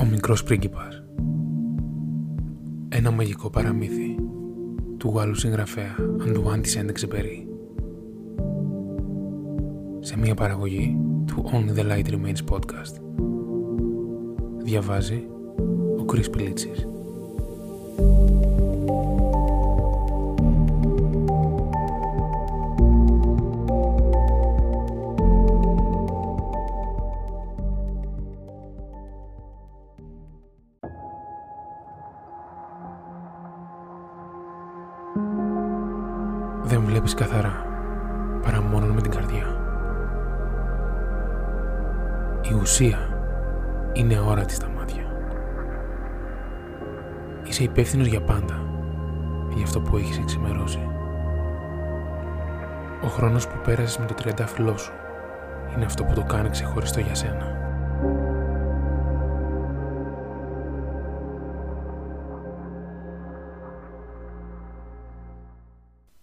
Ο μικρός πρίγκιπας. Ένα μαγικό παραμύθι του Γάλλου συγγραφέα Αντουάν της Σέντεξεπερί σε μια παραγωγή του Only the Light Remains podcast διαβάζει ο Κρίς Πιλίτσης υπεύθυνος για πάντα, για αυτό που έχεις εξημερώσει. Ο χρόνος που πέρασες με το τριαντάφυλλό σου είναι αυτό που το κάνει ξεχωριστό για σένα.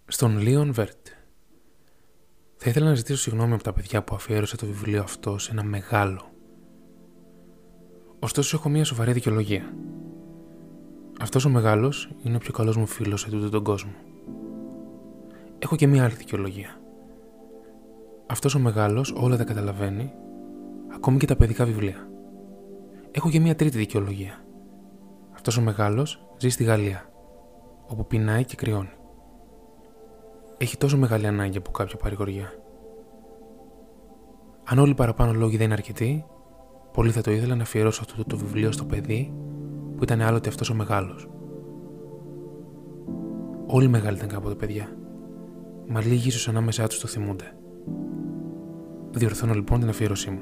Στον Λίον Βέρτ. Θα ήθελα να ζητήσω συγγνώμη από τα παιδιά που αφιέρωσα το βιβλίο αυτό σε ένα μεγάλο. Ωστόσο, έχω μία σοβαρή δικαιολογία. Αυτός ο μεγάλος είναι ο πιο καλός μου φίλος σε τούτο τον κόσμο. Έχω και μία άλλη δικαιολογία. Αυτός ο μεγάλος όλα τα καταλαβαίνει, ακόμη και τα παιδικά βιβλία. Έχω και μία τρίτη δικαιολογία. Αυτός ο μεγάλος ζει στη Γαλλία, όπου πεινάει και κρυώνει έχει τόσο μεγάλη ανάγκη από κάποια παρηγοριά. Αν όλοι οι παραπάνω λόγοι δεν είναι αρκετοί, πολύ θα το ήθελα να αφιερώσω αυτό το βιβλίο στο παιδί που ήταν άλλοτε αυτός ο μεγάλος. Όλοι μεγάλοι ήταν κάποτε παιδιά, μα λίγοι ίσως ανάμεσά τους το θυμούνται. Διορθώνω λοιπόν την αφιέρωσή μου.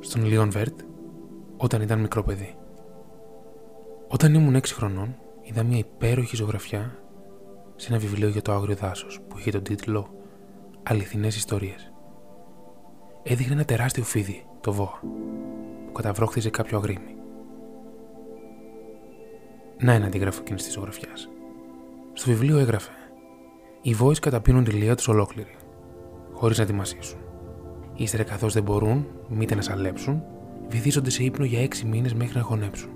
Στον Λίον Βέρτ, όταν ήταν μικρό παιδί. Όταν ήμουν 6 χρονών, είδα μια υπέροχη ζωγραφιά σε ένα βιβλίο για το άγριο δάσος που είχε τον τίτλο Αληθινές Ιστορίες. Έδειχνε ένα τεράστιο φίδι, το βόα, που καταβρόχθιζε κάποιο αγρίμι. Να ένα αντίγραφο εκείνης της ζωγραφιάς. Στο βιβλίο έγραφε: Οι βόε καταπίνουν τη λία τους ολόκληρη, χωρίς να τη μασίσουν. Ύστερα, καθώς δεν μπορούν μήτε να σαλέψουν, βυθίζονται σε ύπνο για έξι μήνες μέχρι να χωνέψουν.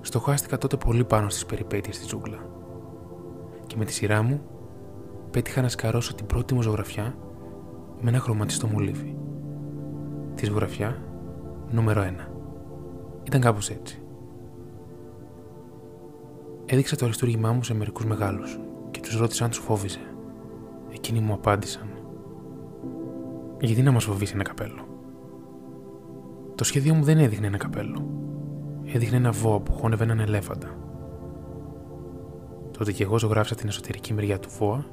Στοχάστηκα τότε πολύ πάνω στις περιπέτειες στη τζούγκλα. Και με τη σειρά μου πέτυχα να σκαρώσω την πρώτη μου ζωγραφιά με ένα χρωματιστό μολύβι. Τη ζωγραφιά νούμερο 1. Ήταν κάπως έτσι. Έδειξα το αριστούργημά μου σε μερικούς μεγάλους και τους ρώτησα αν τους φόβησε. Εκείνοι μου απάντησαν. Γιατί να μας φοβήσει ένα καπέλο; Το σχέδιο μου δεν έδειχνε ένα καπέλο έδειχνε ένα βόα που χώνευε έναν ελέφαντα. Τότε και εγώ ζωγράφησα την εσωτερική μεριά του βόα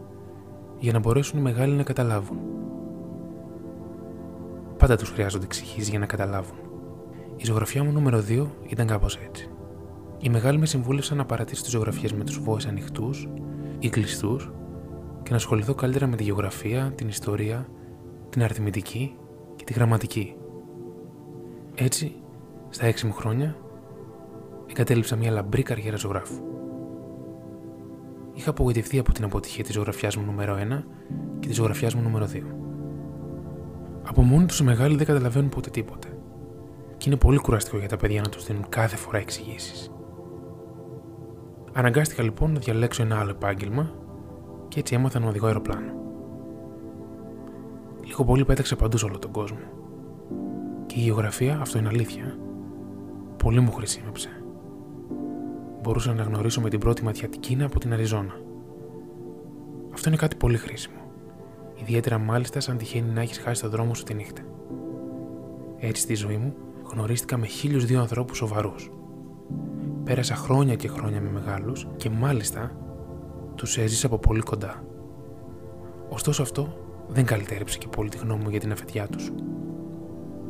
για να μπορέσουν οι μεγάλοι να καταλάβουν. Πάντα τους χρειάζονται εξηγήσεις για να καταλάβουν. Η ζωγραφιά μου νούμερο 2 ήταν κάπως έτσι. Οι μεγάλοι με συμβούλευσαν να παρατήσω τις ζωγραφιέ με τους βόε ανοιχτούς ή κλειστούς και να ασχοληθώ καλύτερα με τη γεωγραφία, την ιστορία, την αριθμητική και τη γραμματική. Έτσι, στα έξι μου χρόνια, εγκατέλειψα μια λαμπρή καριέρα ζωγράφου. Είχα απογοητευτεί από την αποτυχία της ζωγραφιά μου νούμερο 1 και της ζωγραφιά μου νούμερο 2. Από μόνοι τους οι μεγάλοι δεν καταλαβαίνουν ποτέ τίποτε. Και είναι πολύ κουραστικό για τα παιδιά να τους δίνουν κάθε φορά εξηγήσεις. Αναγκάστηκα λοιπόν να διαλέξω ένα άλλο επάγγελμα και έτσι έμαθα να οδηγώ αεροπλάνο. Λίγο πολύ πέταξε παντού σε όλο τον κόσμο. Και η γεωγραφία, αυτό είναι αλήθεια, πολύ μου χρησιμεύσε μπορούσα να γνωρίσω με την πρώτη ματιά την Κίνα από την Αριζόνα. Αυτό είναι κάτι πολύ χρήσιμο. Ιδιαίτερα μάλιστα σαν τυχαίνει να έχεις χάσει το δρόμο σου τη νύχτα. Έτσι στη ζωή μου γνωρίστηκα με χίλιους δύο ανθρώπους σοβαρούς. Πέρασα χρόνια και χρόνια με μεγάλους και μάλιστα τους έζησα από πολύ κοντά. Ωστόσο αυτό δεν καλυτέρεψε και πολύ τη γνώμη μου για την αφεντιά τους.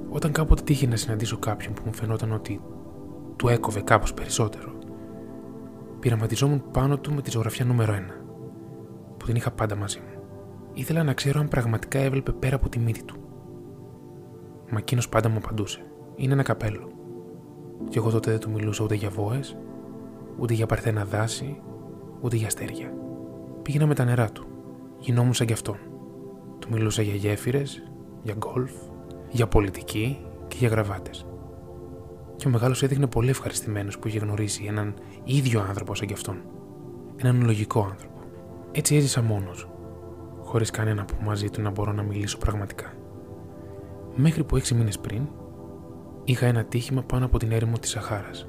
Όταν κάποτε τύχει να συναντήσω κάποιον που μου φαινόταν ότι του έκοβε κάπως περισσότερο, πειραματιζόμουν πάνω του με τη ζωγραφιά νούμερο 1, που την είχα πάντα μαζί μου. Ήθελα να ξέρω αν πραγματικά έβλεπε πέρα από τη μύτη του. Μα εκείνος πάντα μου απαντούσε: Είναι ένα καπέλο. Κι εγώ τότε δεν του μιλούσα ούτε για βόες, ούτε για παρθένα δάση, ούτε για αστέρια. Πήγαινα με τα νερά του. Γινόμουν σαν κι αυτόν. Του μιλούσα για γέφυρες, για γκολφ, για πολιτική και για γραβάτες. Και ο μεγάλος έδειχνε πολύ ευχαριστημένος που είχε γνωρίσει έναν ίδιο άνθρωπο σαν κι αυτόν. Έναν λογικό άνθρωπο. Έτσι έζησα μόνος, χωρίς κανένα που μαζί του να μπορώ να μιλήσω πραγματικά. Μέχρι που έξι μήνες πριν είχα ένα τύχημα πάνω από την έρημο της Σαχάρας.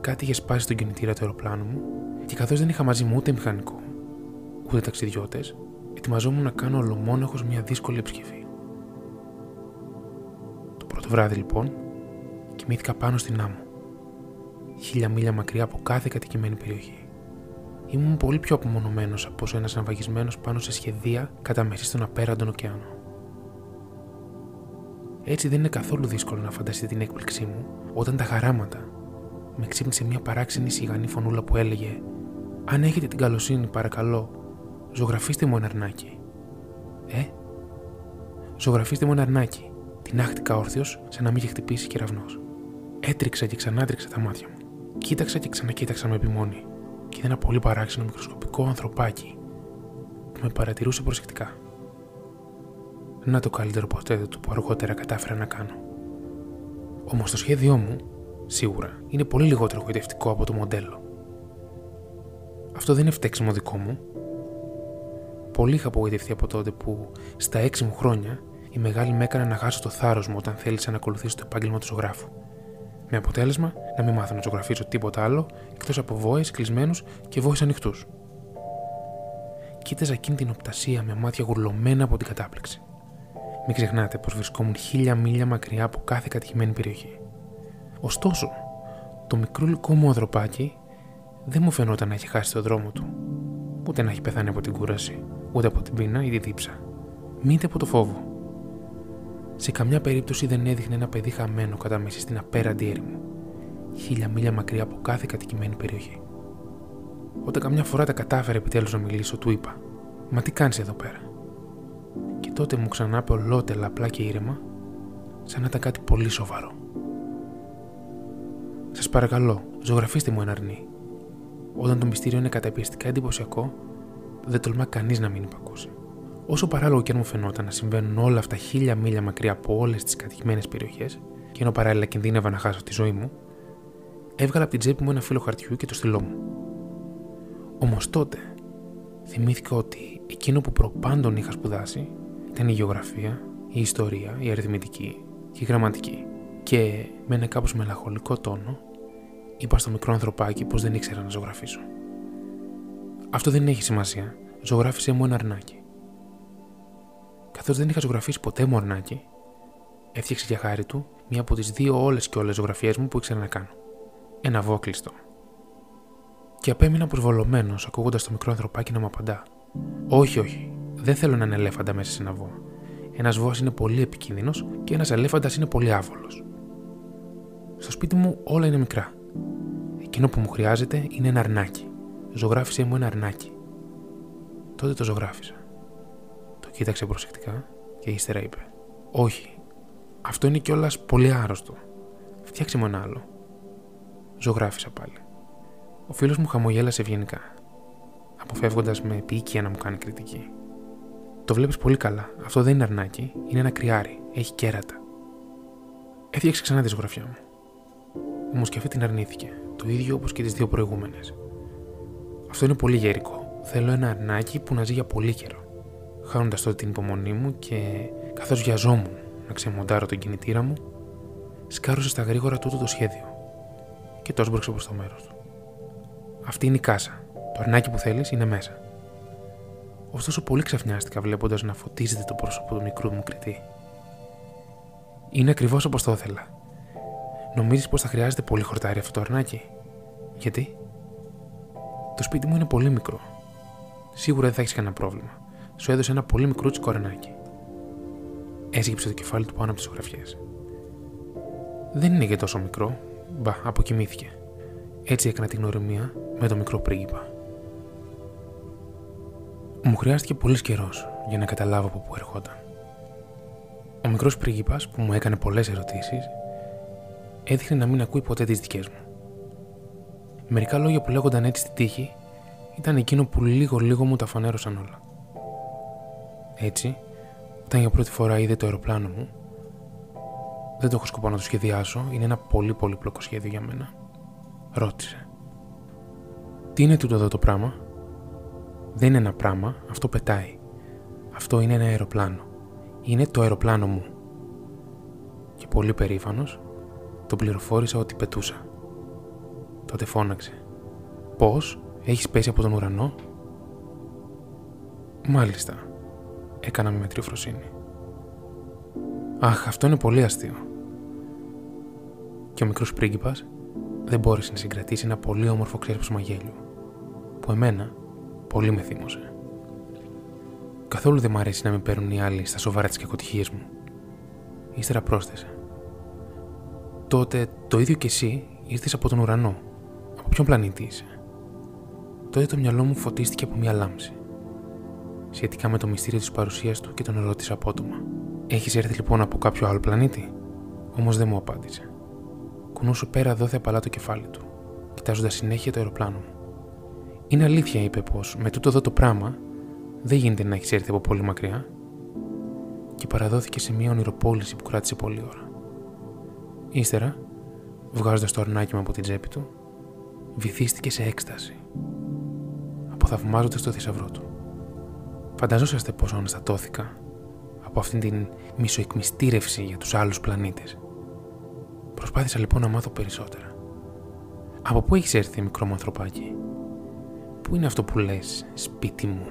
Κάτι είχε σπάσει στον κινητήρα του αεροπλάνου μου και καθώς δεν είχα μαζί μου ούτε μηχανικό, ούτε ταξιδιώτες, ετοιμαζόμουν να κάνω ολομόναχος μια δύσκολη επισκευή. Το πρώτο βράδυ λοιπόν, κοιμήθηκα πάνω στην άμμο, χίλια μίλια μακριά από κάθε κατοικημένη περιοχή. Ήμουν πολύ πιο απομονωμένος από όσο ένας ναυαγισμένος πάνω σε σχεδία κατά μέση στον απέραντον ωκεανό. Έτσι δεν είναι καθόλου δύσκολο να φανταστείτε την έκπληξή μου όταν τα χαράματα με ξύπνησε μια παράξενη σιγανή φωνούλα που έλεγε «Αν έχετε την καλοσύνη, παρακαλώ, ζωγραφίστε μου ένα αρνάκι». «Ε» «Ζωγραφίστε μου ένα αρνάκι». Την άχτηκα όρθιος σαν να μην είχε χτυπήσει κεραυνό. Έτριξα και ξανάτριξα τα μάτια μου. Κοίταξα και ξανακοίταξα με επιμόνη και είδα ένα πολύ παράξενο μικροσκοπικό ανθρωπάκι που με παρατηρούσε προσεκτικά. Να το καλύτερο ποτέ του που αργότερα κατάφερα να κάνω. Όμως το σχέδιό μου σίγουρα είναι πολύ λιγότερο γοητευτικό από το μοντέλο. Αυτό δεν είναι φταίξιμο δικό μου. Πολύ είχα απογοητευτεί από τότε που στα έξι μου χρόνια η μεγάλη με έκανε να χάσω το θάρρος μου όταν θέλησα να ακολουθήσω το επάγγελμα του ζωγράφου. Με αποτέλεσμα να μην μάθω να ζωγραφίσω τίποτα άλλο εκτός από βόες κλεισμένους και βόες ανοιχτούς. Κοίταζα εκείνη την οπτασία με μάτια γουρλωμένα από την κατάπληξη. Μην ξεχνάτε πως βρισκόμουν χίλια μίλια μακριά από κάθε κατοικημένη περιοχή. Ωστόσο, το μικρούλικό μου ανθρωπάκι δεν μου φαινόταν να έχει χάσει το δρόμο του, ούτε να έχει πεθάνει από την κούραση, ούτε από την πείνα ή τη δίψα, μήτε από το φόβο. Σε καμιά περίπτωση δεν έδειχνε ένα παιδί χαμένο κατά μέση στην απέραντη έρημο, χίλια μίλια μακριά από κάθε κατοικημένη περιοχή. Όταν καμιά φορά τα κατάφερε επιτέλους να μιλήσω, του είπα: Μα τι κάνεις εδώ πέρα; Και τότε μου ξανά είπε ολότελα απλά και ήρεμα, σαν να ήταν κάτι πολύ σοβαρό. Σας παρακαλώ, ζωγραφίστε μου ένα αρνί. Όταν το μυστήριο είναι καταπιεστικά εντυπωσιακό, δεν τολμά κανείς να μην υπακούσει. Όσο παράλογο και αν μου φαινόταν να συμβαίνουν όλα αυτά χίλια μίλια μακριά από όλες τις κατοικημένε περιοχές, και ενώ παράλληλα κινδύνευα να χάσω τη ζωή μου, έβγαλα από την τσέπη μου ένα φύλλο χαρτιού και το στυλό μου. Όμως τότε θυμήθηκα ότι εκείνο που προπάντων είχα σπουδάσει ήταν η γεωγραφία, η ιστορία, η αριθμητική και η γραμματική. Και με ένα κάπως μελαγχολικό τόνο είπα στο μικρό ανθρωπάκι πως δεν ήξερα να ζωγραφίσω. Αυτό δεν έχει σημασία. Ζωγράφισε μου ένα αρνάκι. Καθώς δεν είχα ζωγραφίσει ποτέ μου αρνάκι, έφτιαξε για χάρη του μία από τις δύο όλες και όλες ζωγραφιές μου που ήξερα να κάνω. Ένα βόκλειστο. Και απέμεινα προσβολωμένος ακούγοντας το μικρό ανθρωπάκι να μου απαντά. Όχι, όχι, δεν θέλω έναν ελέφαντα μέσα σε ένα βόα. Ένας βόα είναι πολύ επικίνδυνος και ένας ελέφαντας είναι πολύ άβολος. Στο σπίτι μου όλα είναι μικρά. Εκείνο που μου χρειάζεται είναι ένα αρνάκι. Ζωγράφισε μου ένα αρνάκι. Τότε το ζωγράφισα. Το κοίταξε προσεκτικά και ύστερα είπε: Όχι, αυτό είναι κιόλας πολύ άρρωστο. Φτιάξε μου ένα άλλο. Ζωγράφισα πάλι. Ο φίλος μου χαμογέλασε ευγενικά, αποφεύγοντας με επίοικια να μου κάνει κριτική. Το βλέπεις πολύ καλά. Αυτό δεν είναι αρνάκι, είναι ένα κρυάρι. Έχει κέρατα. Έφτιαξε ξανά τη ζωγραφιά μου. Όμως και αυτή την αρνήθηκε, το ίδιο όπως και τις δύο προηγούμενες. Αυτό είναι πολύ γερικό. Θέλω ένα αρνάκι που να ζει για πολύ καιρό. Χάνοντας τότε την υπομονή μου και καθώς βιαζόμουν να ξεμοντάρω τον κινητήρα μου, σκάρωσε στα γρήγορα τούτο το σχέδιο και το έσπρωξε προς το μέρος του. Αυτή είναι η κάσα. Το αρνάκι που θέλεις είναι μέσα. Ωστόσο, πολύ ξαφνιάστηκα βλέποντας να φωτίζεται το πρόσωπο του μικρού μου κριτή. Είναι ακριβώς όπως το ήθελα. Νομίζεις πως θα χρειάζεται πολύ χορτάρι αυτό το αρνάκι; Γιατί; Το σπίτι μου είναι πολύ μικρό. Σίγουρα δεν θα έχεις κανένα πρόβλημα. Σου έδωσε ένα πολύ μικρό αρνάκι. Έσκυψε το κεφάλι του πάνω από τις ζωγραφιέ. Δεν είναι και τόσο μικρό. Μπα, αποκοιμήθηκε. Έτσι έκανα την γνωριμία με το μικρό πρίγκιπα. Μου χρειάστηκε πολύς καιρός για να καταλάβω από πού ερχόταν. Ο μικρός πρίγκιπας που μου έκανε πολλές ερωτήσεις έδειχνε να μην ακούει ποτέ τις δικές μου. Μερικά λόγια που λέγονταν έτσι στη τύχη ήταν εκείνο που λίγο-λίγο μου τα φανέρωσαν όλα. Έτσι, όταν για πρώτη φορά είδε το αεροπλάνο μου, Δεν το έχω σκοπό να το σχεδιάσω, είναι ένα πολύ πολύπλοκο σχέδιο για μένα. Ρώτησε. Τι είναι τούτο εδώ το πράγμα; Δεν είναι ένα πράγμα, αυτό πετάει. Αυτό είναι ένα αεροπλάνο. Είναι το αεροπλάνο μου. Και πολύ περήφανος, τον πληροφόρησα ότι πετούσα. Τότε φώναξε. Πώς, έχεις πέσει από τον ουρανό; Μάλιστα, έκανα με μετριοφροσύνη. Αχ, αυτό είναι πολύ αστείο. Και ο μικρός πρίγκιπας δεν μπόρεσε να συγκρατήσει ένα πολύ όμορφο ξέσπασμα γέλιου, που εμένα πολύ με θύμωσε. Καθόλου δεν μ' αρέσει να με παίρνουν οι άλλοι στα σοβαρά τις κακοτυχίες μου. Ύστερα πρόσθεσε. Τότε το ίδιο κι εσύ ήρθες από τον ουρανό. Από ποιον πλανήτη είσαι; Τότε το μυαλό μου φωτίστηκε από μια λάμψη. Σχετικά με το μυστήριο της παρουσίας του και τον ρώτησα απότομα. Έχεις έρθει λοιπόν από κάποιο άλλο πλανήτη; Όμως δεν μου απάντησε. Κουνούσε πέρα δόθε απαλά το κεφάλι του, κοιτάζοντας συνέχεια το αεροπλάνο μου. Είναι αλήθεια, είπε πως με τούτο εδώ το πράγμα δεν γίνεται να έχει έρθει από πολύ μακριά. Και παραδόθηκε σε μια ονειροπόληση που κράτησε πολλή ώρα. Ύστερα, βγάζοντας το αρνάκι μου από την τσέπη του, βυθίστηκε σε έκσταση, αποθαυμάζοντας το θησαυρό του. Φανταζόσαστε πόσο αναστατώθηκα από αυτήν την μισοεκμυστήρευση για τους άλλους πλανήτες. Προσπάθησα λοιπόν να μάθω περισσότερα. Από πού έχεις έρθει μικρό μου ανθρωπάκι; Πού είναι αυτό που λες σπίτι μου;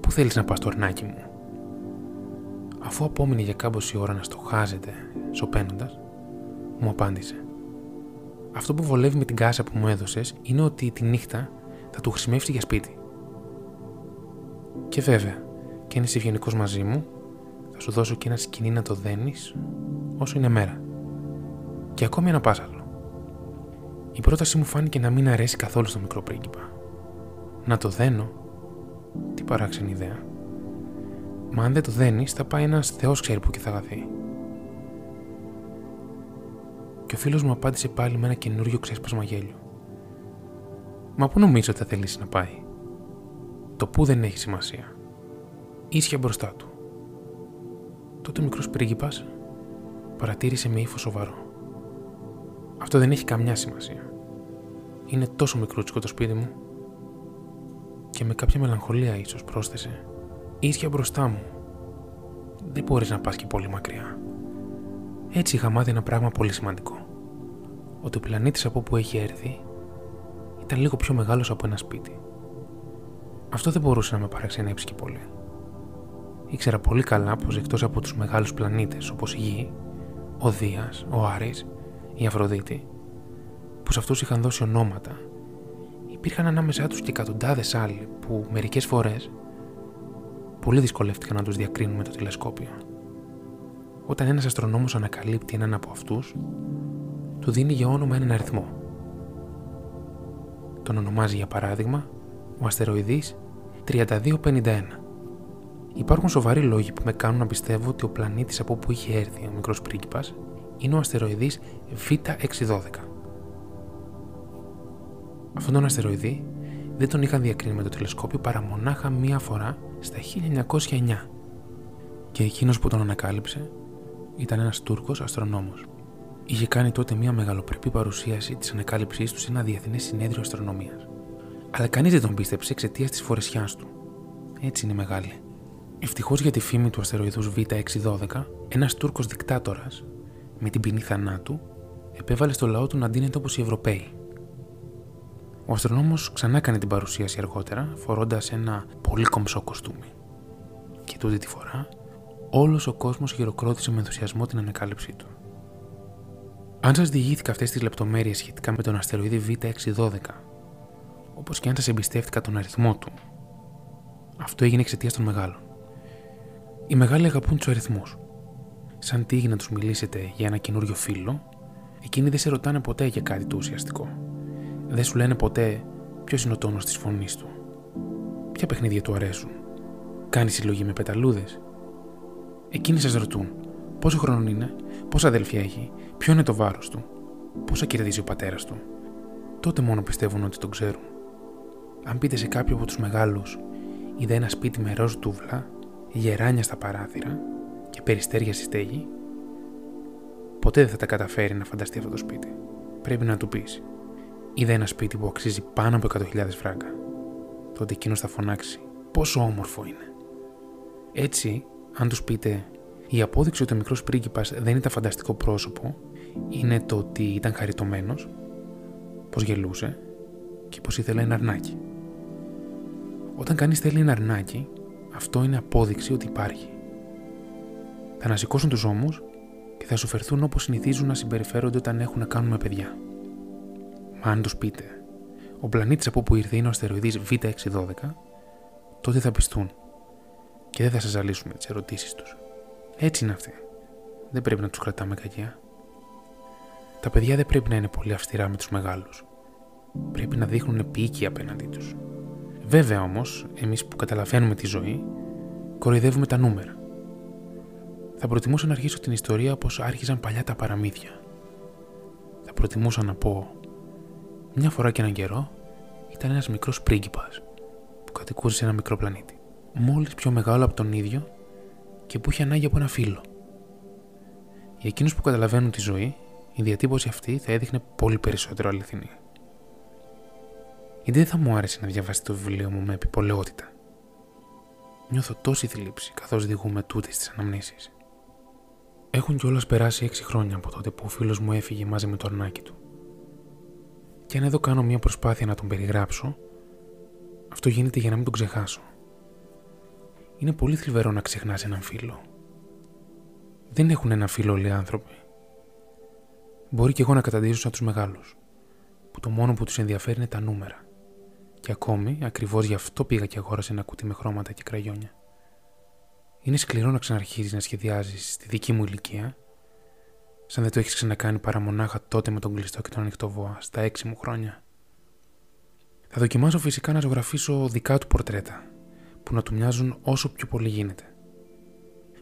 Πού θέλεις να πας το αρνάκι μου; Αφού απόμεινε για κάμποση ώρα να στοχάζεται σωπαίνοντας, μου απάντησε. Αυτό που βολεύει με την κάσα που μου έδωσες είναι ότι τη νύχτα θα του χρησιμεύσει για σπίτι. Και βέβαια, και αν είσαι ευγενικός μαζί μου, θα σου δώσω και ένα σκηνή να το δένεις όσο είναι μέρα. Και ακόμη ένα πάσαλο. Η πρότασή μου φάνηκε να μην αρέσει καθόλου στο μικρό πρίγκιπα. Να το δένω. Τι παράξενη ιδέα. Μα αν δεν το δένεις, θα πάει ένας Θεός ξέρει που και θα γαθεί. Και ο φίλος μου απάντησε πάλι με ένα καινούριο ξέσπασμα γέλιο. Μα πού νομίζω ότι θα θελήσει να πάει; Το που δεν έχει σημασία ίσια μπροστά του. Τότε ο μικρός πρίγκιπας παρατήρησε με ύφος σοβαρό. Αυτό δεν έχει καμιά σημασία. Είναι τόσο μικρούτσικο το σπίτι μου. Και με κάποια μελαγχολία ίσως πρόσθεσε. Ίσια μπροστά μου. Δεν μπορείς να πας και πολύ μακριά. Έτσι είχα μάθει ένα πράγμα πολύ σημαντικό. Ότι ο πλανήτης από όπου έχει έρθει ήταν λίγο πιο μεγάλος από ένα σπίτι. Αυτό δεν μπορούσε να με παραξενέψει και πολύ ήξερα πολύ καλά πως εκτός από τους μεγάλους πλανήτες όπως η Γη, ο Δίας, ο Άρης, η Αφροδίτη, που σε αυτούς είχαν δώσει ονόματα, υπήρχαν ανάμεσά τους και εκατοντάδες άλλοι που μερικές φορές πολύ δυσκολεύτηκαν να τους διακρίνουν με το τηλεσκόπιο. Όταν ένας αστρονόμος ανακαλύπτει έναν από αυτούς, του δίνει για όνομα έναν αριθμό. Τον ονομάζει για παράδειγμα ο αστεροειδής 3251 Υπάρχουν σοβαροί λόγοι που με κάνουν να πιστεύω ότι ο πλανήτης από όπου είχε έρθει ο μικρός πρίγκιπας είναι ο αστεροειδής Β612. Αυτόν τον αστεροειδή δεν τον είχαν διακρίνει με το τηλεσκόπιο παρά μονάχα μία φορά στα 1909. Και εκείνος που τον ανακάλυψε ήταν ένας Τούρκος αστρονόμος. Είχε κάνει τότε μία μεγαλοπρεπή παρουσίαση της ανακάλυψής του σε ένα διεθνές συνέδριο αστρονομίας. Αλλά κανείς δεν τον πίστεψε εξαιτίας της φορεσιάς του. Έτσι είναι μεγάλη. Ευτυχώς για τη φήμη του αστεροειδού Β612, ένας Τούρκος δικτάτορας, με την ποινή θανάτου, επέβαλε στο λαό του να ντύνεται όπως οι Ευρωπαίοι. Ο αστρονόμος ξανά έκανε την παρουσίαση αργότερα, φορώντας ένα πολύ κομψό κοστούμι. Και τούτη τη φορά, όλος ο κόσμος χειροκρότησε με ενθουσιασμό την ανακάλυψή του. Αν σας διηγήθηκα αυτές τις λεπτομέρειες σχετικά με τον αστεροειδή Β612, όπως και αν σας εμπιστεύτηκα τον αριθμό του, αυτό έγινε εξαιτίας των μεγάλων. Οι μεγάλοι αγαπούν τους αριθμούς. Σαν τύχη να τους μιλήσετε για ένα καινούριο φίλο, εκείνοι δεν σε ρωτάνε ποτέ για κάτι το ουσιαστικό. Δεν σου λένε ποτέ ποιος είναι ο τόνος της φωνής του. Ποια παιχνίδια του αρέσουν. Κάνει συλλογή με πεταλούδες. Εκείνοι σας ρωτούν πόσο χρόνο είναι, πόσα αδέλφια έχει, ποιο είναι το βάρος του, πόσα κερδίζει ο πατέρας του. Τότε μόνο πιστεύουν ότι τον ξέρουν. Αν πείτε σε κάποιο από τους μεγάλους, είδα ένα σπίτι με ροζ τούβλα, γεράνια στα παράθυρα και περιστέρια στη στέγη, ποτέ δεν θα τα καταφέρει να φανταστεί αυτό το σπίτι. Πρέπει να του πεις: Είδα ένα σπίτι που αξίζει πάνω από 100.000 φράγκα. Τότε εκείνος θα φωνάξει: Πόσο όμορφο είναι. Έτσι, αν τους πείτε η απόδειξη ότι ο μικρός πρίγκιπας δεν ήταν φανταστικό πρόσωπο είναι το ότι ήταν χαριτωμένος, πως γελούσε και πως ήθελε ένα αρνάκι. Όταν κανείς θέλει ένα αρνάκι, αυτό είναι απόδειξη ότι υπάρχει. Θα ανασηκώσουν τους ώμους και θα σου φερθούν όπως συνηθίζουν να συμπεριφέρονται όταν έχουν να κάνουν με παιδιά. Μα αν τους πείτε, ο πλανήτης από όπου ήρθε είναι ο αστεροειδής Β612, τότε θα πιστούν και δεν θα σας ζαλίσουν με τις ερωτήσεις τους. Έτσι είναι αυτοί. Δεν πρέπει να τους κρατάμε κακιά. Τα παιδιά δεν πρέπει να είναι πολύ αυστηρά με τους μεγάλους. Πρέπει να δείχνουν επίοικια απέναντί τους. Βέβαια όμως, εμείς που καταλαβαίνουμε τη ζωή, κοροϊδεύουμε τα νούμερα. Θα προτιμούσα να αρχίσω την ιστορία όπως άρχιζαν παλιά τα παραμύθια. Θα προτιμούσα να πω μια φορά και έναν καιρό ήταν ένας μικρός πρίγκιπας που κατοικούσε σε ένα μικρό πλανήτη. Μόλις πιο μεγάλο από τον ίδιο και που είχε ανάγκη από ένα φίλο. Για εκείνους που καταλαβαίνουν τη ζωή, η διατύπωση αυτή θα έδειχνε πολύ περισσότερο αληθινή. Γιατί δεν θα μου άρεσε να διαβάσει το βιβλίο μου με επιπολαιότητα; Νιώθω τόση θλίψη καθώς διηγούμε τούτες τις αναμνήσεις. Έχουν κιόλας περάσει έξι χρόνια από τότε που ο φίλος μου έφυγε μαζί με το αρνάκι του. Και αν εδώ κάνω μια προσπάθεια να τον περιγράψω, αυτό γίνεται για να μην τον ξεχάσω. Είναι πολύ θλιβερό να ξεχνάς έναν φίλο. Δεν έχουν ένα φίλο όλοι οι άνθρωποι. Μπορεί και εγώ να καταντήσω σαν τους μεγάλους, που το μόνο που τους ενδιαφέρει είναι τα νούμερα. Και ακόμη, ακριβώς γι' αυτό πήγα και αγόρασα ένα κουτί με χρώματα και κραγιόνια. Είναι σκληρό να ξαναρχίζεις να σχεδιάζεις στη δική μου ηλικία, σαν δεν το έχεις ξανακάνει παρά μονάχα τότε με τον κλειστό και τον ανοιχτό βόα, στα έξι μου χρόνια. Θα δοκιμάσω φυσικά να ζωγραφίσω δικά του πορτρέτα, που να του μοιάζουν όσο πιο πολύ γίνεται.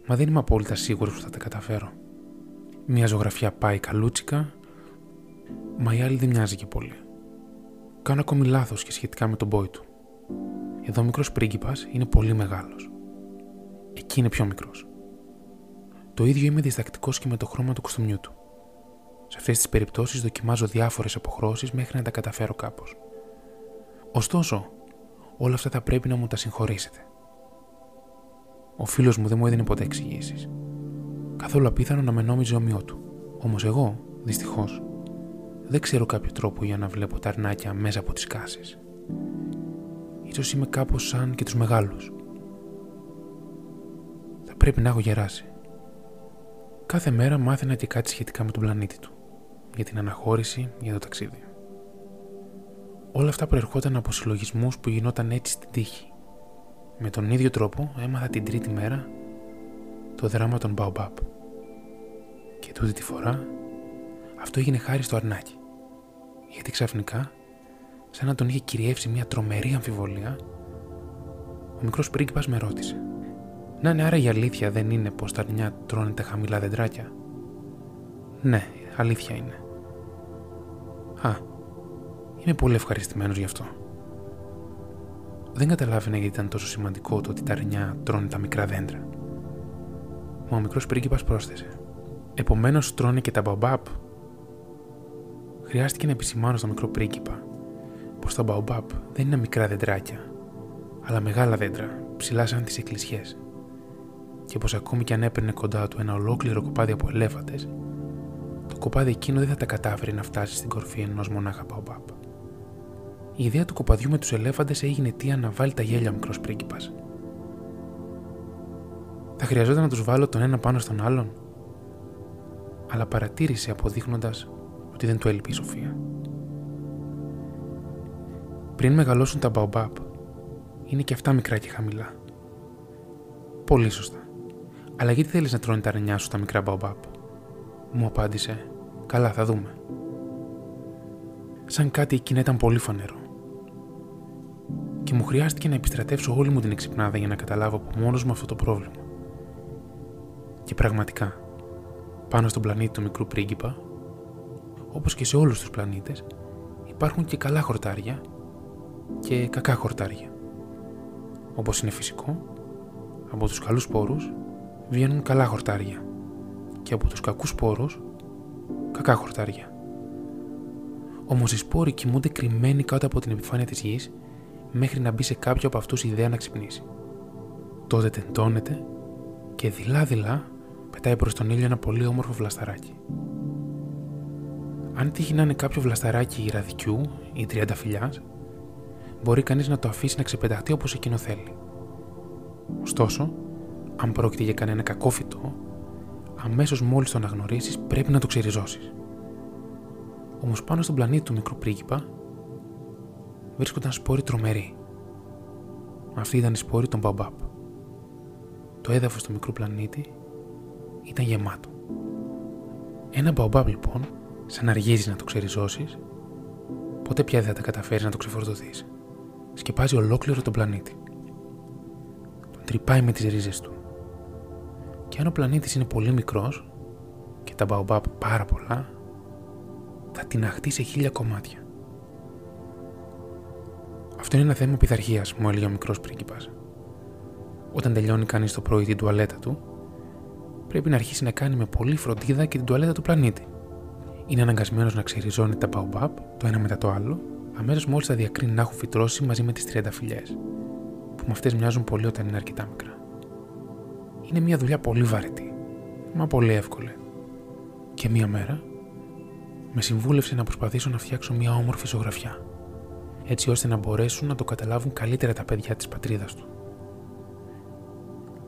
Μα δεν είμαι απόλυτα σίγουρος που θα τα καταφέρω. Μια ζωγραφιά πάει καλούτσικα, μα η άλλη δεν μοιάζει και πολύ. Κάνω ακόμη λάθος και σχετικά με τον πόη του. Εδώ ο μικρός πρίγκιπας είναι πολύ μεγάλος. Εκεί είναι πιο μικρός. Το ίδιο είμαι διστακτικός και με το χρώμα του κοστούμιου του. Σε αυτές τις περιπτώσεις δοκιμάζω διάφορες αποχρώσεις μέχρι να τα καταφέρω κάπως. Ωστόσο, όλα αυτά θα πρέπει να μου τα συγχωρήσετε. Ο φίλος μου δεν μου έδινε ποτέ εξηγήσεις. Καθόλου απίθανο να με νόμιζε ομοιό του. Όμως εγώ, δυστυχώς, δεν ξέρω κάποιο τρόπο για να βλέπω τα αρνάκια μέσα από τις κάσεις. Ίσως είμαι κάπως σαν και τους μεγάλους. Θα πρέπει να έχω γεράσει. Κάθε μέρα μάθαινα και κάτι σχετικά με τον πλανήτη του. Για την αναχώρηση, για το ταξίδι. Όλα αυτά προερχόταν από συλλογισμούς που γινόταν έτσι στην τύχη. Με τον ίδιο τρόπο έμαθα την τρίτη μέρα το δράμα των Baobab. Και τούτη τη φορά αυτό έγινε χάρη στο αρνάκι. Γιατί ξαφνικά, σαν να τον είχε κυριεύσει μια τρομερή αμφιβολία, ο μικρός πρίγκιπας με ρώτησε. Να ναι, άρα η αλήθεια δεν είναι πως τα αρνιά τρώνε τα χαμηλά δεντράκια. Ναι, αλήθεια είναι. Α, Είμαι πολύ ευχαριστημένος γι' αυτό. Δεν καταλάβαινε γιατί ήταν τόσο σημαντικό το ότι τα αρνιά τρώνε τα μικρά δέντρα. Μα ο μικρός πρίγκιπας πρόσθεσε. Επομένως τρώνε και τα μπαμπάπ. Χρειάστηκε να επισημάνω στο μικρό πρίγκιπα πως τα μπαμπάπ δεν είναι μικρά δεντράκια, αλλά μεγάλα δέντρα, ψηλά σαν τις εκκλησιές. Και πως ακόμη κι αν έπαιρνε κοντά του ένα ολόκληρο κοπάδι από ελέφαντες, το κοπάδι εκείνο δεν θα τα κατάφερε να φτάσει στην κορφή ενός μονάχα μπαμπάπ. Η ιδέα του κοπαδιού με τους ελέφαντες έγινε αιτία να βάλει τα γέλια ο μικρός πρίγκιπας. Θα χρειαζόταν να τους βάλω τον ένα πάνω στον άλλον, αλλά παρατήρησε αποδείχνοντας ότι δεν του έλειπε η σοφία. Πριν μεγαλώσουν τα μπαομπάπ, είναι και αυτά μικρά και χαμηλά. Πολύ σωστά. Αλλά γιατί θέλεις να τρώνε τα αρνιά σου τα μικρά μπαομπάπ, μου απάντησε. Καλά, θα δούμε. Σαν κάτι εκείνα ήταν πολύ φανερό και μου χρειάστηκε να επιστρατεύσω όλη μου την εξυπνάδα για να καταλάβω από μόνος μου αυτό το πρόβλημα. Και πραγματικά, πάνω στον πλανήτη του μικρού πρίγκιπα, όπως και σε όλους τους πλανήτες, υπάρχουν και καλά χορτάρια και κακά χορτάρια. Όπως είναι φυσικό, από τους καλούς πόρους βγαίνουν καλά χορτάρια και από τους κακούς πόρου Κακά χορτάρια. Όμως οι σπόροι κοιμούνται κρυμμένοι κάτω από την επιφάνεια της γης μέχρι να μπει σε κάποιο από αυτούς η ιδέα να ξυπνήσει. Τότε τεντώνεται και δειλά-δειλά πετάει προς τον ήλιο ένα πολύ όμορφο βλασταράκι. Αν τύχει να είναι κάποιο βλασταράκι ραδικιού ή τριανταφυλιά, μπορεί κανείς να το αφήσει να ξεπεταχτεί όπως εκείνο θέλει. Ωστόσο, αν πρόκειται για κανένα κακό φυτό, αμέσως μόλις το αναγνωρίσεις πρέπει να το ξεριζώσεις. Όμως πάνω στον πλανήτη του μικρού πρίγκιπα βρίσκονταν σπόροι τρομεροί. Αυτή ήταν η σπόρη των Μπαμπάπ. Το έδαφος του μικρού πλανήτη ήταν γεμάτο. Ένα Μπαμπάπ λοιπόν, σαν να αργίζεις να το ξεριζώσεις, ποτέ πια δεν θα τα καταφέρεις να το ξεφορτωθείς. Σκεπάζει ολόκληρο τον πλανήτη. Τον τρυπάει με τις ρίζες του. Και αν ο πλανήτης είναι πολύ μικρός και τα Μπαμπάπ πάρα πολλά, θα την αχτεί σε χίλια κομμάτια. Αυτό είναι ένα θέμα πειθαρχίας, μου έλεγε ο μικρός πρίγκιπας. Όταν τελειώνει κανείς το πρωί την τουαλέτα του, πρέπει να αρχίσει να κάνει με πολλή φροντίδα και την τουαλέτα του πλανήτη. Είναι αναγκασμένος να ξεριζώνει τα μπαουμπάπ το ένα μετά το άλλο, αμέσως μόλις τα διακρίνει να έχουν φυτρώσει μαζί με τις 30 φιλιές, που με αυτές μοιάζουν πολύ όταν είναι αρκετά μικρά. Είναι μια δουλειά πολύ βαρετή, μα πολύ εύκολη. Και μία μέρα με συμβούλευσε να προσπαθήσω να φτιάξω μια όμορφη ζωγραφιά, έτσι ώστε να μπορέσουν να το καταλάβουν καλύτερα τα παιδιά της πατρίδας του.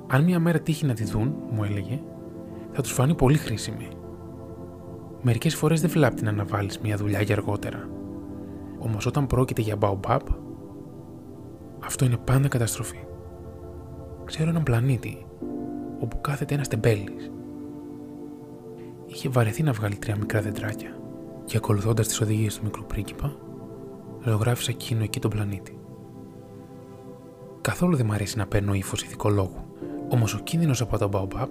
Αν μια μέρα τύχει να τη δουν, μου έλεγε, θα τους φανεί πολύ χρήσιμη. Μερικές φορές δεν βλάπτει να αναβάλεις μια δουλειά για αργότερα. Όμως όταν πρόκειται για baobab, αυτό είναι πάντα καταστροφή. Ξέρω έναν πλανήτη όπου κάθεται ένας τεμπέλης. Είχε βαρεθεί να βγάλει τρία μικρά δεντράκια και ακολουθώντας τις οδηγίες του μικρού πρίγκιπα, λεωγράφησα εκείνο εκεί τον πλανήτη. Καθόλου δεν μ' αρέσει να παίρνω ύφος ηθικολόγου, όμως ο κίνδυνος από τον Baobab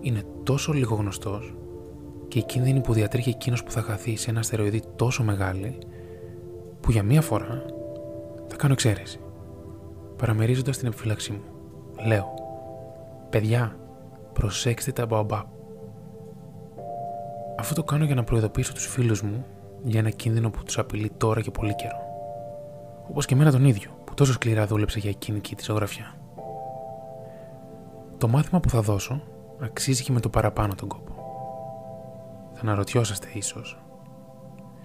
είναι τόσο λίγο γνωστός και η κίνδυνη που διατρέχει εκείνος που θα χαθεί σε ένα αστεροειδή τόσο μεγάλη, που για μία φορά θα κάνω εξαίρεση. Παραμερίζοντας την επιφύλαξή μου, λέω: Παιδιά, προσέξτε τα Baobab. Αυτό το κάνω για να προειδοποιήσω τους φίλους μου για ένα κίνδυνο που τους απειλεί τώρα και πολύ καιρό. Όπως και εμένα τον ίδιο, που τόσο σκληρά δούλεψα για εκείνη και τη ζωγραφιά. Το μάθημα που θα δώσω αξίζει και με το παραπάνω τον κόπο. Θα αναρωτιόσαστε ίσως,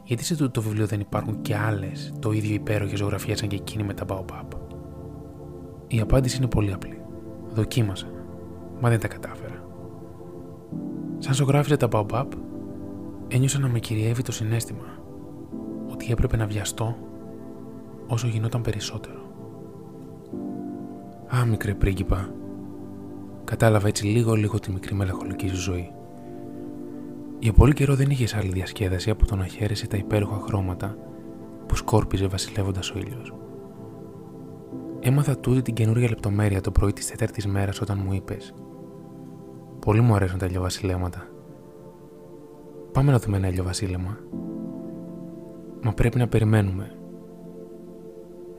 γιατί σε τούτο το βιβλίο δεν υπάρχουν και άλλες το ίδιο υπέροχες ζωγραφίε σαν και εκείνη με τα Baobab; Η απάντηση είναι πολύ απλή. Δοκίμασα, μα δεν τα κατάφερα. Σαν ζωγράφιζα τα Baobab, ένιωσα να με κυριεύει το συνέστημα ότι έπρεπε να βιαστώ όσο γινόταν περισσότερο. Α, μικρέ πρίγκιπα, κατάλαβα έτσι λίγο-λίγο τη μικρή μελαγχολική σου ζωή. Για πολύ καιρό δεν είχες άλλη διασκέδαση από το να χαίρεσαι τα υπέροχα χρώματα που σκόρπιζε βασιλεύοντας ο ήλιος. Έμαθα τούτη την καινούργια λεπτομέρεια το πρωί της τέταρτης μέρας όταν μου είπες: Πολύ μου αρέσουν τα ηλιοβασιλέματα. Πάμε να δούμε ένα ηλιοβασίλεμα. Μα πρέπει να περιμένουμε.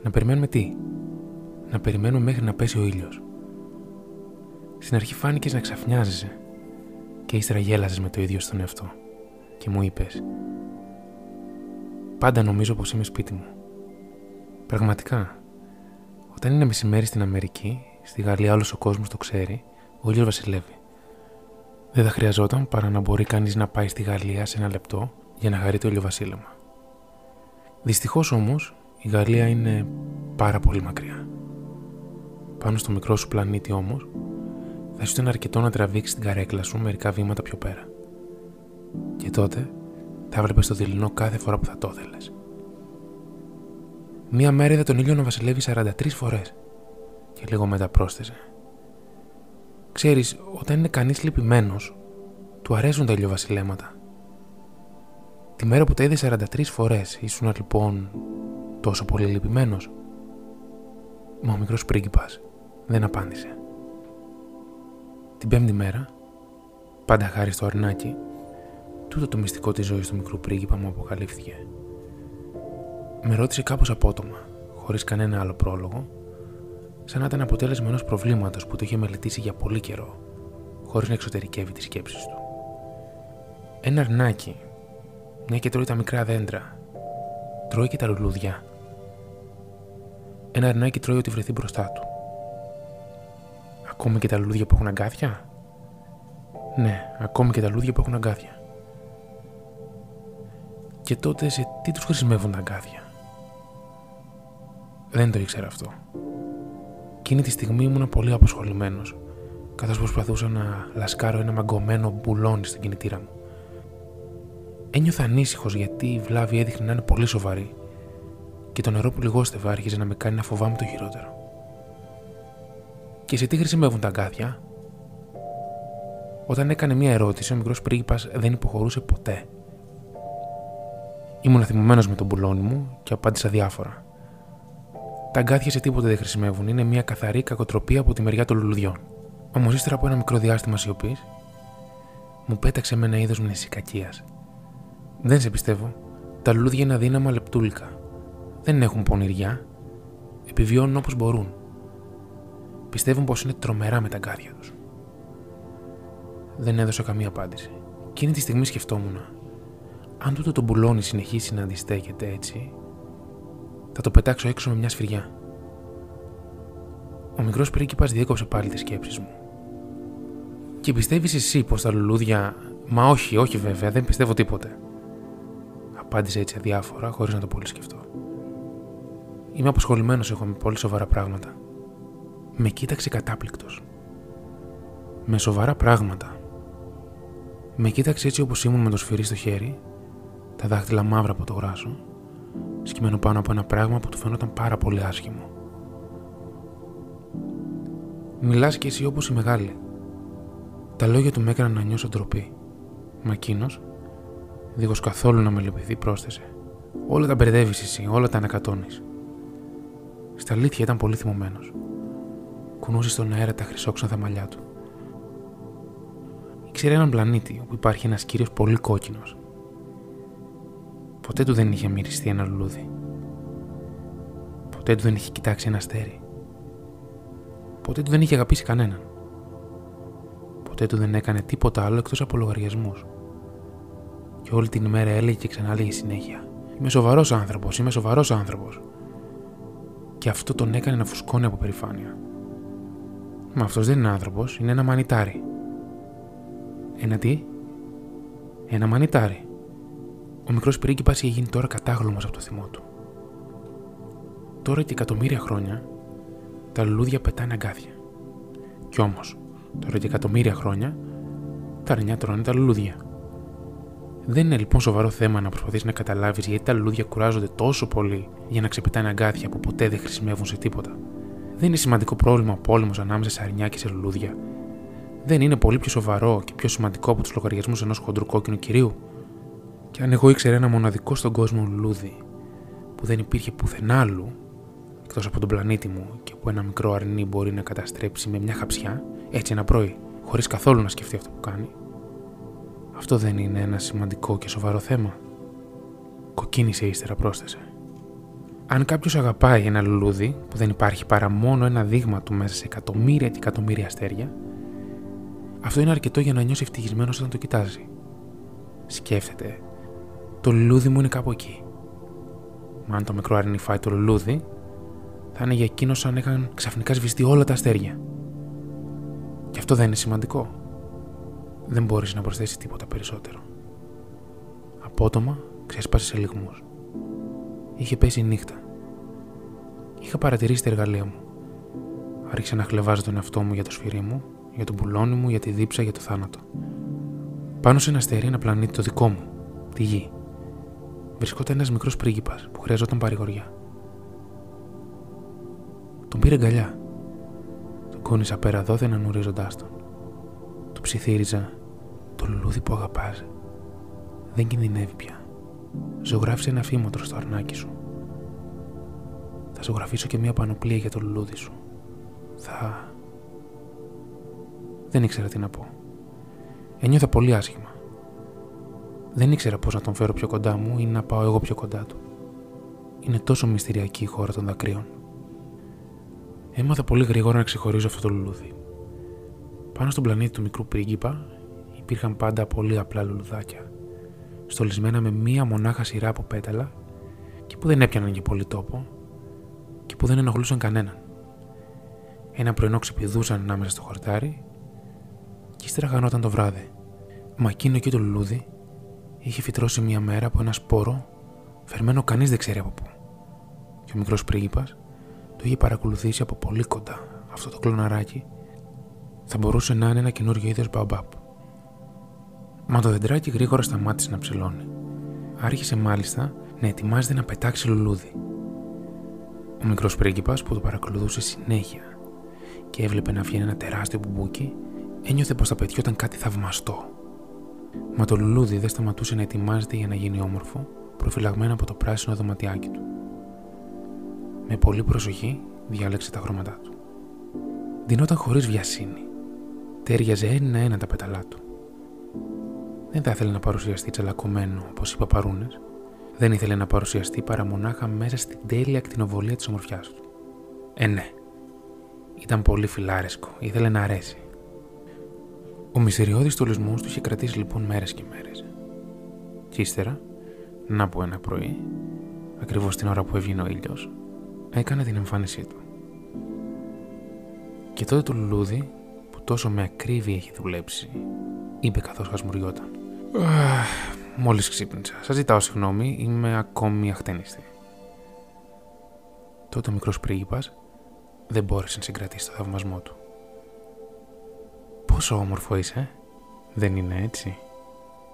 Να περιμένουμε τι; Να περιμένουμε μέχρι να πέσει ο ήλιος. Στην αρχή φάνηκες να ξαφνιάζεσαι και ύστερα γέλασες με το ίδιο στον εαυτό και μου είπες Πάντα νομίζω πως είμαι σπίτι μου. Πραγματικά, όταν είναι μεσημέρι στην Αμερική, στη Γαλλία όλος ο κόσμος το ξέρει, ο ήλιος βασιλεύει. Δεν θα χρειαζόταν παρά να μπορεί κανείς να πάει στη Γαλλία σε ένα λεπτό για να χαρεί το ηλιοβασίλεμα. Δυστυχώς όμως η Γαλλία είναι πάρα πολύ μακριά. Πάνω στο μικρό σου πλανήτη όμως, θα σου ήταν αρκετό να τραβήξεις την καρέκλα σου μερικά βήματα πιο πέρα. Και τότε θα έβλεπες το δειλινό κάθε φορά που θα το ήθελες. Μία μέρα είδα τον ήλιο να βασιλεύει 43 φορές. Και λίγο μετά πρόσθεσε. Ξέρεις, όταν είναι κανείς λυπημένος, του αρέσουν τα ηλιοβασιλέματα. Τη μέρα που τα είδε 43 φορές, ήσουν λοιπόν τόσο πολύ λυπημένος. Μα ο μικρός πρίγκιπας δεν απάντησε. Την πέμπτη μέρα, πάντα χάρη στο αρνάκι, τούτο το μυστικό της ζωής του μικρού πρίγκιπα μου αποκαλύφθηκε. Με ρώτησε κάπως απότομα, χωρίς κανένα άλλο πρόλογο, σαν να ήταν αποτέλεσμα ενός προβλήματος που το είχε μελετήσει για πολύ καιρό, χωρίς να εξωτερικεύει τις σκέψεις του. Ένα αρνάκι μια και τρώει τα μικρά δέντρα. Τρώει και τα λουλούδια. Ένα αρνάκι τρώει ό,τι βρεθεί μπροστά του. Ακόμη και τα λουλούδια που έχουν αγκάθια; Ναι, ακόμη και τα λουλούδια που έχουν αγκάθια. Και τότε σε τι τους χρησιμεύουν τα αγκάθια; Δεν το ήξερα αυτό. Εκείνη τη στιγμή ήμουν πολύ αποσχολημένο, καθώς προσπαθούσα να λασκάρω ένα μαγκωμένο μπουλόνι στην κινητήρα μου. Ένιωθα ανήσυχος γιατί η βλάβη έδειχνε να είναι πολύ σοβαρή και το νερό που λιγόστευα άρχιζε να με κάνει να φοβάμαι το χειρότερο. Και σε τι χρησιμεύουν τα αγκάθια, όταν έκανε μία ερώτηση, ο μικρός πρίγκιπας δεν υποχωρούσε ποτέ. Ήμουν θυμωμένος με τον μπουλόνι μου και απάντησα διάφορα. Τα αγκάθια σε τίποτα δεν χρησιμεύουν, είναι μια καθαρή κακοτροπία από τη μεριά των λουλουδιών. Όμως ύστερα από ένα μικρό διάστημα σιωπής, μου πέταξε με ένα είδος μνησικακίας. Δεν σε πιστεύω. Τα λουλούδια είναι αδύναμα λεπτούλικα. Δεν έχουν πονηριά. Επιβιώνουν όπως μπορούν. Πιστεύουν πως είναι τρομερά με τα αγκάθια τους. Δεν έδωσα καμία απάντηση. Εκείνη τη στιγμή σκεφτόμουν. Αν τούτο το μπουλόνι συνεχίσει να αντιστέκεται έτσι, θα το πετάξω έξω με μια σφυριά. Ο μικρός πρίγκιπας διέκοψε πάλι τις σκέψεις μου. Και πιστεύεις εσύ πως τα λουλούδια. Μα όχι, όχι βέβαια, δεν πιστεύω τίποτε. Απάντησε έτσι αδιάφορα, χωρίς να το πολύ σκεφτώ. Είμαι αποσχολημένο, έχω με πολύ σοβαρά πράγματα. Με κοίταξε κατάπληκτος. Με σοβαρά πράγματα. Με κοίταξε έτσι όπως ήμουν με το σφυρί στο χέρι, τα δάχτυλα μαύρα από το γράσο σκυμμένο πάνω από ένα πράγμα που του φαινόταν πάρα πολύ άσχημο. Μιλάς κι εσύ όπως η μεγάλη. Τα λόγια του με έκαναν να νιώσω ντροπή. Μα εκείνος, δίχως καθόλου να με λυπηθεί, πρόσθεσε. Όλα τα μπερδεύεις εσύ, όλα τα ανακατώνεις. Στα αλήθεια ήταν πολύ θυμωμένος. Κουνούσες στον αέρα τα χρυσόξανα μαλλιά του. Ήξερε έναν πλανήτη όπου υπάρχει ένας κύριος πολύ κόκκινος Ποτέ του δεν είχε μυριστεί ένα λουλούδι. Ποτέ του δεν είχε κοιτάξει ένα αστέρι. Ποτέ του δεν είχε αγαπήσει κανέναν. Ποτέ του δεν έκανε τίποτα άλλο εκτός από λογαριασμούς. Και όλη την ημέρα έλεγε και ξανά έλεγε συνέχεια. Είμαι σοβαρός άνθρωπος, είμαι σοβαρός άνθρωπος. Και αυτό τον έκανε να φουσκώνει από περηφάνεια. Μα αυτός δεν είναι άνθρωπος, είναι ένα μανιτάρι. Ένα τι; Ένα μανιτάρι. Ο μικρός πρίγκιπας είχε γίνει τώρα κατάγλωμος από το θυμό του. Τώρα και εκατομμύρια χρόνια τα λουλούδια πετάνε αγκάθια. Κι όμως, τώρα και εκατομμύρια χρόνια τα αρνιά τρώνε τα λουλούδια. Δεν είναι λοιπόν σοβαρό θέμα να προσπαθείς να καταλάβεις γιατί τα λουλούδια κουράζονται τόσο πολύ για να ξεπετάνε αγκάθια που ποτέ δεν χρησιμεύουν σε τίποτα. Δεν είναι σημαντικό πρόβλημα ο πόλεμος ανάμεσα σε αρνιά και σε λουλούδια. Δεν είναι πολύ πιο σοβαρό και πιο σημαντικό από τους λογαριασμούς ενός χοντρού κόκκινου κυρίου. Και αν εγώ ήξερα ένα μοναδικό στον κόσμο λουλούδι που δεν υπήρχε πουθενά άλλου εκτός από τον πλανήτη μου και που ένα μικρό αρνί μπορεί να καταστρέψει με μια χαψιά, έτσι ένα πρωί, χωρίς καθόλου να σκεφτεί αυτό που κάνει, αυτό δεν είναι ένα σημαντικό και σοβαρό θέμα. Κοκκίνησε ύστερα, πρόσθεσε. Αν κάποιος αγαπάει ένα λουλούδι που δεν υπάρχει παρά μόνο ένα δείγμα του μέσα σε εκατομμύρια και εκατομμύρια αστέρια, αυτό είναι αρκετό για να νιώσει ευτυχισμένος όταν το κοιτάζει. Σκέφτεται το λουλούδι μου είναι κάπου εκεί. Μα αν το μικρό αρνί φάει το λουλούδι, θα είναι για εκείνο σαν είχαν ξαφνικά σβηστεί όλα τα αστέρια. Και αυτό δεν είναι σημαντικό. Δεν μπορείς να προσθέσεις τίποτα περισσότερο. Απότομα ξέσπασες σε λιγμούς. Είχε πέσει η νύχτα. Είχα παρατηρήσει τα εργαλεία μου. Άρχισα να χλεβάζω τον εαυτό μου για το σφυρί μου, για τον πουλόνι μου, για τη δίψα, για το θάνατο. Πάνω σε ένα αστέρι, ένα πλανήτη το δικό μου, τη γη βρισκόταν ένας μικρός πρίγκιπας που χρειαζόταν παρηγοριά. Τον πήρε αγκαλιά. Τον κόνησα πέρα δόθεν ανουρίζοντά τον. Του ψιθύριζα το λουλούδι που αγαπά. Δεν κινδυνεύει πια. Ζωγράφησε ένα φήμοτρο στο αρνάκι σου. Θα ζωγραφίσω και μια πανοπλία για το λουλούδι σου. Θα. Δεν ήξερα τι να πω. Ένιωθα πολύ άσχημα. Δεν ήξερα πώς να τον φέρω πιο κοντά μου ή να πάω εγώ πιο κοντά του. Είναι τόσο μυστηριακή η χώρα των δακρύων. Έμαθα πολύ γρήγορα να ξεχωρίζω αυτό το λουλούδι. Πάνω στον πλανήτη του μικρού πρίγκιπα υπήρχαν πάντα πολύ απλά λουλουδάκια. στολισμένα με μία μονάχα σειρά από πέταλα και που δεν έπιαναν και πολύ τόπο και που δεν ενοχλούσαν κανέναν. Ένα πρωινό ξυπηδούσαν ανάμεσα στο χορτάρι και ύστερα χανόταν το βράδυ. Μα εκείνο εκεί το λουλούδι είχε φυτρώσει μία μέρα από ένα σπόρο φερμένο κανείς δεν ξέρει από πού. Και ο μικρός πρίγκιπας το είχε παρακολουθήσει από πολύ κοντά αυτό το κλωναράκι θα μπορούσε να είναι ένα καινούριο είδος μπαομπάμπ. Μα το δεντράκι γρήγορα σταμάτησε να ψηλώνει. Άρχισε μάλιστα να ετοιμάζεται να πετάξει λουλούδι. Ο μικρός πρίγκιπας που το παρακολουθούσε συνέχεια και έβλεπε να βγαίνει ένα τεράστιο μπουμπούκι, ένιωθε πως θα πετιόταν κάτι θαυμαστό. Μα το λουλούδι δεν σταματούσε να ετοιμάζεται για να γίνει όμορφο, προφυλαγμένο από το πράσινο δωματιάκι του. Με πολύ προσοχή διάλεξε τα χρώματά του. Δινόταν χωρίς βιασύνη. Τέριαζε ένα-ένα τα πεταλά του. Δεν θα ήθελε να παρουσιαστεί τσαλακωμένο όπως οι παπαρούνες. Δεν ήθελε να παρουσιαστεί παρά μονάχα μέσα στην τέλεια ακτινοβολία της ομορφιάς του. Ε, ναι. Ήταν πολύ φιλάρεσκο, ήθελε να αρέσει. Ο μυστηριώδης τολισμό του είχε κρατήσει λοιπόν μέρες και μέρες. Και ύστερα, να πω ένα πρωί, ακριβώς την ώρα που έβγαινε ο ήλιος, έκανε την εμφάνισή του. Και τότε το λουλούδι, που τόσο με ακρίβεια έχει δουλέψει, είπε καθώς χασμουριόταν. Μόλις ξύπνησα. Σας ζητάω συγγνώμη, είμαι ακόμη αχτένιστη. Τότε ο μικρός πρίγκιπας δεν μπόρεσε να συγκρατήσει το θαυμασμό του. Πόσο όμορφο είσαι, δεν είναι έτσι,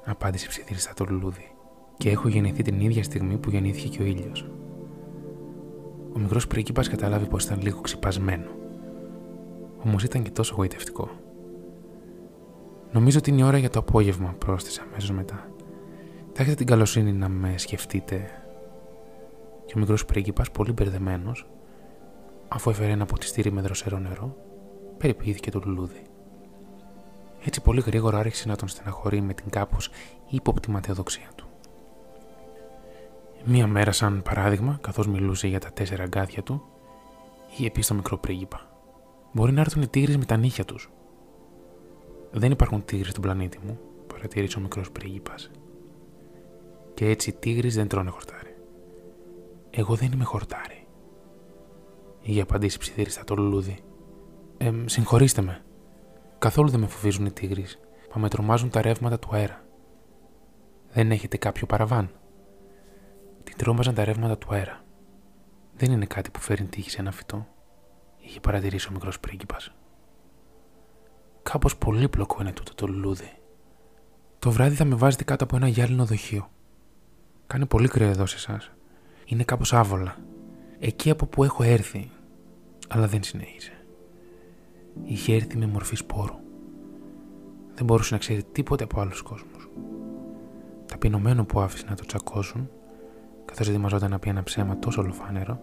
απάντησε ψιθυριστά το λουλούδι. Και έχω γεννηθεί την ίδια στιγμή που γεννήθηκε και ο ήλιος. Ο μικρός πρίγκιπας κατάλαβε πως ήταν λίγο ξυπασμένο. Όμως ήταν και τόσο γοητευτικό. Νομίζω ότι είναι η ώρα για το απόγευμα, πρόσθεσε αμέσως μετά. Θα έχετε την καλοσύνη να με σκεφτείτε. Και ο μικρός πρίγκιπας, πολύ μπερδεμένος, αφού έφερε ένα ποτιστήρι με δροσερό νερό, περιποιήθηκε το λουλούδι. Έτσι πολύ γρήγορα άρχισε να τον στεναχωρεί με την κάπως ύποπτη ματαιοδοξία του. Μία μέρα, σαν παράδειγμα, καθώς μιλούσε για τα τέσσερα αγκάθια του, είχε πει στο μικρό πρίγκιπα: Μπορεί να έρθουν οι τίγρες με τα νύχια τους. Δεν υπάρχουν τίγρες στον πλανήτη μου, παρατήρησε ο μικρός πρίγκιπας. Και έτσι οι τίγρες δεν τρώνε χορτάρι. Εγώ δεν είμαι χορτάρι. Είχε απαντήσει ψιθύριστα το λουλούδι. Ε, συγχωρήστε με. Καθόλου δεν με φοβίζουν οι τίγρε, μα με τρομάζουν τα ρεύματα του αέρα. Δεν έχετε κάποιο παραβάν. Την τρόμαζαν τα ρεύματα του αέρα. Δεν είναι κάτι που φέρνει τύχη σε ένα φυτό, είχε παρατηρήσει ο μικρός πρίγκιπας. Κάπως πολύπλοκο είναι τούτο το λουλούδι. Το βράδυ θα με βάζετε κάτω από ένα γυάλινο δοχείο. Κάνει πολύ κρύο εδώ σε εσάς. Είναι κάπως άβολα. Εκεί από που έχω έρθει. Αλλά δεν συνέχισε. Είχε έρθει με μορφή σπόρου. Δεν μπορούσε να ξέρει τίποτε από άλλους κόσμους. Ταπεινωμένο που άφησε να το τσακώσουν, καθώς ετοιμαζόταν να πει ένα ψέμα τόσο ολοφάνερο,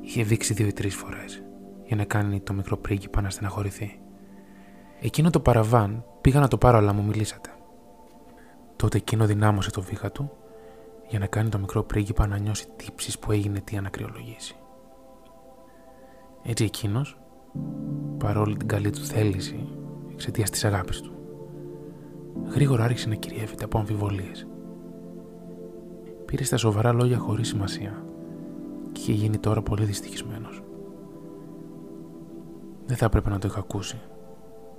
είχε δείξει δύο ή τρεις φορές για να κάνει το μικρό πρίγκιπα να στεναχωρηθεί. Εκείνο το παραβάν πήγα να το πάρω, αλλά μου μιλήσατε. Τότε εκείνο δυνάμωσε το βήχα του για να κάνει το μικρό πρίγκιπα να νιώσει τύψεις που έγινε τι ανακριολογήσει. Έτσι εκείνος, παρόλη την καλή του θέληση εξαιτίας της αγάπης του, γρήγορα άρχισε να κυριεύεται από αμφιβολίες. Πήρε στα σοβαρά λόγια χωρίς σημασία και είχε γίνει τώρα πολύ δυστυχισμένος. Δεν θα έπρεπε να το είχα ακούσει,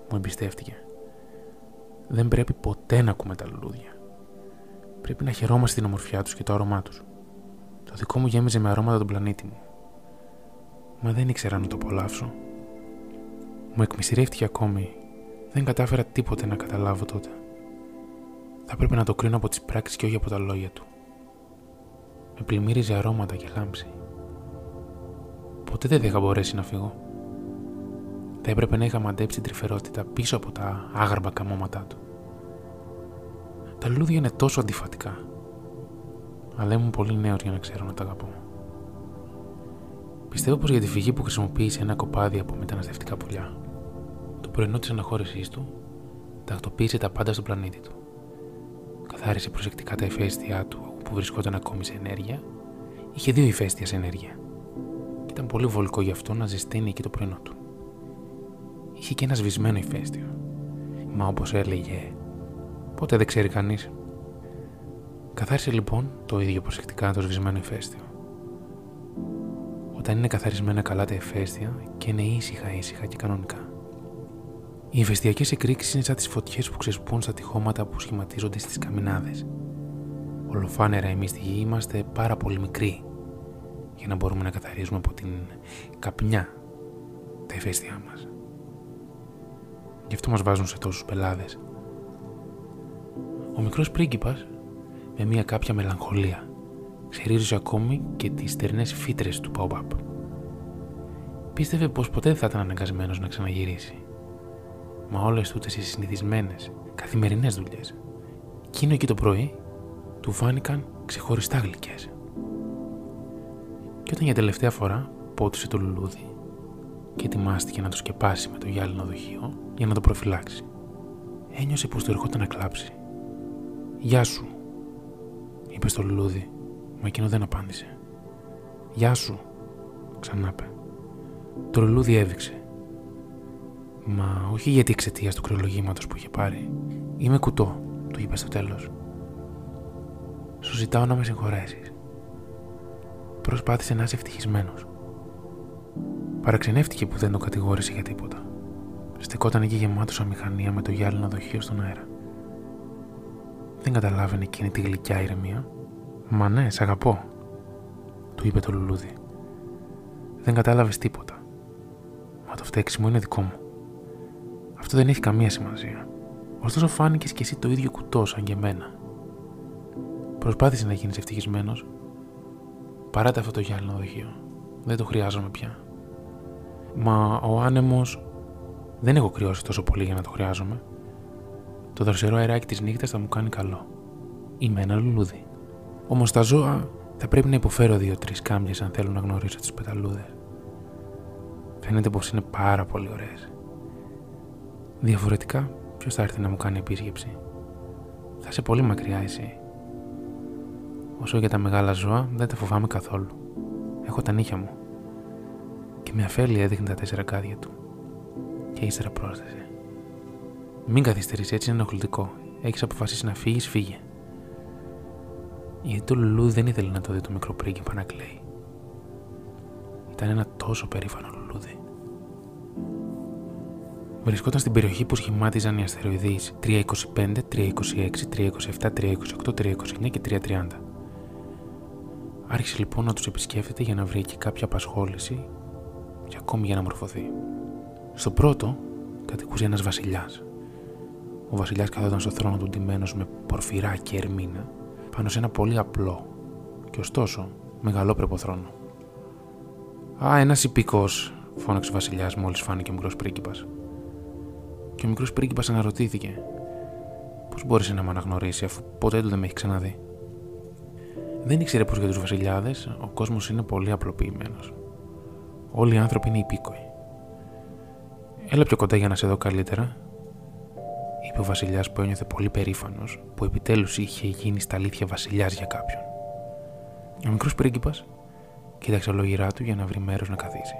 μου εμπιστεύτηκε. Δεν πρέπει ποτέ να ακούμε τα λουλούδια. Πρέπει να χαιρόμαστε την ομορφιά τους και το άρωμά τους. Το δικό μου γέμιζε με αρώματα τον πλανήτη μου. Μα δεν ήξερα να το απολαύσω. Μου εκμυστηρεύτηκε ακόμη. Δεν κατάφερα τίποτε να καταλάβω τότε. Θα έπρεπε να το κρίνω από τις πράξεις και όχι από τα λόγια του. Με πλημμύριζε αρώματα και λάμψη. Ποτέ δεν είχα μπορέσει να φύγω. Θα έπρεπε να είχα μαντέψει τρυφερότητα πίσω από τα άγαρμα καμώματά του. Τα λουλούδια είναι τόσο αντιφατικά. Αλλά ήμουν πολύ νέος για να ξέρω να τα αγαπώ. Πιστεύω πως για τη φυγή που χρησιμοποίησε ένα κοπάδι από μεταναστευτικά πουλιά, το πρωινό της αναχώρησής του τακτοποίησε τα πάντα στον πλανήτη του. Καθάρισε προσεκτικά τα ηφαίστειά του που βρισκόταν ακόμη σε ενέργεια, είχε δύο ηφαίστειας σε ενέργεια. Και ήταν πολύ βολικό γι' αυτό να ζεσταίνει εκεί το πρωινό του. Είχε και ένα σβησμένο ηφαίστειο. Μα όπως έλεγε, ποτέ δεν ξέρει κανείς. Καθάρισε λοιπόν το ίδιο προσεκτικά το σβησμένο ηφαίστειο. Όταν είναι καθαρισμένα καλά τα ηφαίστεια και είναι ήσυχα ήσυχα και κανονικά. Οι ηφαιστειακές εκρήξεις είναι σαν τις φωτιές που ξεσπούν στα τυχώματα που σχηματίζονται στις καμινάδες. Ολοφάνερα εμείς στη γη είμαστε πάρα πολύ μικροί για να μπορούμε να καθαρίζουμε από την καπνιά τα ηφαίστειά μας. Γι' αυτό μας βάζουν σε τόσους πελάδες. Ο μικρός πρίγκιπας με μια κάποια μελαγχολία ξερίζωσε ακόμη και τις στερνές φύτρες του Παομπάπ. Πίστευε πως ποτέ δεν θα ήταν αναγκασμένος να ξαναγυρίσει Μα όλες τούτες οι συνηθισμένες, καθημερινές δουλειές, εκείνο εκεί το πρωί του φάνηκαν ξεχωριστά γλυκές. Και όταν για τελευταία φορά πότισε το λουλούδι και ετοιμάστηκε να το σκεπάσει με το γυάλινο δοχείο για να το προφυλάξει, ένιωσε πως του ερχόταν να κλάψει. Γεια σου, είπε στο λουλούδι, μα εκείνο δεν απάντησε. Γεια σου, ξανάπε. Το λουλούδι έβηξε Μα όχι γιατί εξαιτίας του κρυολογήματος που είχε πάρει. Είμαι κουτό, του είπες στο τέλος. Σου ζητάω να με συγχωρέσεις. Προσπάθησε να είσαι ευτυχισμένος. Παραξενεύτηκε που δεν τον κατηγόρησε για τίποτα. Στεκόταν εκεί γεμάτος αμηχανία με το γυάλινο δοχείο στον αέρα. Δεν καταλάβαινε εκείνη τη γλυκιά ηρεμία. Μα ναι, σ' αγαπώ, του είπε το λουλούδι. Δεν κατάλαβες τίποτα. Μα το φταίξιμο είναι δικό μου. Αυτό δεν έχει καμία σημασία. Ωστόσο φάνηκες και εσύ το ίδιο κουτό σαν και εμένα. Προσπάθησε να γίνεις ευτυχισμένος. Παράτα αυτό το γυάλινο δοχείο. Δεν το χρειάζομαι πια. Μα ο άνεμος δεν έχω κρυώσει τόσο πολύ για να το χρειάζομαι. Το δροσερό αεράκι της νύχτας θα μου κάνει καλό. Είμαι ένα λουλούδι. Όμως τα ζώα θα πρέπει να υποφέρω δύο-τρεις κάμπιε αν θέλουν να γνωρίσω τι πεταλούδες. Φαίνεται πως είναι πάρα πολύ ωραίες. Διαφορετικά, ποιος θα έρθει να μου κάνει επίσκεψη; Θα είσαι πολύ μακριά εσύ. Όσο για τα μεγάλα ζώα, δεν τα φοβάμαι καθόλου. Έχω τα νύχια μου. Και με αφέλεια έδειχνε τα τέσσερα κάδια του. Και ύστερα πρόσθεσε. Μην καθυστερείς έτσι, είναι ενοχλητικό. Έχεις αποφασίσει να φύγεις, φύγε. Γιατί το Λουλού δεν ήθελε να το δει το μικρό πρίγκιπα να κλαίει. Ήταν ένα τόσο περήφανο λουλούδι. Βρισκόταν στην περιοχή που σχημάτιζαν οι αστεροειδείς 325, 326, 327, 328, 329 και 330. Άρχισε λοιπόν να τους επισκέφτεται για να βρει εκεί κάποια απασχόληση και ακόμη για να μορφωθεί. Στο πρώτο κατοικούσε ένας βασιλιάς. Ο βασιλιάς καθόταν στο θρόνο του ντυμένος με πορφυρά και ερμήνα πάνω σε ένα πολύ απλό και ωστόσο μεγαλόπρεπο θρόνο. «Α, ένας υπηκός», φώναξε ο βασιλιάς μόλις φάνηκε ο μικρός πρίγκιπας και ο μικρός πρίγκιπας αναρωτήθηκε. Πώς μπόρεσε να με αναγνωρίσει αφού ποτέ του δεν με έχει ξαναδεί. Δεν ήξερε πως για τους βασιλιάδες ο κόσμος είναι πολύ απλοποιημένος. Όλοι οι άνθρωποι είναι υπήκοοι. Έλα πιο κοντά για να σε δω καλύτερα, είπε ο βασιλιάς που ένιωθε πολύ περήφανος που επιτέλους είχε γίνει στα αλήθεια βασιλιάς για κάποιον. Ο μικρός πρίγκιπας κοίταξε ολόγυρά του για να βρει μέρος να καθίσει.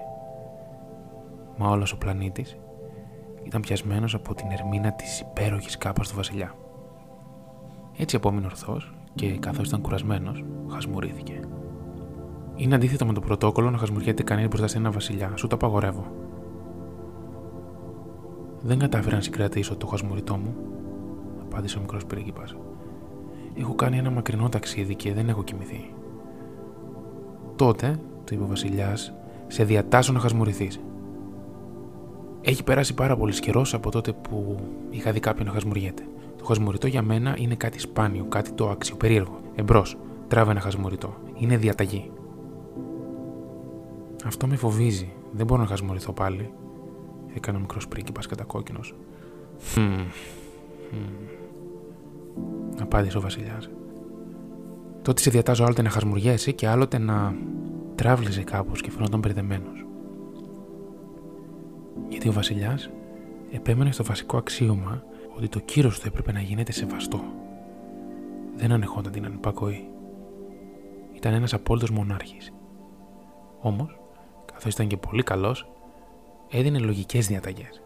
Μα όλος ο πλανήτης ήταν πιασμένος από την ερμήνα της υπέροχης κάπας του Βασιλιά. Έτσι απόμεινε ορθός και καθώς ήταν κουρασμένος, χασμουρήθηκε. Είναι αντίθετο με το πρωτόκολλο να χασμουριέται κανείς μπροστά σε ένα Βασιλιά, σου το απαγορεύω. Δεν κατάφερα να συγκρατήσω το χασμουριτό μου, απάντησε ο μικρός πρίγκιπας. Έχω κάνει ένα μακρινό ταξίδι και δεν έχω κοιμηθεί. Τότε, του είπε ο Βασιλιάς, σε διατάσσω να χασμουριθείς. Έχει περάσει πάρα πολύς καιρός από τότε που είχα δει κάποιον να χασμουριέται. Το χασμουριτό για μένα είναι κάτι σπάνιο, κάτι το αξιοπερίεργο. Εμπρός, τράβε ένα χασμουριτό. Είναι διαταγή. Αυτό με φοβίζει. Δεν μπορώ να χασμουριθώ πάλι. Έκανε ο μικρό πρίγκιπα κατακόκκινος. Hm. Απάντησε ο Βασιλιάς. Τότε σε διατάζω άλλοτε να χασμουριέσαι και άλλοτε να τράβλιζε κάπως και φαινόταν μπερδεμένος γιατί ο βασιλιάς επέμενε στο βασικό αξίωμα ότι το κύρος του έπρεπε να γίνεται σεβαστό. Δεν ανεχόταν την ανυπακοή. Ήταν ένας απόλυτος μονάρχης. Όμως, καθώς ήταν και πολύ καλός, έδινε λογικές διαταγές.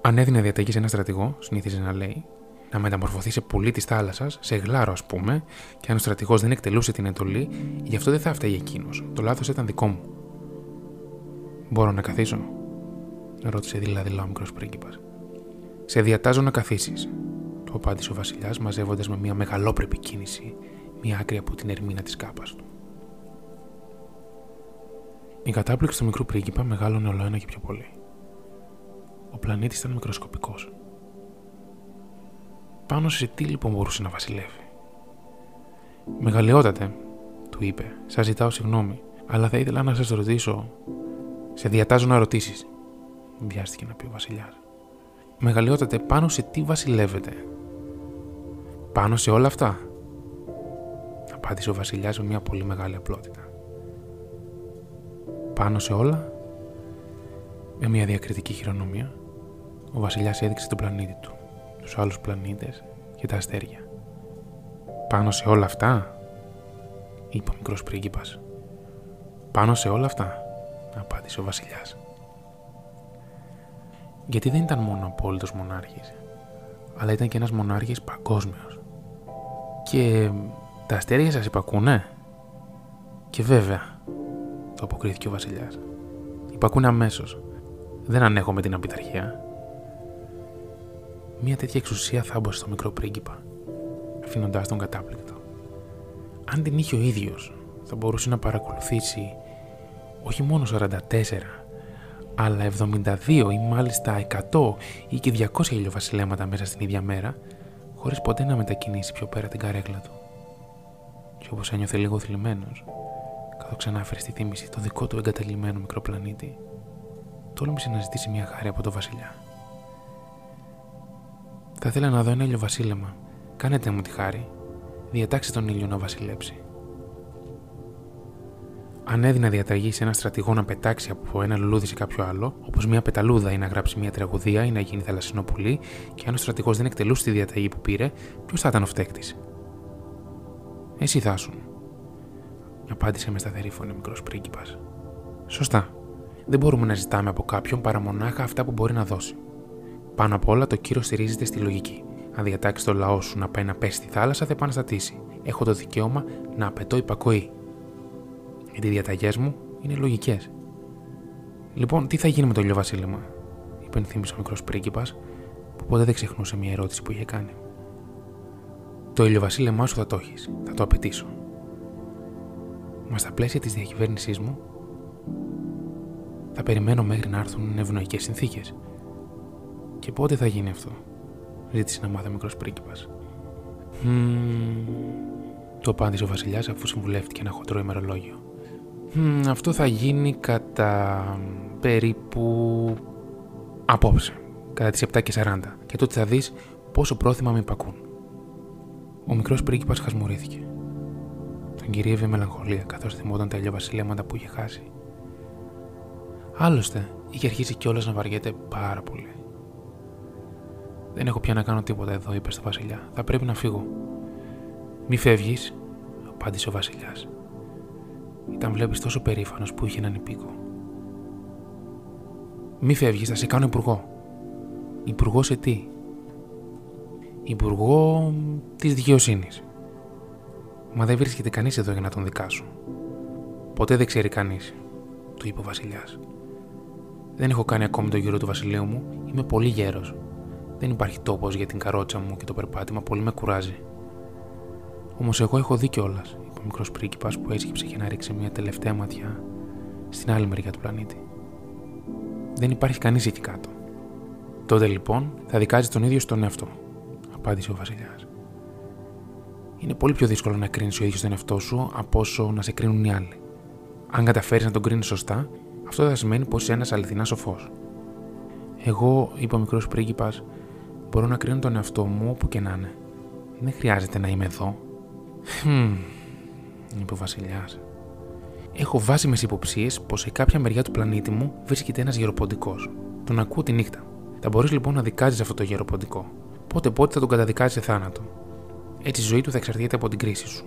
Αν έδινε διαταγή σε ένα στρατηγό, συνήθιζε να λέει, να μεταμορφωθεί σε πουλί της θάλασσας, σε γλάρο ας πούμε, και αν ο στρατηγός δεν εκτελούσε την εντολή, γι' αυτό δεν θα έφταιγε εκείνος. Το λάθος ήταν δικό μου. Μπορώ να καθίσω, ρώτησε δηλαδή ο μικρό πρίγκιπας. Σε διατάζω να καθίσεις, του απάντησε ο Βασιλιάς, μαζεύοντας με μια μεγαλόπρεπη κίνηση μια άκρη από την ερμήνα της κάπας του. Η κατάπληξη του μικρού πρίγκιπα μεγάλωνε όλο ένα και πιο πολύ. Ο πλανήτης ήταν μικροσκοπικός. Πάνω σε τι λοιπόν μπορούσε να βασιλεύει; Μεγαλειότατε, του είπε, σας ζητάω συγγνώμη, αλλά θα ήθελα να σας ρωτήσω. Σε διατάζω να ρωτήσεις, βιάστηκε να πει ο Βασιλιάς. Μεγαλειότατε, πάνω σε τι βασιλεύετε; Πάνω σε όλα αυτά, απάντησε ο Βασιλιάς με μια πολύ μεγάλη απλότητα. Πάνω σε όλα, με μια διακριτική χειρονομία, ο Βασιλιάς έδειξε τον πλανήτη του, τους άλλους πλανήτες και τα αστέρια. Πάνω σε όλα αυτά, είπε ο μικρός πρίγκιπας. Πάνω σε όλα αυτά, απάντησε ο Βασιλιάς. Γιατί δεν ήταν μόνο απόλυτος μονάρχης, αλλά ήταν και ένας μονάρχης παγκόσμιος. Και τα αστέρια σας υπακούνε; Και βέβαια, το αποκρίθηκε ο Βασιλιάς. Υπακούνε αμέσως. Δεν ανέχομαι την απειταρχία. Μια τέτοια εξουσία θα έμπωσε στο μικρό πρίγκιπα, αφήνοντάς τον κατάπληκτο. Αν την είχε ο ίδιος, θα μπορούσε να παρακολουθήσει όχι μόνο 44, αλλά 72 ή μάλιστα 100 ή και 200 ηλιοβασιλέματα μέσα στην ίδια μέρα, χωρίς ποτέ να μετακινήσει πιο πέρα την καρέκλα του. Και όπως ένιωθε λίγο θλιμμένος, καθώς ξανάφερε στη θύμηση το δικό του εγκαταλειμμένο μικρό πλανήτη, τόλμησε να ζητήσει μια χάρη από τον Βασιλιά. Θα ήθελα να δω ένα ήλιο βασίλεμα. Κάνετε μου τη χάρη. Διατάξτε τον ήλιο να βασιλέψει. Αν έδινα διαταγή σε ένα στρατηγό να πετάξει από ένα λουλούδι σε κάποιο άλλο, όπως μια πεταλούδα ή να γράψει μια τραγουδία ή να γίνει θαλασσινό πουλί, και αν ο στρατηγός δεν εκτελούσε τη διαταγή που πήρε, ποιος θα ήταν ο φταίχτη. Εσύ θα σου. Απάντησε με σταθερή φωνή ο μικρός πρίγκιπας. Σωστά. Δεν μπορούμε να ζητάμε από κάποιον παρά μονάχα αυτά που μπορεί να δώσει. Πάνω απ' όλα, το κύριο στηρίζεται στη λογική. Αν διατάξει το λαό σου να πάει να πέσει στη θάλασσα, θα επαναστατήσει. Έχω το δικαίωμα να απαιτώ υπακοή. Γιατί οι διαταγές μου είναι λογικές. Λοιπόν, τι θα γίνει με το ηλιοβασίλεμα, υπενθύμησε ο μικρός πρίγκιπας, που ποτέ δεν ξεχνούσε μια ερώτηση που είχε κάνει. Το ηλιοβασίλεμά σου θα το έχεις, θα το απαιτήσω. Μα στα πλαίσια της διακυβέρνησής μου, θα περιμένω μέχρι να έρθουν ευνοϊκές συνθήκες. Και πότε θα γίνει αυτό, ζήτησε να μάθει ο μικρός πρίγκιπας. Το απάντησε ο Βασιλιάς αφού συμβουλεύτηκε ένα χοντρό ημερολόγιο. Αυτό θα γίνει κατά περίπου απόψε, κατά τις 7 και 40. Και τότε θα δεις πόσο πρόθυμα με υπακούν. Ο μικρός πρίγκιπας χασμουρήθηκε. Τον κυρίευε μελαγχολία καθώς θυμόταν τα βασιλέματα που είχε χάσει. Άλλωστε, είχε αρχίσει κιόλας να βαριέται πάρα πολύ. Δεν έχω πια να κάνω τίποτα εδώ, είπε στο Βασιλιά. Θα πρέπει να φύγω. Μη φεύγεις, απάντησε ο Βασιλιάς. Ήταν βλέπεις τόσο περήφανος που είχε έναν υπήκο. Μη φεύγεις, θα σε κάνω υπουργό. Υπουργός σε τι, Υπουργό της Δικαιοσύνης. Μα δεν βρίσκεται κανείς εδώ για να τον δικάσω. Ποτέ δεν ξέρει κανείς, του είπε ο Βασιλιάς. Δεν έχω κάνει ακόμη το γύρο του βασιλείου μου, είμαι πολύ γέρος. Δεν υπάρχει τόπος για την καρότσα μου και το περπάτημα, πολύ με κουράζει. Όμως εγώ έχω δει κιόλας, είπε ο μικρός πρίγκιπας που έσκυψε για να ρίξει μια τελευταία ματιά στην άλλη μεριά του πλανήτη. Δεν υπάρχει κανείς εκεί κάτω. Τότε λοιπόν θα δικάζει τον ίδιο στον εαυτό, απάντησε ο Βασιλιάς. Είναι πολύ πιο δύσκολο να κρίνεις ο ίδιος τον εαυτό σου από όσο να σε κρίνουν οι άλλοι. Αν καταφέρεις να τον κρίνεις σωστά, αυτό θα σημαίνει πως είσαι ένας αληθινάς σοφός. Εγώ, είπε ο μικρός πρίγκιπας, μπορώ να κρίνω τον εαυτό μου όπου και να είναι. Δεν χρειάζεται να είμαι εδώ. Χμ, είπε ο Βασιλιάς. Έχω βάσιμε υποψίες πως σε κάποια μεριά του πλανήτη μου βρίσκεται ένας γεροποντικός. Τον ακούω τη νύχτα. Θα μπορείς λοιπόν να δικάζεις αυτό το γεροποντικό. Πότε πότε θα τον καταδικάζεις σε θάνατο. Έτσι η ζωή του θα εξαρτιέται από την κρίση σου.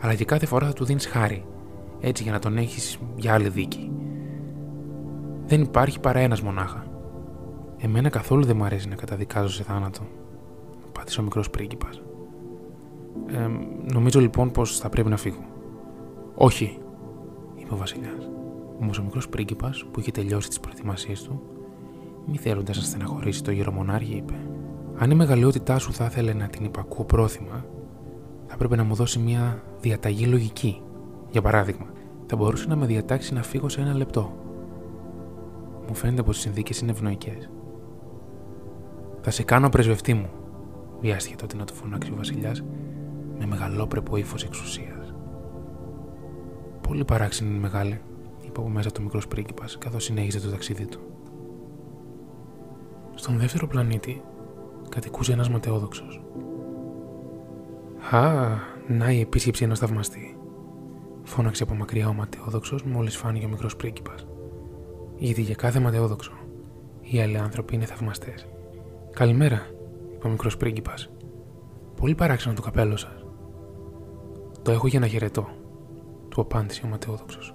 Αλλά και κάθε φορά θα του δίνεις χάρη, έτσι για να τον έχεις για άλλη δίκη. Δεν υπάρχει παρά ένας μονάχα. Εμένα καθόλου δεν μου αρέσει να καταδικάζω σε θάνατο. απάντησε ο μικρός πρίγκιπας. Ε, νομίζω λοιπόν πως θα πρέπει να φύγω. Όχι, είπε ο Βασιλιάς. Όμω ο μικρό πρίγκιπας που είχε τελειώσει τις προετοιμασίες του, μη θέλοντας να στεναχωρήσει το γερομονάρχη, είπε: Αν η μεγαλειότητά σου θα ήθελε να την υπακούω πρόθυμα, θα έπρεπε να μου δώσει μια διαταγή λογική. Για παράδειγμα, θα μπορούσε να με διατάξει να φύγω σε ένα λεπτό. Μου φαίνεται πως οι συνθήκες είναι ευνοϊκές. Θα σε κάνω πρεσβευτή μου, βιάστηκε τότε να του φωνάξει ο Βασιλιάς με μεγαλόπρεπο ύφος εξουσίας. Πολύ παράξενη είναι μεγάλη, είπε από μέσα το μικρός πρίγκιπας καθώς συνέχιζε το ταξίδι του. Στον δεύτερο πλανήτη κατοικούσε ένας ματαιόδοξο. Α, να η επίσκεψη ενός θαυμαστή. Φώναξε από μακριά ο ματαιόδοξο μόλις φάνηκε ο μικρός πρίγκιπας. Γιατί για κάθε ματαιόδοξο οι άλλοι άνθρωποι είναι θαυμαστές. Καλημέρα, είπε ο μικρός πρίγκιπας. Πολύ παράξενο το καπέλο σας. Το έχω για να χαιρετώ, του απάντησε ο ματαιόδοξος.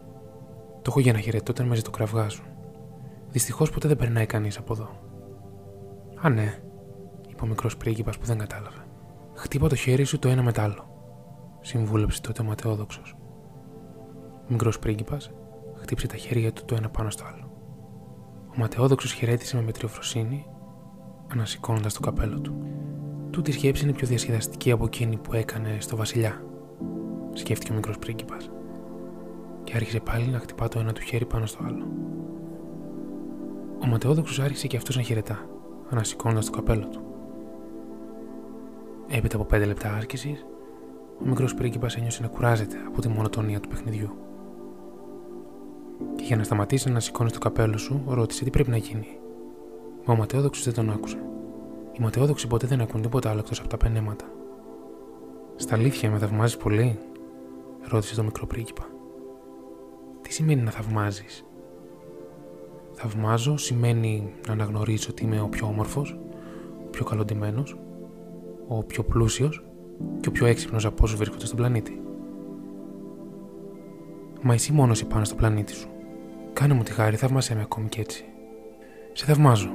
Το έχω για να χαιρετώ όταν με το κραυγάζουν. Δυστυχώς ποτέ δεν περνάει κανείς από εδώ. Α, ναι, είπε ο μικρός πρίγκιπας που δεν κατάλαβε. Χτύπα το χέρι σου το ένα με το άλλο, συμβούλεψε τότε ο ματαιόδοξος. Ο μικρός πρίγκιπας χτύπησε τα χέρια του το ένα πάνω στο άλλο. Ο ματαιόδοξος χαιρέτησε με μετριοφροσύνη, ανασηκώνοντα το καπέλο του. Τούτη σκέψη είναι πιο διασκεδαστική από εκείνη που έκανε στο Βασιλιά, σκέφτηκε ο μικρός πρίγκιπας. Και άρχισε πάλι να χτυπά το ένα του χέρι πάνω στο άλλο. Ο ματαιόδοξο άρχισε και αυτός να χαιρετά, ανασηκώνοντας το καπέλο του. Έπειτα από πέντε λεπτά άσκηση, ο μικρός πρίγκιπας ένιωσε να κουράζεται από τη μονοτονία του παιχνιδιού. Και για να σταματήσει να σηκώνεις το καπέλο σου, ρώτησε τι πρέπει να γίνει. Μα ο ματαιόδοξος δεν τον άκουσε. Οι ματαιόδοξοι ποτέ δεν ακούν τίποτα άλλο εκτός από τα πενέματα. Στα αλήθεια, με θαυμάζεις πολύ, ρώτησε το μικρό πρίγκιπα. Τι σημαίνει να θαυμάζεις, Θαυμάζω σημαίνει να αναγνωρίζω ότι είμαι ο πιο όμορφος, ο πιο καλοντημένος, ο πιο πλούσιος και ο πιο έξυπνος από όσους βρίσκονται στον πλανήτη. Μα εσύ μόνος είσαι πάνω στο πλανήτη σου. Κάνε μου τη χάρη, θαύμασέ με ακόμη κι έτσι. Σε θαυμάζω,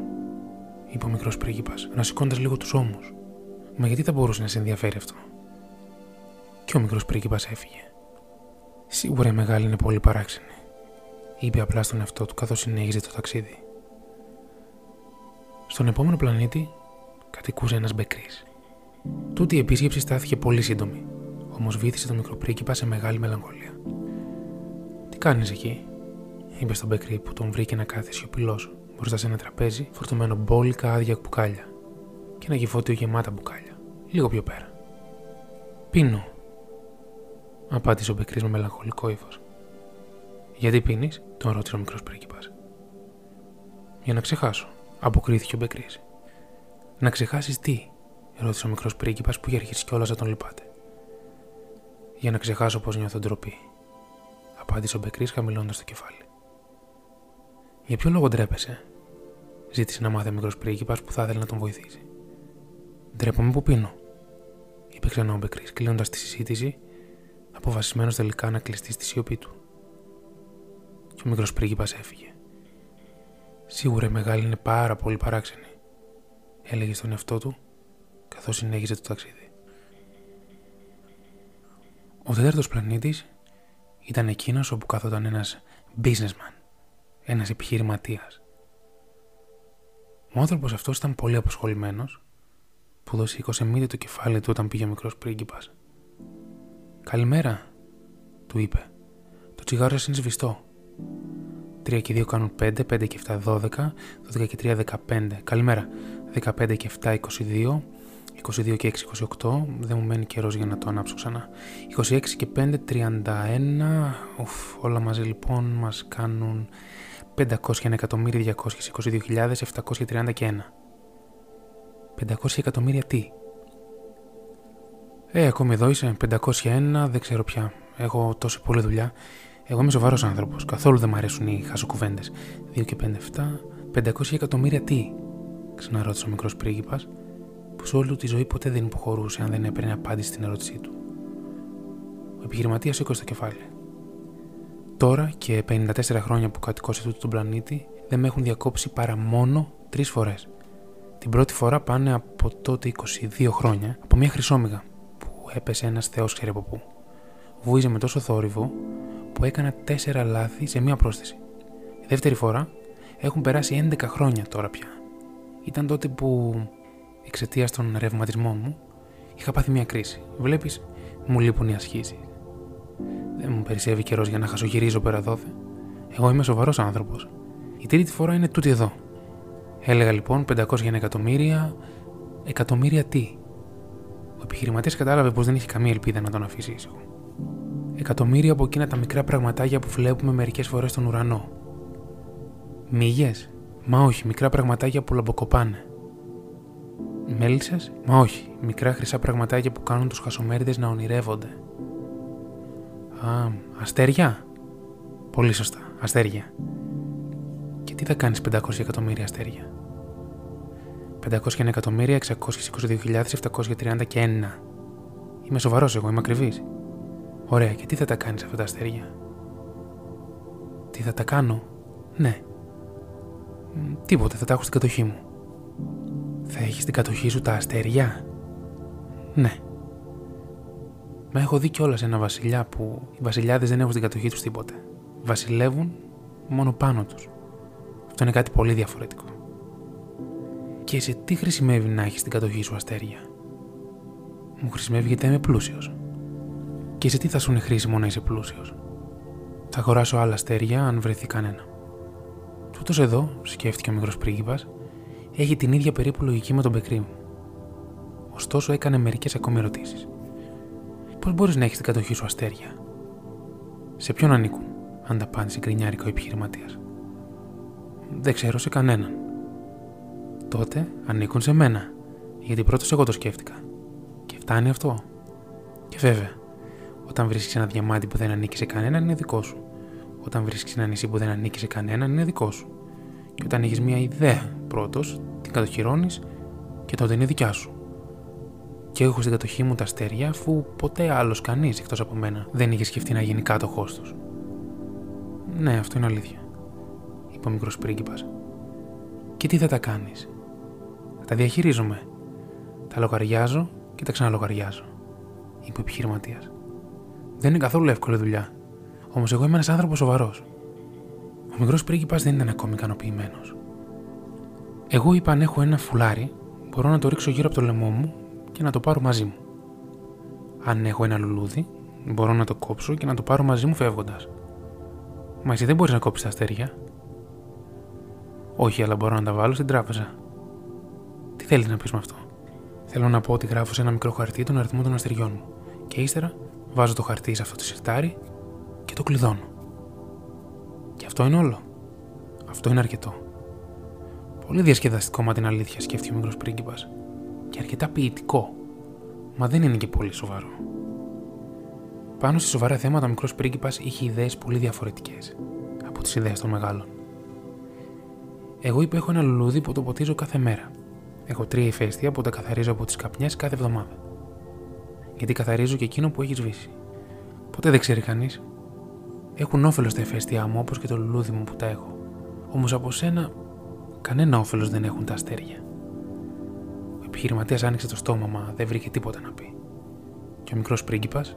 είπε ο μικρός πρίγκιπας, ανασηκώντα λίγο τους ώμους. Μα γιατί θα μπορούσε να σε ενδιαφέρει αυτό; Και ο μικρός πρίγκιπας έφυγε. Σίγουρα η μεγάλη είναι πολύ παράξενη, είπε απλά στον εαυτό του καθώς συνέχιζε το ταξίδι. Στον επόμενο πλανήτη κατοικούσε ένας μπεκρής. Τούτη η επίσκεψη στάθηκε πολύ σύντομη, όμως βήθησε το μικρό πρίγκιπα σε μεγάλη μελαγχολία. Τι κάνεις εκεί, είπε στον μπεκρή που τον βρήκε να κάθεται σιωπηλός μπροστά σε ένα τραπέζι φορτωμένο μπόλικα άδεια μπουκάλια και ένα γεφώτιο γεμάτα μπουκάλια, λίγο πιο πέρα. Πίνω, απάντησε ο Μπεκρής με μελαγχολικό ύφος. Γιατί πίνεις, τον ρώτησε ο μικρός πρίγκιπας. Για να ξεχάσω, αποκρίθηκε ο Μπεκρής. Να ξεχάσεις τι, ρώτησε ο μικρός πρίγκιπας που είχε αρχίσει κιόλας να τον λυπάται. Για να ξεχάσω πώς νιώθω ντροπή, απάντησε ο Μπεκρής χαμηλώντα το κεφάλι. Για ποιο λόγο ντρέπεσαι, ζήτησε να μάθει ο μικρός πρίγκιπας που θα ήθελε να τον βοηθήσει. Ντρέπομαι που πίνω, είπε ξανά ο Μπεκρής, κλείνοντας τη συζήτηση αποφασισμένος τελικά να κλειστεί στη σιωπή του. Και ο μικρός πρίγκιπας έφυγε. Σίγουρα η μεγάλη είναι πάρα πολύ παράξενη, έλεγε στον εαυτό του καθώς συνέχιζε το ταξίδι. Ο τέταρτος πλανήτης ήταν εκείνος όπου κάθονταν ένας businessman, ένας επιχειρηματίας. Ο άνθρωπος αυτός ήταν πολύ αποσχολημένο που δώσει μύτη το κεφάλι του όταν πήγε ο μικρός πρίγκιπας Καλημέρα, του είπε. Το τσιγάρο σας είναι σβηστό. 3 και 2 κάνουν 5, 5 και 7 12, 12 και 3 15. Καλημέρα. 15 και 7 22, 22 και 6 28. Δεν μου μένει καιρός για να το ανάψω ξανά. 26 και 5 31. Ουφ, όλα μαζί λοιπόν μας κάνουν 501.222.730 και 1. 500 εκατομμύρια τι, ε, ακόμη εδώ είσαι, 501, δεν ξέρω πια. Έχω τόσο πολλή δουλειά. Εγώ είμαι σοβαρός άνθρωπος. Καθόλου δεν μου αρέσουν οι χασοκουβέντες. 2 και 5, 7, 500 εκατομμύρια τι, ξαναρώτησε ο μικρός πρίγκιπας, που σε όλη τη ζωή ποτέ δεν υποχωρούσε αν δεν έπαιρνε απάντηση στην ερώτησή του. Ο επιχειρηματίας σήκωσε το κεφάλι. Τώρα και 54 χρόνια που κατοικώ σε τούτο τον πλανήτη δεν με έχουν διακόψει παρά μόνο τρεις φορές. Την πρώτη φορά πάνε από τότε 22 χρόνια από μια χρυσόμυγα που έπεσε ένας θεός ξέρει από πού. Βούιζε με τόσο θόρυβο που έκανα τέσσερα λάθη σε μία πρόσθεση. Η δεύτερη φορά έχουν περάσει 11 χρόνια τώρα πια. Ήταν τότε που εξαιτίας των ρευματισμών μου είχα πάθει μια κρίση. Βλέπεις, μου λείπουν οι ασχήσεις. Δεν μου περισσεύει καιρός για να χασογυρίζω πέρα δόθε. Εγώ είμαι σοβαρός άνθρωπος. Η τρίτη φορά είναι τούτη εδώ. Έλεγα λοιπόν 500 για ένα εκατομμύρια. Εκατομμύρια τι. Ο επιχειρηματίας κατάλαβε πως δεν είχε καμία ελπίδα να τον αφήσει ήσυχο. Εκατομμύρια από εκείνα τα μικρά πραγματάκια που βλέπουμε μερικές φορές στον ουρανό. Μύγες, μα όχι, μικρά πραγματάκια που λαμποκοπάνε. Μέλισσες, μα όχι, μικρά χρυσά πραγματάκια που κάνουν τους χασομέριδες να ονειρεύονται. Α, αστέρια. Πολύ σωστά, αστέρια. Και τι θα κάνεις 500 εκατομμύρια αστέρια; 501 εκατομμύρια 622.730 και 1. Είμαι σοβαρός εγώ, είμαι ακριβής. Ωραία, και τι θα τα κάνεις αυτά τα αστέρια; Τι θα τα κάνω, ναι. Τίποτε, θα τα έχω στην κατοχή μου. Θα έχεις στην κατοχή σου τα αστέρια; Ναι. Μα έχω δει κιόλας ένα βασιλιά που οι βασιλιάδες δεν έχουν στην κατοχή τους τίποτε. Βασιλεύουν μόνο πάνω τους. Αυτό είναι κάτι πολύ διαφορετικό. Και σε τι χρησιμεύει να έχεις στην κατοχή σου αστέρια; Μου χρησιμεύει γιατί είμαι πλούσιος. Και σε τι θα σου είναι χρήσιμο να είσαι πλούσιος; Θα αγοράσω άλλα αστέρια αν βρεθεί κανένα. Τούτος εδώ, σκέφτηκε ο μικρός πρίγκιπας, έχει την ίδια περίπου λογική με τον πεκρί μου. Ωστόσο έκανε μερικές ακόμη ερωτήσεις. Πώς μπορείς να έχεις την κατοχή σου αστέρια; Σε ποιον ανήκουν, ανταπάντησε γκρινιάρικο ο επιχειρηματίας; Δεν ξέρω σε κανέναν. Τότε ανήκουν σε μένα, γιατί πρώτος εγώ το σκέφτηκα. Και φτάνει αυτό. Και βέβαια, όταν βρίσκεις ένα διαμάντι που δεν ανήκει σε κανέναν, είναι δικό σου. Όταν βρίσκεις ένα νησί που δεν ανήκει σε κανέναν, είναι δικό σου. Και όταν έχεις μια ιδέα πρώτος, την κατοχυρώνεις και τότε είναι δικιά σου. Και έχω στην κατοχή μου τα αστέρια, αφού ποτέ άλλος κανείς εκτός από μένα δεν είχε σκεφτεί να γίνει κάτοχό του. Ναι, αυτό είναι αλήθεια, είπε ο μικρός πρίγκιπας. Και τι θα τα κάνεις; Θα τα διαχειρίζομαι. Τα λογαριάζω και τα ξαναλογαριάζω, είπε ο επιχειρηματίας. Δεν είναι καθόλου εύκολη δουλειά. Όμως εγώ είμαι ένας άνθρωπος σοβαρός. Ο μικρός πρίγκιπας δεν ήταν ακόμη ικανοποιημένος. Εγώ είπα αν έχω ένα φουλάρι, μπορώ να το ρίξω γύρω από το λαιμό μου και να το πάρω μαζί μου. Αν έχω ένα λουλούδι, μπορώ να το κόψω και να το πάρω μαζί μου φεύγοντας. Μα εσύ δεν μπορείς να κόψεις τα αστέρια. Όχι, αλλά μπορώ να τα βάλω στην τράπεζα. Τι θέλεις να πεις με αυτό; Θέλω να πω ότι γράφω σε ένα μικρό χαρτί τον αριθμό των αστεριών μου και ύστερα βάζω το χαρτί σε αυτό το σιρτάρι και το κλειδώνω. Και αυτό είναι όλο. Αυτό είναι αρκετό. Πολύ διασκεδαστικό μα την αλήθεια, σκέφτηκε ο μικρός πρίγκιπας. Και αρκετά ποιητικό. Μα δεν είναι και πολύ σοβαρό. Πάνω σε σοβαρά θέματα, ο μικρός πρίγκιπας είχε ιδέες πολύ διαφορετικές από τις ιδέες των μεγάλων. Εγώ υπέχω ένα λουλούδι που το ποτίζω κάθε μέρα. Έχω τρία ηφαίστεια που τα καθαρίζω από τις καπνιές κάθε εβδομάδα. Γιατί καθαρίζω και εκείνο που έχει σβήσει. Ποτέ δεν ξέρει κανείς. Έχουν όφελος τα ηφαίστειά μου όπως και το λουλούδι μου που τα έχω. Όμως από σένα κανένα όφελος δεν έχουν τα αστέρια. Ο επιχειρηματίας άνοιξε το στόμα, μα δεν βρήκε τίποτα να πει. Και ο μικρός πρίγκιπας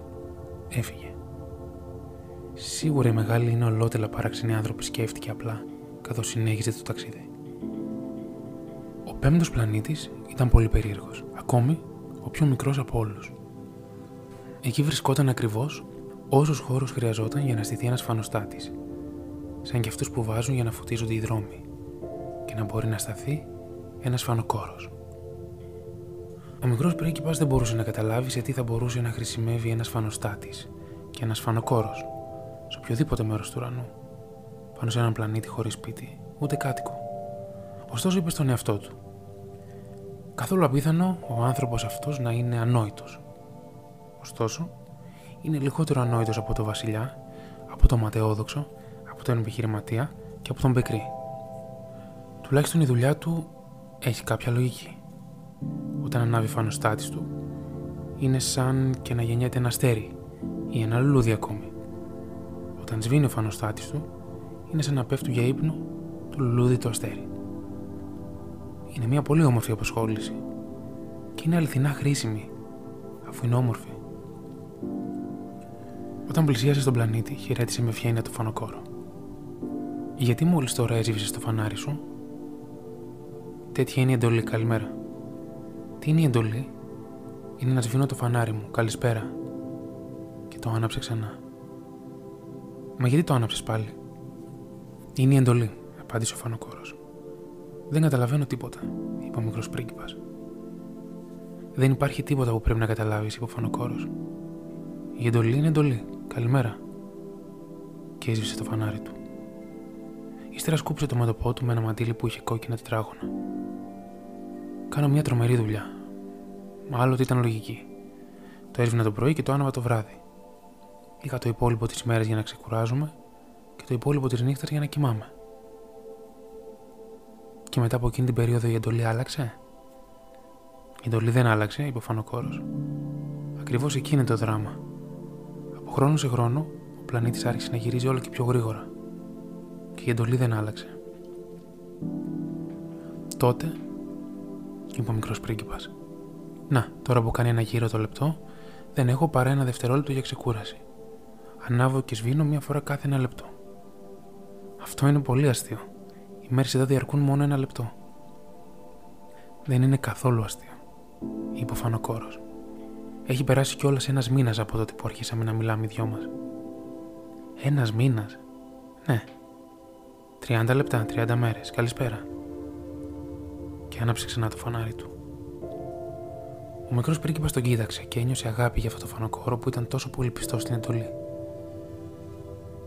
έφυγε. Σίγουρα οι μεγάλοι είναι ολότελα παράξενοι άνθρωποι, σκέφτηκε απλά, καθώς συνέχιζε το ταξίδι. Ο πέμπτος πλανήτης ήταν πολύ περίεργος, ακόμη ο πιο μικρός από όλους. Εκεί βρισκόταν ακριβώς όσος χώρος χρειαζόταν για να στηθεί ένας φανοστάτης, σαν και αυτούς που βάζουν για να φωτίζονται οι δρόμοι, και να μπορεί να σταθεί ένας φανοκόρος. Ο μικρός πρίγκιπας δεν μπορούσε να καταλάβει σε τι θα μπορούσε να χρησιμεύει ένας φανοστάτης και ένας φανοκόρος σε οποιοδήποτε μέρος του ουρανού, πάνω σε έναν πλανήτη χωρίς σπίτι, ούτε κάτοικο. Ωστόσο είπε στον εαυτό του: Καθόλου απίθανο ο άνθρωπος αυτός να είναι ανόητος. Ωστόσο, είναι λιγότερο ανόητος από τον Βασιλιά, από τον Ματαιόδοξο, από τον επιχειρηματία και από τον Μπεκρή. Τουλάχιστον η δουλειά του έχει κάποια λογική. Όταν ανάβει φανοστάτη του, είναι σαν και να γεννιέται ένα αστέρι ή ένα λουλούδι ακόμη. Όταν σβήνει ο φανοστάτη του, είναι σαν να πέφτουν για ύπνο το λουλούδι το αστέρι. Είναι μια πολύ όμορφη απασχόληση. Και είναι αληθινά χρήσιμη, αφού είναι όμορφη. Όταν πλησίασε στον πλανήτη, χαιρέτησε με φιένια το φανοκόρο. Γιατί μόλις τώρα έζησε το φανάρι σου, Τέτοια είναι η εντολή, καλημέρα. Τι είναι η εντολή, Είναι να σβήνω το φανάρι μου, καλησπέρα. Και το άναψε ξανά. Μα γιατί το άναψες πάλι, Είναι η εντολή, απάντησε ο φανοκόρος. Δεν καταλαβαίνω τίποτα, είπε ο μικρός πρίγκιπας. Δεν υπάρχει τίποτα που πρέπει να καταλάβεις, είπε ο φανοκόρος. Η εντολή είναι εντολή. Καλημέρα. Και έσβησε το φανάρι του. Ύστερα σκούψε το μέτωπό του με ένα μαντίλι που είχε κόκκινα τετράγωνα. Κάνω μια τρομερή δουλειά. Άλλοτε ήταν λογική. Το έσβηνα το πρωί και το άναβα το βράδυ. Είχα το υπόλοιπο της μέρας για να ξεκουράζομαι και το υπόλοιπο της νύχτας για να κοιμάμαι. Και μετά από εκείνη την περίοδο η εντολή άλλαξε; Η εντολή δεν άλλαξε, είπε ο Φανοκόρος. Ακριβώς εκεί είναι το δράμα. Από χρόνο σε χρόνο, ο πλανήτης άρχισε να γυρίζει όλο και πιο γρήγορα. Και η εντολή δεν άλλαξε. Τότε, είπε ο μικρός πρίγκιπας. Να, τώρα που κάνει ένα γύρο το λεπτό, δεν έχω παρά ένα δευτερόλεπτο για ξεκούραση. Ανάβω και σβήνω μία φορά κάθε ένα λεπτό. Αυτό είναι πολύ αστείο. Οι μέρες εδώ διαρκούν μόνο ένα λεπτό. Δεν είναι καθόλου αστείο, είπε ο Φανοκόρος. Έχει περάσει κιόλας ένας μήνας από τότε που αρχίσαμε να μιλάμε οι δυο μας. Ένας μήνας; Ναι. 30 λεπτά, 30 μέρες. Καλησπέρα. Και άναψε ξανά το φανάρι του. Ο μικρός πρίγκιπας τον κοίταξε και ένιωσε αγάπη για αυτό το φανοκόρο που ήταν τόσο πολύ πιστός στην εντολή.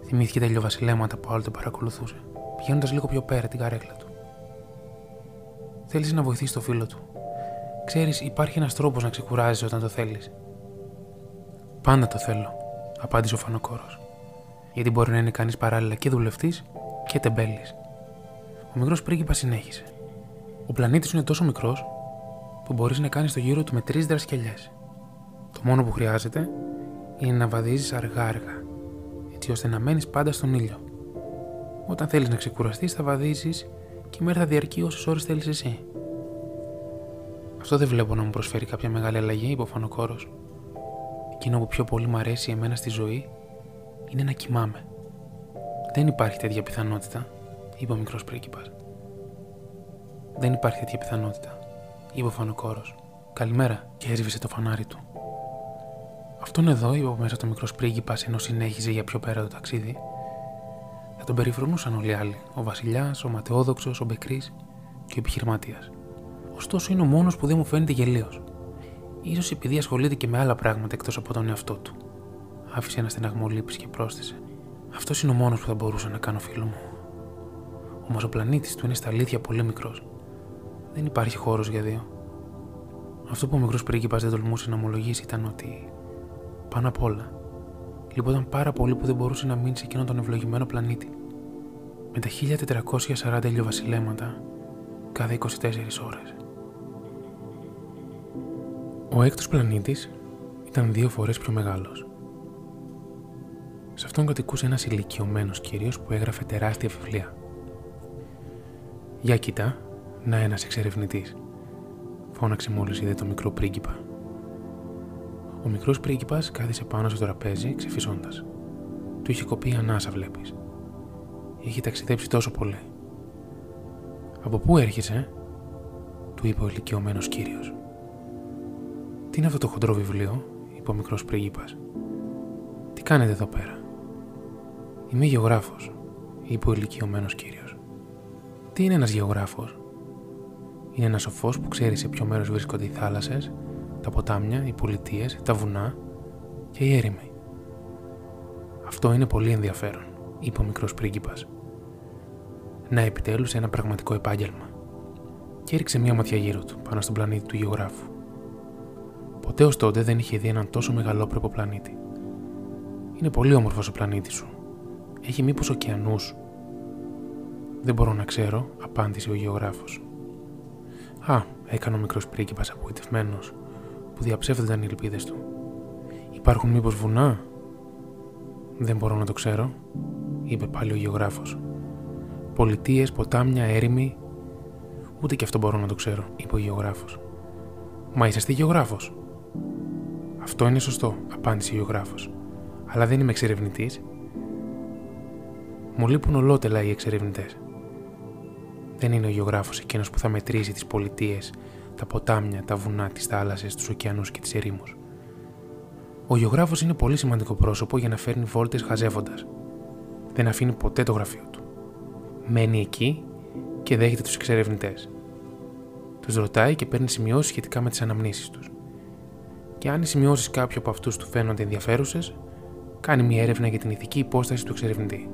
Θυμήθηκε τα ηλιοβασιλέματα που άλλο τον παρακολουθούσε, πηγαίνοντας λίγο πιο πέρα την καρέκλα του. Θέλει να βοηθήσει το φίλο του. Ξέρεις, υπάρχει ένας τρόπος να ξεκουράζει όταν το θέλεις. Πάντα το θέλω, απάντησε ο φανοκόρος. Γιατί μπορεί να είναι κανείς παράλληλα και δουλευτής και τεμπέλης. Ο μικρός πρίγκιπας συνέχισε. Ο πλανήτης είναι τόσο μικρός που μπορείς να κάνεις το γύρο του με τρεις δρασκελιές. Το μόνο που χρειάζεται είναι να βαδίζεις αργά-αργά, έτσι ώστε να μένεις πάντα στον ήλιο. Όταν θέλεις να ξεκουραστείς, θα βαδίζεις και η μέρα θα διαρκεί όσες ώρες θέλεις εσύ. Αυτό δεν βλέπω να μου προσφέρει κάποια μεγάλη αλλαγή, είπε ο Φανοκόρο. Εκείνο που πιο πολύ μου αρέσει εμένα στη ζωή είναι να κοιμάμαι. Δεν υπάρχει τέτοια πιθανότητα, είπε ο μικρός πρίγκιπας. Δεν υπάρχει τέτοια πιθανότητα, είπε ο φανοκόρο. Καλημέρα, και έσβησε το φανάρι του. Αυτόν εδώ, είπε μέσα το μικρό πρίγκιπα ενώ συνέχιζε για πιο πέρα το ταξίδι, θα τον περιφρονούσαν όλοι οι άλλοι. Ο Βασιλιάς, ο Ματαιόδοξος, ο Μπεκρή και ο επιχειρηματίας. Ωστόσο είναι ο μόνος που δεν μου φαίνεται γελίος. σω επειδή ασχολείται και με άλλα πράγματα εκτός από τον εαυτό του. Άφησε ένα στεναγμό λύπης και πρόσθεσε. Αυτός είναι ο μόνος που θα μπορούσα να κάνω φίλο μου. Όμω ο πλανήτη του είναι στα αλήθεια πολύ μικρός. Δεν υπάρχει χώρος για δύο. Αυτό που ο μικρός πρίγκιπας δεν τολμούσε να ομολογήσει ήταν ότι πάνω απ' όλα λυπόταν πάρα πολύ που δεν μπορούσε να μείνει σε εκείνον τον ευλογημένο πλανήτη. Με τα 1440 ηλιοβασιλέματα κάθε 24 ώρες. Ο έκτος πλανήτης ήταν δύο φορές πιο μεγάλος. Σε αυτόν κατοικούσε ένας ηλικιωμένος κύριος που έγραφε τεράστια βιβλία. «Για κοιτά, να ένας εξερευνητής», φώναξε μόλις είδε το μικρό πρίγκιπα. Ο μικρός πρίγκιπας κάθισε πάνω στο τραπέζι ξεφυσώντας. Του είχε κοπεί ανάσα βλέπεις. Είχε ταξιδέψει τόσο πολύ. «Από πού έρχεσαι» του είπε ο ηλικιωμένος κύριος. «Τι είναι αυτό το χοντρό βιβλίο» είπε ο μικρός πρίγκιπας. «Τι κάνετε εδώ πέρα» Είμαι γεωγράφος, είπε ο ηλικιωμένος κύριος. Τι είναι ένας γεωγράφος, Είναι ένας σοφός που ξέρει σε ποιο μέρος βρίσκονται οι θάλασσες, τα ποτάμια, οι πολιτείες, τα βουνά και οι έρημοι. Αυτό είναι πολύ ενδιαφέρον, είπε ο μικρός πρίγκιπας. Να επιτέλους ένα πραγματικό επάγγελμα. Και έριξε μία ματιά γύρω του, πάνω στον πλανήτη του γεωγράφου. Ποτέ ως τότε δεν είχε δει έναν τόσο μεγαλόπρεπο πλανήτη. Είναι πολύ όμορφος ο πλανήτης σου, έχει μήπως ωκεανούς. Δεν μπορώ να ξέρω, απάντησε ο γεωγράφος. Α, έκανε ο μικρός πρίγκιπας απογοητευμένος, που διαψεύδονταν οι ελπίδες του. Υπάρχουν μήπως βουνά; Δεν μπορώ να το ξέρω, είπε πάλι ο γεωγράφος. Πολιτείες, ποτάμια, έρημοι. Ούτε και αυτό μπορώ να το ξέρω, είπε ο γεωγράφος. Μα είσαστε γεωγράφος. Αυτό είναι σωστό, απάντησε ο γεωγράφος. Αλλά δεν είμαι εξερευνητής. Μου λείπουν ολότελα οι εξερευνητές. Δεν είναι ο γεωγράφος εκείνος που θα μετρήσει τις πολιτείες, τα ποτάμια, τα βουνά, τις θάλασσες, τους ωκεανούς και τις ερήμους. Ο γεωγράφος είναι πολύ σημαντικό πρόσωπο για να φέρνει βόλτες χαζεύοντας. Δεν αφήνει ποτέ το γραφείο του. Μένει εκεί και δέχεται τους εξερευνητές. Τους ρωτάει και παίρνει σημειώσεις σχετικά με τις αναμνήσεις τους. Και αν οι σημειώσεις κάποιου από αυτούς του φαίνονται ενδιαφέρουσες, κάνει μια έρευνα για την ηθική υπόσταση του εξερευνητή.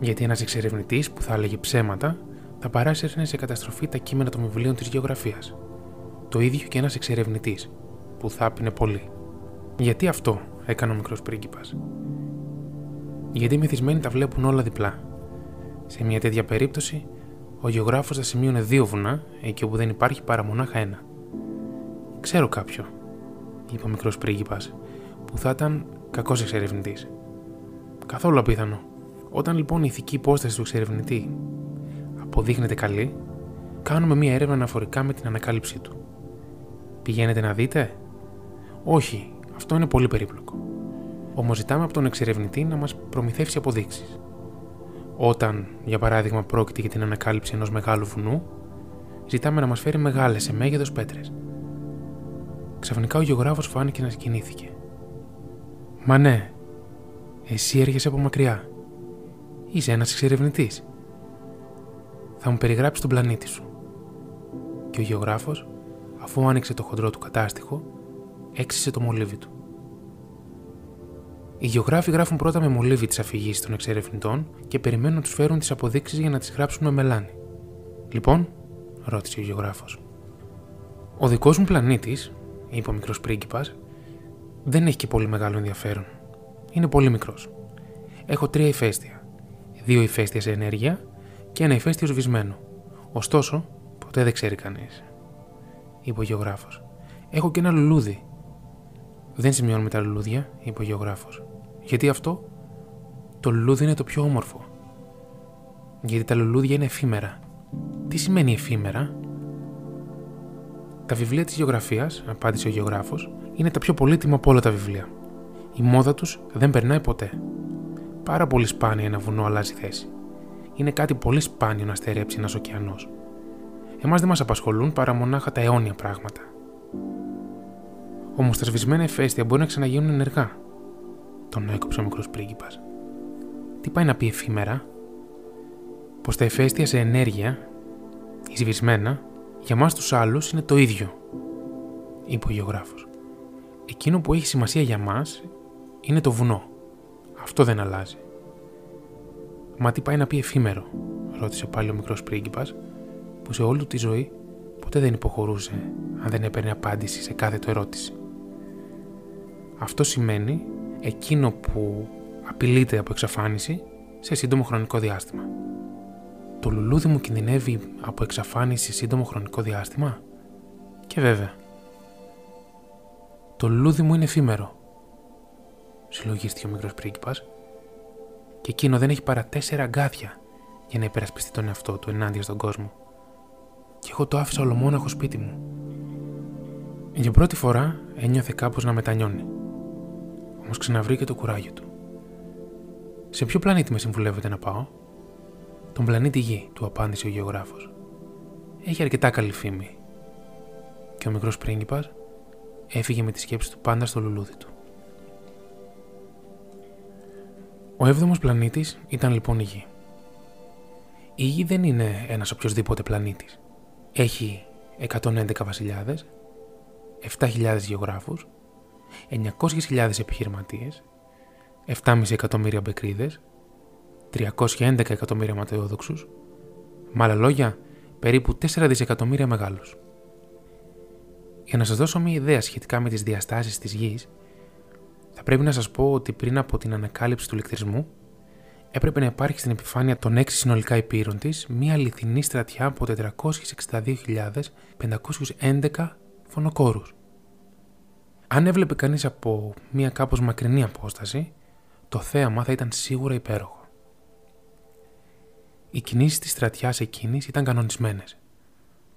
Γιατί ένας εξερευνητής που θα έλεγε ψέματα θα παράσυρνε σε καταστροφή τα κείμενα των βιβλίων της γεωγραφίας. Το ίδιο και ένας εξερευνητής που θα άπεινε πολύ. Γιατί αυτό έκανε ο μικρός πρίγκιπας. Γιατί οι μεθυσμένοι τα βλέπουν όλα διπλά. Σε μια τέτοια περίπτωση, ο γεωγράφος θα σημείωνε δύο βουνά εκεί όπου δεν υπάρχει παρά μονάχα ένα. Ξέρω κάποιο, είπε ο μικρός πρίγκιπας, που θα ήταν κακός εξερευνητής. Καθόλου απίθανο. Όταν λοιπόν η ηθική υπόσταση του εξερευνητή αποδείχνεται καλή, κάνουμε μία έρευνα αναφορικά με την ανακάλυψή του. Πηγαίνετε να δείτε; Όχι, αυτό είναι πολύ περίπλοκο. Όμως ζητάμε από τον εξερευνητή να μας προμηθεύσει αποδείξεις. Όταν, για παράδειγμα, πρόκειται για την ανακάλυψη ενός μεγάλου βουνού, ζητάμε να μας φέρει μεγάλες σε μέγεθος πέτρες. Ξαφνικά ο γεωγράφος φάνηκε να σκηνήθηκε. Μα ναι, εσύ έρχεσαι από μακριά. Είσαι ένας εξερευνητής. Θα μου περιγράψεις τον πλανήτη σου. Και ο γεωγράφος, αφού άνοιξε το χοντρό του κατάστοιχο, έξισε το μολύβι του. Οι γεωγράφοι γράφουν πρώτα με μολύβι τι αφηγήσει των εξερευνητών και περιμένουν να τους φέρουν τις αποδείξεις για να τις γράψουν με μελάνι. Λοιπόν, ρώτησε ο γεωγράφος. Ο δικός μου πλανήτης, είπε ο μικρός πρίγκιπας, δεν έχει και πολύ μεγάλο ενδιαφέρον. Είναι πολύ μικρός. Έχω τρία ηφαίστεια. Δύο ηφαίστεια σε ενέργεια και ένα ηφαίστειο σβησμένο. Ωστόσο, ποτέ δεν ξέρει κανείς, είπε ο γεωγράφος. Έχω και ένα λουλούδι. Δεν σημειώνουμε τα λουλούδια, είπε ο γεωγράφος. Γιατί αυτό, το λουλούδι είναι το πιο όμορφο. Γιατί τα λουλούδια είναι εφήμερα. Τι σημαίνει εφήμερα, Τα βιβλία της γεωγραφίας, απάντησε ο γεωγράφος, είναι τα πιο πολύτιμα από όλα τα βιβλία. Η μόδα τους δεν περνάει ποτέ. Πάρα πολύ σπάνια ένα βουνό αλλάζει θέση. Είναι κάτι πολύ σπάνιο να στερέψει ένας ωκεανός. Εμάς δεν μας απασχολούν παρά μονάχα τα αιώνια πράγματα. Όμω τα σβησμένα εφαίστεια μπορεί να ξαναγίνουν ενεργά. Τον έκοψε ο μικρός πρίγκιπας. Τι πάει να πει εφήμερα, πως τα εφαίστεια σε ενέργεια, ή σβησμένα, για μας τους άλλους είναι το ίδιο, είπε ο γεωγράφος. Εκείνο που έχει σημασία για μας είναι το βουνό. Αυτό δεν αλλάζει. Μα τι πάει να πει εφήμερο, ρώτησε πάλι ο μικρός πρίγκιπας, που σε όλη του τη ζωή ποτέ δεν υποχωρούσε αν δεν έπαιρνε απάντηση σε κάθε του ερώτηση. Αυτό σημαίνει εκείνο που απειλείται από εξαφάνιση σε σύντομο χρονικό διάστημα. Το λουλούδι μου κινδυνεύει από εξαφάνιση σε σύντομο χρονικό διάστημα; Και βέβαια. Το λουλούδι μου είναι εφήμερο. Συλλογίστηκε ο μικρός πρίγκιπας, και εκείνο δεν έχει παρά τέσσερα αγκάθια για να υπερασπιστεί τον εαυτό του ενάντια στον κόσμο. Και εγώ το άφησα ολομόναχο σπίτι μου. Για πρώτη φορά ένιωθε κάπως να μετανιώνει. Όμως ξαναβρήκε το κουράγιο του. Σε ποιο πλανήτη με συμβουλεύετε να πάω, Τον πλανήτη Γη, του απάντησε ο γεωγράφος. Έχει αρκετά καλή φήμη. Και ο μικρός πρίγκιπας έφυγε με τη σκέψη του πάντα στο λουλούδι του. Ο έβδομος πλανήτης ήταν λοιπόν η Γη. Η Γη δεν είναι ένας οποιοδήποτε πλανήτης. Έχει 111 βασιλιάδες, 7.000 γεωγράφους 900.000 επιχειρηματίες, 7,5 εκατομμύρια μπεκρίδες, 311 εκατομμύρια ματαιόδοξους, με άλλα λόγια, περίπου 4 δισεκατομμύρια μεγάλους. Για να σας δώσω μια ιδέα σχετικά με τις διαστάσεις της γης, θα πρέπει να σας πω ότι πριν από την ανακάλυψη του ηλεκτρισμού, έπρεπε να υπάρχει στην επιφάνεια των 6 συνολικά υπήρων της μια αληθινή στρατιά από 462.511 φωνοκόρους. Αν έβλεπε κανείς από μια κάπως μακρινή απόσταση, το θέαμα θα ήταν σίγουρα υπέροχο. Οι κινήσεις της στρατιάς εκείνης ήταν κανονισμένες.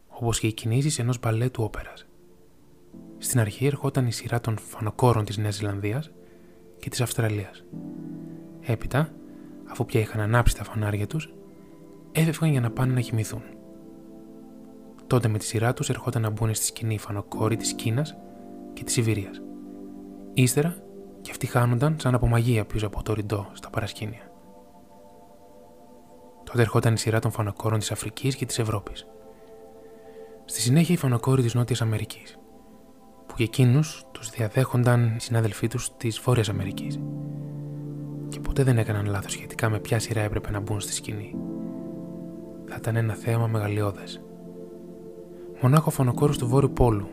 όπως και οι κινήσεις ενός μπαλέτου όπερας. Στην αρχή ερχόταν η σειρά των φανοκόρων της Νέας Ζηλανδίας και της Αυστραλίας. Έπειτα, αφού πια είχαν ανάψει τα φανάρια τους, έφευγαν για να πάνε να κοιμηθούν. Τότε με τη σειρά τους ερχόταν να μπουν στη σκηνή οι φανοκόροι της Κίνας και της Ιβυρία. Ύστερα, και αυτοί χάνονταν σαν από μαγεία πίσω από το ριντό στα παρασκήνια. Τότε ερχόταν η σειρά των φανοκόρων της Αφρικής και της Ευρώπης. Στη συνέχεια οι φανοκόροι της Νότιας Αμερικής, που και εκείνους τους διαδέχονταν οι συνάδελφοί τους της Βόρειας Αμερικής. Και ποτέ δεν έκαναν λάθος σχετικά με ποια σειρά έπρεπε να μπουν στη σκηνή. Θα ήταν ένα θέαμα μεγαλειώδες. Μονάχο φανοκόρο του Βόρειου Πόλου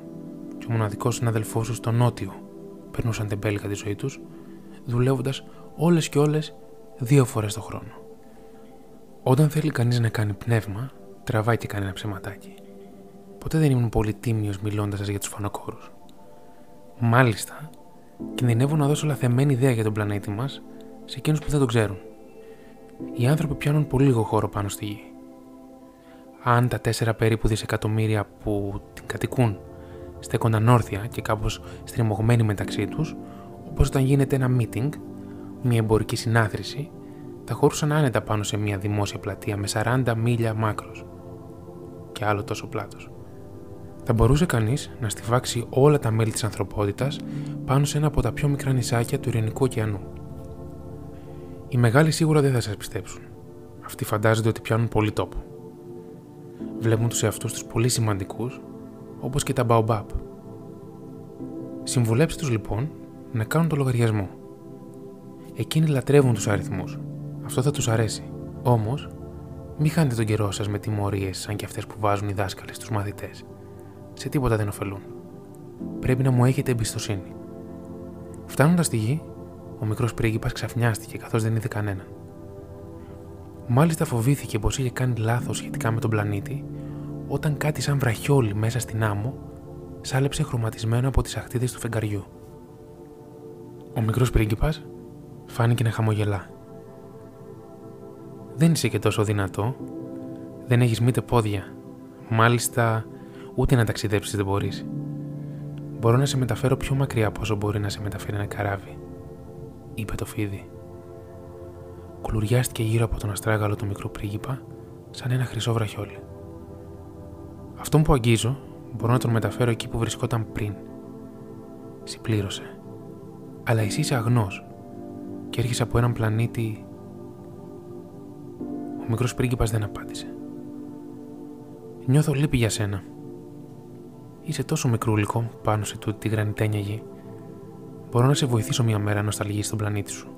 και ο μοναδικός συνάδελφός τους στο Νότιο περνούσαν τεμπέλικα της ζωής τους, δουλεύοντας όλες και όλες δύο φορές το χρόνο. Όταν θέλει κανείς να κάνει πνεύμα, τραβάει και κάνει ένα ψεματάκι. Ποτέ δεν ήμουν πολύ τίμιος μιλώντας για τους φανοκόρου. Μάλιστα, κινδυνεύω να δώσω λαθεμένη ιδέα για τον πλανήτη μας σε εκείνους που δεν το ξέρουν. Οι άνθρωποι πιάνουν πολύ λίγο χώρο πάνω στη γη. Αν τα τέσσερα περίπου δισεκατομμύρια που την κατοικούν στέκονταν όρθια και κάπως στριμωγμένοι μεταξύ τους, όπως όταν γίνεται ένα meeting, μια εμπορική συνάθρηση, θα χωρούσαν άνετα πάνω σε μια δημόσια πλατεία με 40 μίλια μάκρος και άλλο τόσο πλάτος. Θα μπορούσε κανείς να στιβάξει όλα τα μέλη της ανθρωπότητας πάνω σε ένα από τα πιο μικρά νησάκια του Ειρηνικού ωκεανού. Οι μεγάλοι σίγουρα δεν θα σας πιστέψουν. Αυτοί φαντάζονται ότι πιάνουν πολύ τόπο. Βλέπουν τους εαυτούς τους πολύ σημαντικούς, όπως και τα Baobab. Συμβουλέψτε τους λοιπόν να κάνουν το λογαριασμό. Εκείνοι λατρεύουν τους αριθμούς αυτό θα τους αρέσει. Όμως, μην χάνετε τον καιρό σας με τιμωρίες σαν και αυτές που βάζουν οι δάσκαλοι στου μαθητές. Σε τίποτα δεν ωφελούν. Πρέπει να μου έχετε εμπιστοσύνη. Φτάνοντας στη γη, ο μικρός πρίγκιπας ξαφνιάστηκε καθώς δεν είδε κανέναν. Μάλιστα φοβήθηκε πως είχε κάνει λάθος σχετικά με τον πλανήτη όταν κάτι σαν βραχιόλι μέσα στην άμμο σάλεψε χρωματισμένο από τις αχτίδε του φεγγαριού. Ο μικρός πρίγκιπας φάνηκε να χαμογελά. Δεν είσαι και τόσο δυνατό. Δεν έχεις μήτε πόδια. Μάλιστα, ούτε να ταξιδέψεις δεν μπορείς. Μπορώ να σε μεταφέρω πιο μακριά από όσο μπορεί να σε μεταφέρει ένα καράβι, είπε το φίδι. Κουλουριάστηκε γύρω από τον αστράγαλο του μικρού πρίγκιπα σαν ένα χρυσό βραχιόλι. Αυτόν που αγγίζω μπορώ να τον μεταφέρω εκεί που βρισκόταν πριν. Συμπλήρωσε. Αλλά εσύ είσαι αγνός και έρχεσαι από έναν πλανήτη ο μικρός πρίγκιπας δεν απάντησε. Νιώθω λύπη για σένα. Είσαι τόσο μικρούλικο πάνω σε τούτη τη γρανιτένια γη. Μπορώ να σε βοηθήσω μια μέρα να νοσταλγείς στον πλανήτη σου.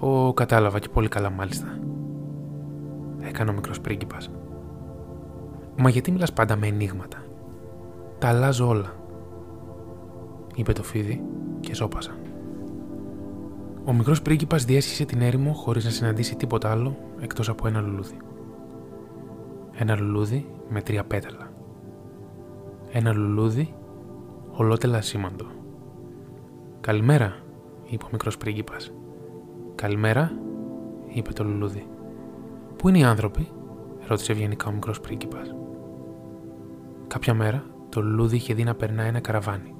Ω, κατάλαβα και πολύ καλά μάλιστα. Έκανε ο μικρός πρίγκιπας. Μα γιατί μιλάς πάντα με ενίγματα; Τα αλλάζω όλα. Είπε το φίδι και σώπασαν. Ο μικρός πρίγκιπας διέσχισε την έρημο χωρίς να συναντήσει τίποτα άλλο εκτός από ένα λουλούδι. Ένα λουλούδι με τρία πέταλα. Ένα λουλούδι ολότελα σήμαντο. Καλημέρα, είπε ο μικρός πρίγκιπας. Καλημέρα, είπε το λουλούδι. Πού είναι οι άνθρωποι, ρώτησε ευγενικά ο μικρός πρίγκιπας. Κάποια μέρα το λουλούδι είχε δει να περνάει ένα καραβάνι.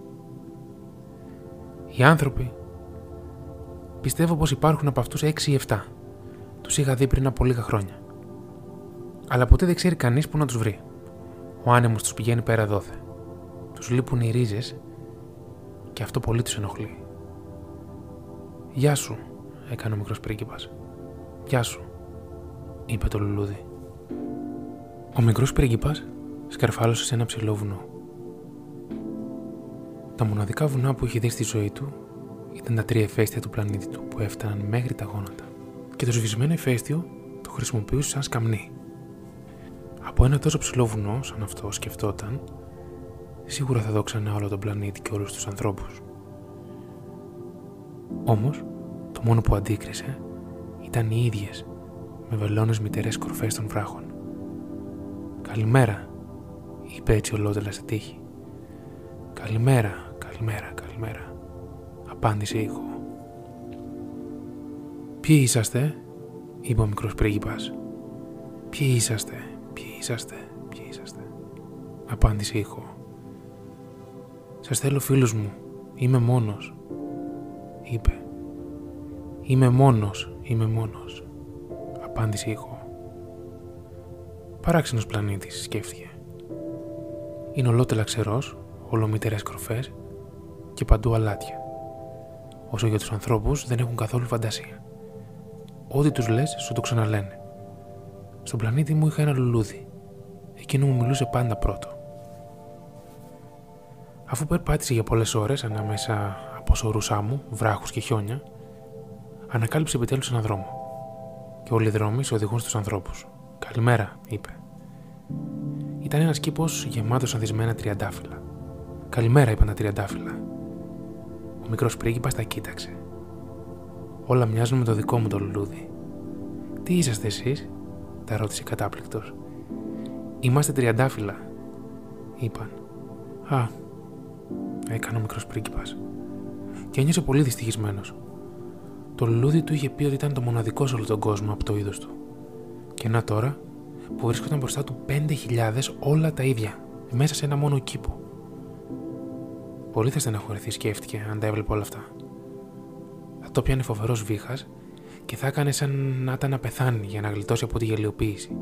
Οι άνθρωποι, Πιστεύω πως υπάρχουν από αυτούς 6 ή 7. Τους είχα δει πριν από λίγα χρόνια. Αλλά ποτέ δεν ξέρει κανείς που να τους βρει. Ο άνεμος τους πηγαίνει πέρα δόθε. Τους λείπουν οι ρίζες και αυτό πολύ τους ενοχλεί. Γεια σου, έκανε ο μικρός πρίγκιπας. Γεια σου, είπε το λουλούδι. Ο μικρός πρίγκιπας σκαρφάλωσε σε ένα ψηλό βουνό. Τα μοναδικά βουνά που είχε δει στη ζωή του ήταν τα τρία ηφαίστεια του πλανήτη του που έφταναν μέχρι τα γόνατα. Και το σβησμένο ηφαίστειο το χρησιμοποιούσε σαν σκαμνί. Από ένα τόσο ψηλό βουνό σαν αυτό σκεφτόταν, σίγουρα θα δόξανε όλο τον πλανήτη και όλους τους ανθρώπους. Όμως, το μόνο που αντίκρισε ήταν οι ίδιες, με βελόνες μητερές κορφές των βράχων. «Καλημέρα», είπε έτσι ολότελα στη τύχη. «Καλημέρα, καλημέρα, καλημέρα» απάντησε ήχο. Ποιοι είσαστε, είπε ο μικρός πρίγκιπας. Ποιοι είσαστε, ποιοι είσαστε, ποιοι είσαστε. απάντησε ήχο. Σας θέλω φίλους μου, είμαι μόνος, είπε. Είμαι μόνος, είμαι μόνος, απάντησε ήχο. Παράξενος πλανήτης, σκέφτηκε. Είναι ολότελα ξερός, ολομητερές κροφές και παντού αλάτια. Όσο για τους ανθρώπους δεν έχουν καθόλου φαντασία. Ό,τι τους λες σου το ξαναλένε. Στον πλανήτη μου είχα ένα λουλούδι. Εκείνο μου μιλούσε πάντα πρώτο. Αφού περπάτησε για πολλές ώρες ανάμεσα από σωρούς άμμου, βράχους και χιόνια, ανακάλυψε επιτέλους έναν δρόμο. Και όλοι οι δρόμοι σε οδηγούν στους ανθρώπους. «Καλημέρα», είπε. Ήταν ένας κήπος γεμάτος ανθισμένα τριαντάφυλλα. «Καλημέρα», είπαν τα τριαντάφυλλα. Ο μικρός πρίγκιπας τα κοίταξε. Όλα μοιάζουν με το δικό μου το λουλούδι. Τι είσαστε εσείς, τα ρώτησε κατάπληκτος. Είμαστε τριαντάφυλλα, είπαν. Α, έκανε ο μικρός πρίγκιπας. Και ένιωσε πολύ δυστυχισμένος. Το λουλούδι του είχε πει ότι ήταν το μοναδικό σε όλο τον κόσμο από το είδος του. Και να τώρα που βρίσκονταν μπροστά του 5.000 όλα τα ίδια, μέσα σε ένα μόνο κήπο. Πολύ θα στεναχωρηθεί, σκέφτηκε, αν τα έβλεπε όλα αυτά. Θα το πιάνε φοβερός βήχας και θα έκανε σαν να ήταν να πεθάνει για να γλιτώσει από τη γελιοποίηση.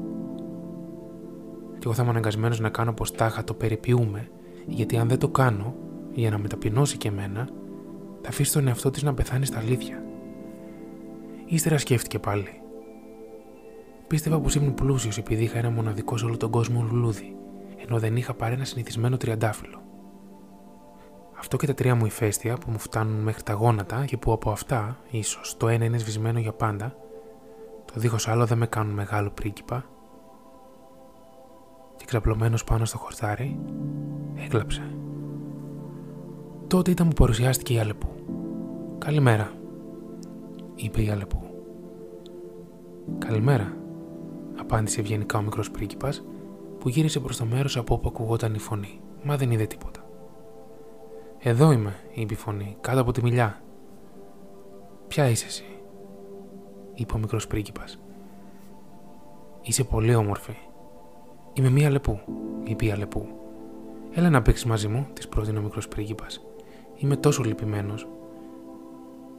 Και εγώ θα είμαι αναγκασμένος να κάνω πως τάχα το περιποιούμε, γιατί αν δεν το κάνω, για να μεταπεινώσει και εμένα, θα αφήσει τον εαυτό της να πεθάνει στα αλήθεια. Ύστερα σκέφτηκε πάλι. Πίστευα πως ήμουν πλούσιος επειδή είχα ένα μοναδικό σε όλο τον κόσμο λουλούδι, ενώ δεν είχα πάρει ένα συνηθισμένο τριαντάφυλλο. Αυτό και τα τρία μου ηφαίστεια που μου φτάνουν μέχρι τα γόνατα και που από αυτά, ίσως το ένα είναι σβησμένο για πάντα, το δίχως άλλο δεν με κάνουν μεγάλο πρίγκιπα. Και ξαπλωμένο πάνω στο χορτάρι, έκλαψε. Τότε ήταν που παρουσιάστηκε η Αλεπού. Καλημέρα, είπε η Αλεπού. Καλημέρα, απάντησε ευγενικά ο μικρός πρίγκιπας που γύρισε προς το μέρος από όπου ακουγόταν η φωνή, μα δεν είδε τίποτα. Εδώ είμαι, είπε η φωνή, κάτω από τη μιλιά. Ποια είσαι εσύ, είπε ο μικρός πρίγκιπας. Είσαι πολύ όμορφη. Είμαι μία λεπού, είπε η Αλεπού. Έλα να παίξεις μαζί μου, της πρότεινε ο μικρός πρίγκιπας. Είμαι τόσο λυπημένος.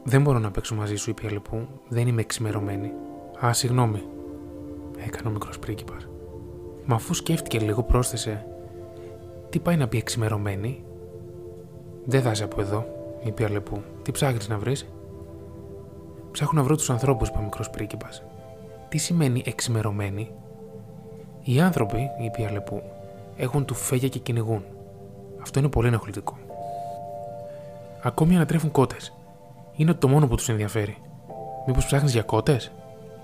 Δεν μπορώ να παίξω μαζί σου, είπε η Αλεπού. Δεν είμαι εξημερωμένη. Α, συγγνώμη, έκανε ο μικρός πρίγκιπας. Μα αφού σκέφτηκε λίγο, πρόσθεσε. Τι πάει να πει εξημερωμένη, δεν θα είσαι από εδώ, είπε η Αλεπού. Τι ψάχνεις να βρεις; Ψάχνω να βρω τους ανθρώπους, είπε ο μικρός πρίγκιπας. Τι σημαίνει εξημερωμένη; Οι άνθρωποι, είπε η Αλεπού, έχουν του φέγια και κυνηγούν. Αυτό είναι πολύ ενοχλητικό. Ακόμη ανατρέφουν κότες. Είναι το μόνο που τους ενδιαφέρει. Μήπως ψάχνεις για κότες;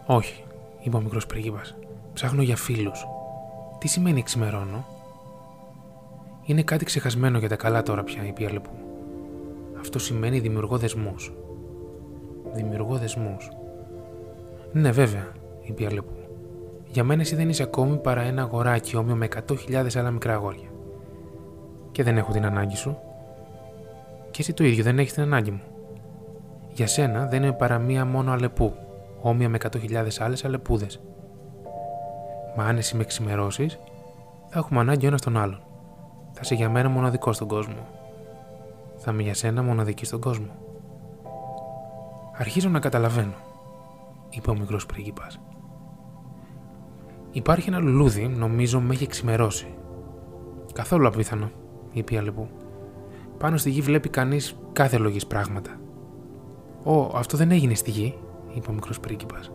Όχι, είπε ο μικρός πρίγκιπας. Ψάχνω για φίλους. Τι σημαίνει εξημερώνω. Είναι κάτι ξεχασμένο για τα καλά τώρα πια, είπε η Αλεπού. Αυτό σημαίνει δημιουργώ δεσμούς. Δημιουργώ δεσμούς. Ναι, βέβαια, είπε η Αλεπού. Για μένα εσύ δεν είσαι ακόμη παρά ένα αγοράκι όμοιο με 100.000 άλλα μικρά αγόρια. Και δεν έχω την ανάγκη σου. Και εσύ το ίδιο δεν έχεις την ανάγκη μου. Για σένα δεν είμαι παρά μία μόνο αλεπού, όμοια με 100.000 άλλες αλεπούδες. Μα αν εσύ με εξημερώσει, θα έχουμε ανάγκη ο ένας τον άλλον. Θα είσαι για μένα μοναδικό στον κόσμο. Θα είμαι για σένα μοναδική στον κόσμο. Αρχίζω να καταλαβαίνω, είπε ο μικρός πρίγκιπας. Υπάρχει ένα λουλούδι, νομίζω με έχει εξημερώσει. Καθόλου απίθανο, είπε η Αλεπού. Πάνω στη γη βλέπει κανείς κάθε λογής πράγματα. Ω, αυτό δεν έγινε στη γη, είπε ο μικρός πρίγκιπας.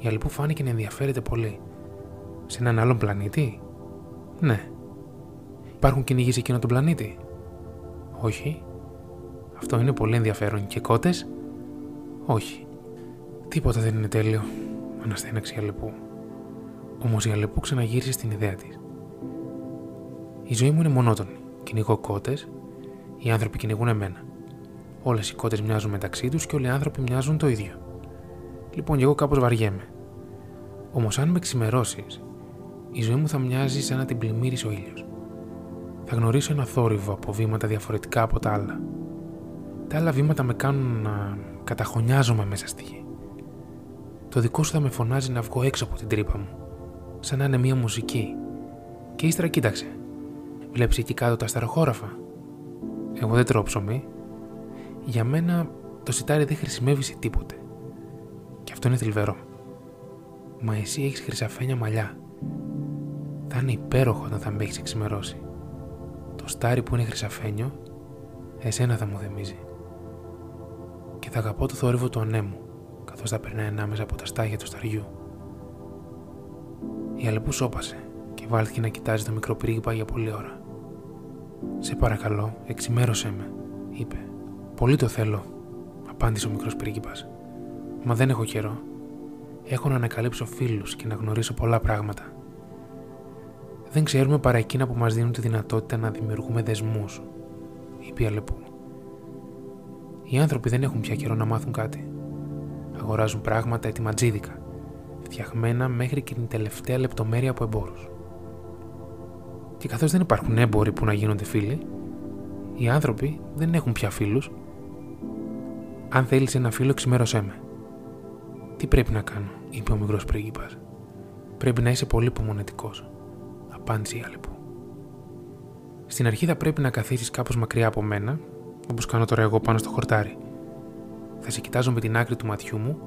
Η Αλεπού φάνηκε να ενδιαφέρεται πολύ. Σε έναν άλλον πλανήτη, Ναι, Υπάρχουν κυνηγοί σε εκείνο τον πλανήτη; Όχι. Αυτό είναι πολύ ενδιαφέρον. Και κότες; Όχι. Τίποτα δεν είναι τέλειο, αναστέναξε η Αλεπού. Όμω η Αλεπού ξαναγύρισε στην ιδέα της. Η ζωή μου είναι μονότονη. Κυνηγώ κότες, οι άνθρωποι κυνηγούν εμένα. Όλες οι κότες μοιάζουν μεταξύ τους και όλοι οι άνθρωποι μοιάζουν το ίδιο. Λοιπόν, και εγώ κάπως βαριέμαι. Όμως, αν με ξημερώσεις, η ζωή μου θα μοιάζει σαν να την πλημμύρισε ο ήλιος θα γνωρίσω ένα θόρυβο από βήματα διαφορετικά από τα άλλα. Τα άλλα βήματα με κάνουν να καταχωνιάζομαι μέσα στη γη. Το δικό σου θα με φωνάζει να βγω έξω από την τρύπα μου, σαν να είναι μια μουσική. Και ύστερα κοίταξε. Βλέπεις εκεί κάτω τα αστεροχώραφα. Εγώ δεν τρώω ψωμί. Για μένα το σιτάρι δεν χρησιμεύει σε τίποτε. Και αυτό είναι θλιβερό. Μα εσύ έχεις χρυσαφένια μαλλιά. Θα είναι υπέροχο όταν θα με έχεις εξημερώσει. Το στάρι που είναι χρυσαφένιο, εσένα θα μου δεμίζει. Και θα αγαπώ το θόρυβο του ανέμου, καθώς θα περνάει ανάμεσα από τα στάγια του σταριού. Η Αλεπού σώπασε και βάλθηκε να κοιτάζει το μικρό πρίγκιπα για πολλή ώρα. Σε παρακαλώ, εξημέρωσέ με, είπε. Πολύ το θέλω, απάντησε ο μικρός πρίγκιπας. Μα δεν έχω καιρό. Έχω να ανακαλύψω φίλους και να γνωρίσω πολλά πράγματα. Δεν ξέρουμε παρά εκείνα που μας δίνουν τη δυνατότητα να δημιουργούμε δεσμούς, είπε η Αλεπού. Οι άνθρωποι δεν έχουν πια καιρό να μάθουν κάτι. Αγοράζουν πράγματα ετοιματζίδικα, φτιαγμένα μέχρι και την τελευταία λεπτομέρεια από εμπόρους. Και καθώς δεν υπάρχουν έμποροι που να γίνονται φίλοι, οι άνθρωποι δεν έχουν πια φίλους. Αν θέλεις ένα φίλο, ξημέρωσέ με. Τι πρέπει να κάνω, είπε ο μικρός πρίγκιπας. Πρέπει να είσαι πολύ υπομονετικός, απάντησε η Άλεπου. Στην αρχή θα πρέπει να καθίσεις κάπως μακριά από μένα, όπως κάνω τώρα εγώ πάνω στο χορτάρι. Θα σε κοιτάζω με την άκρη του ματιού μου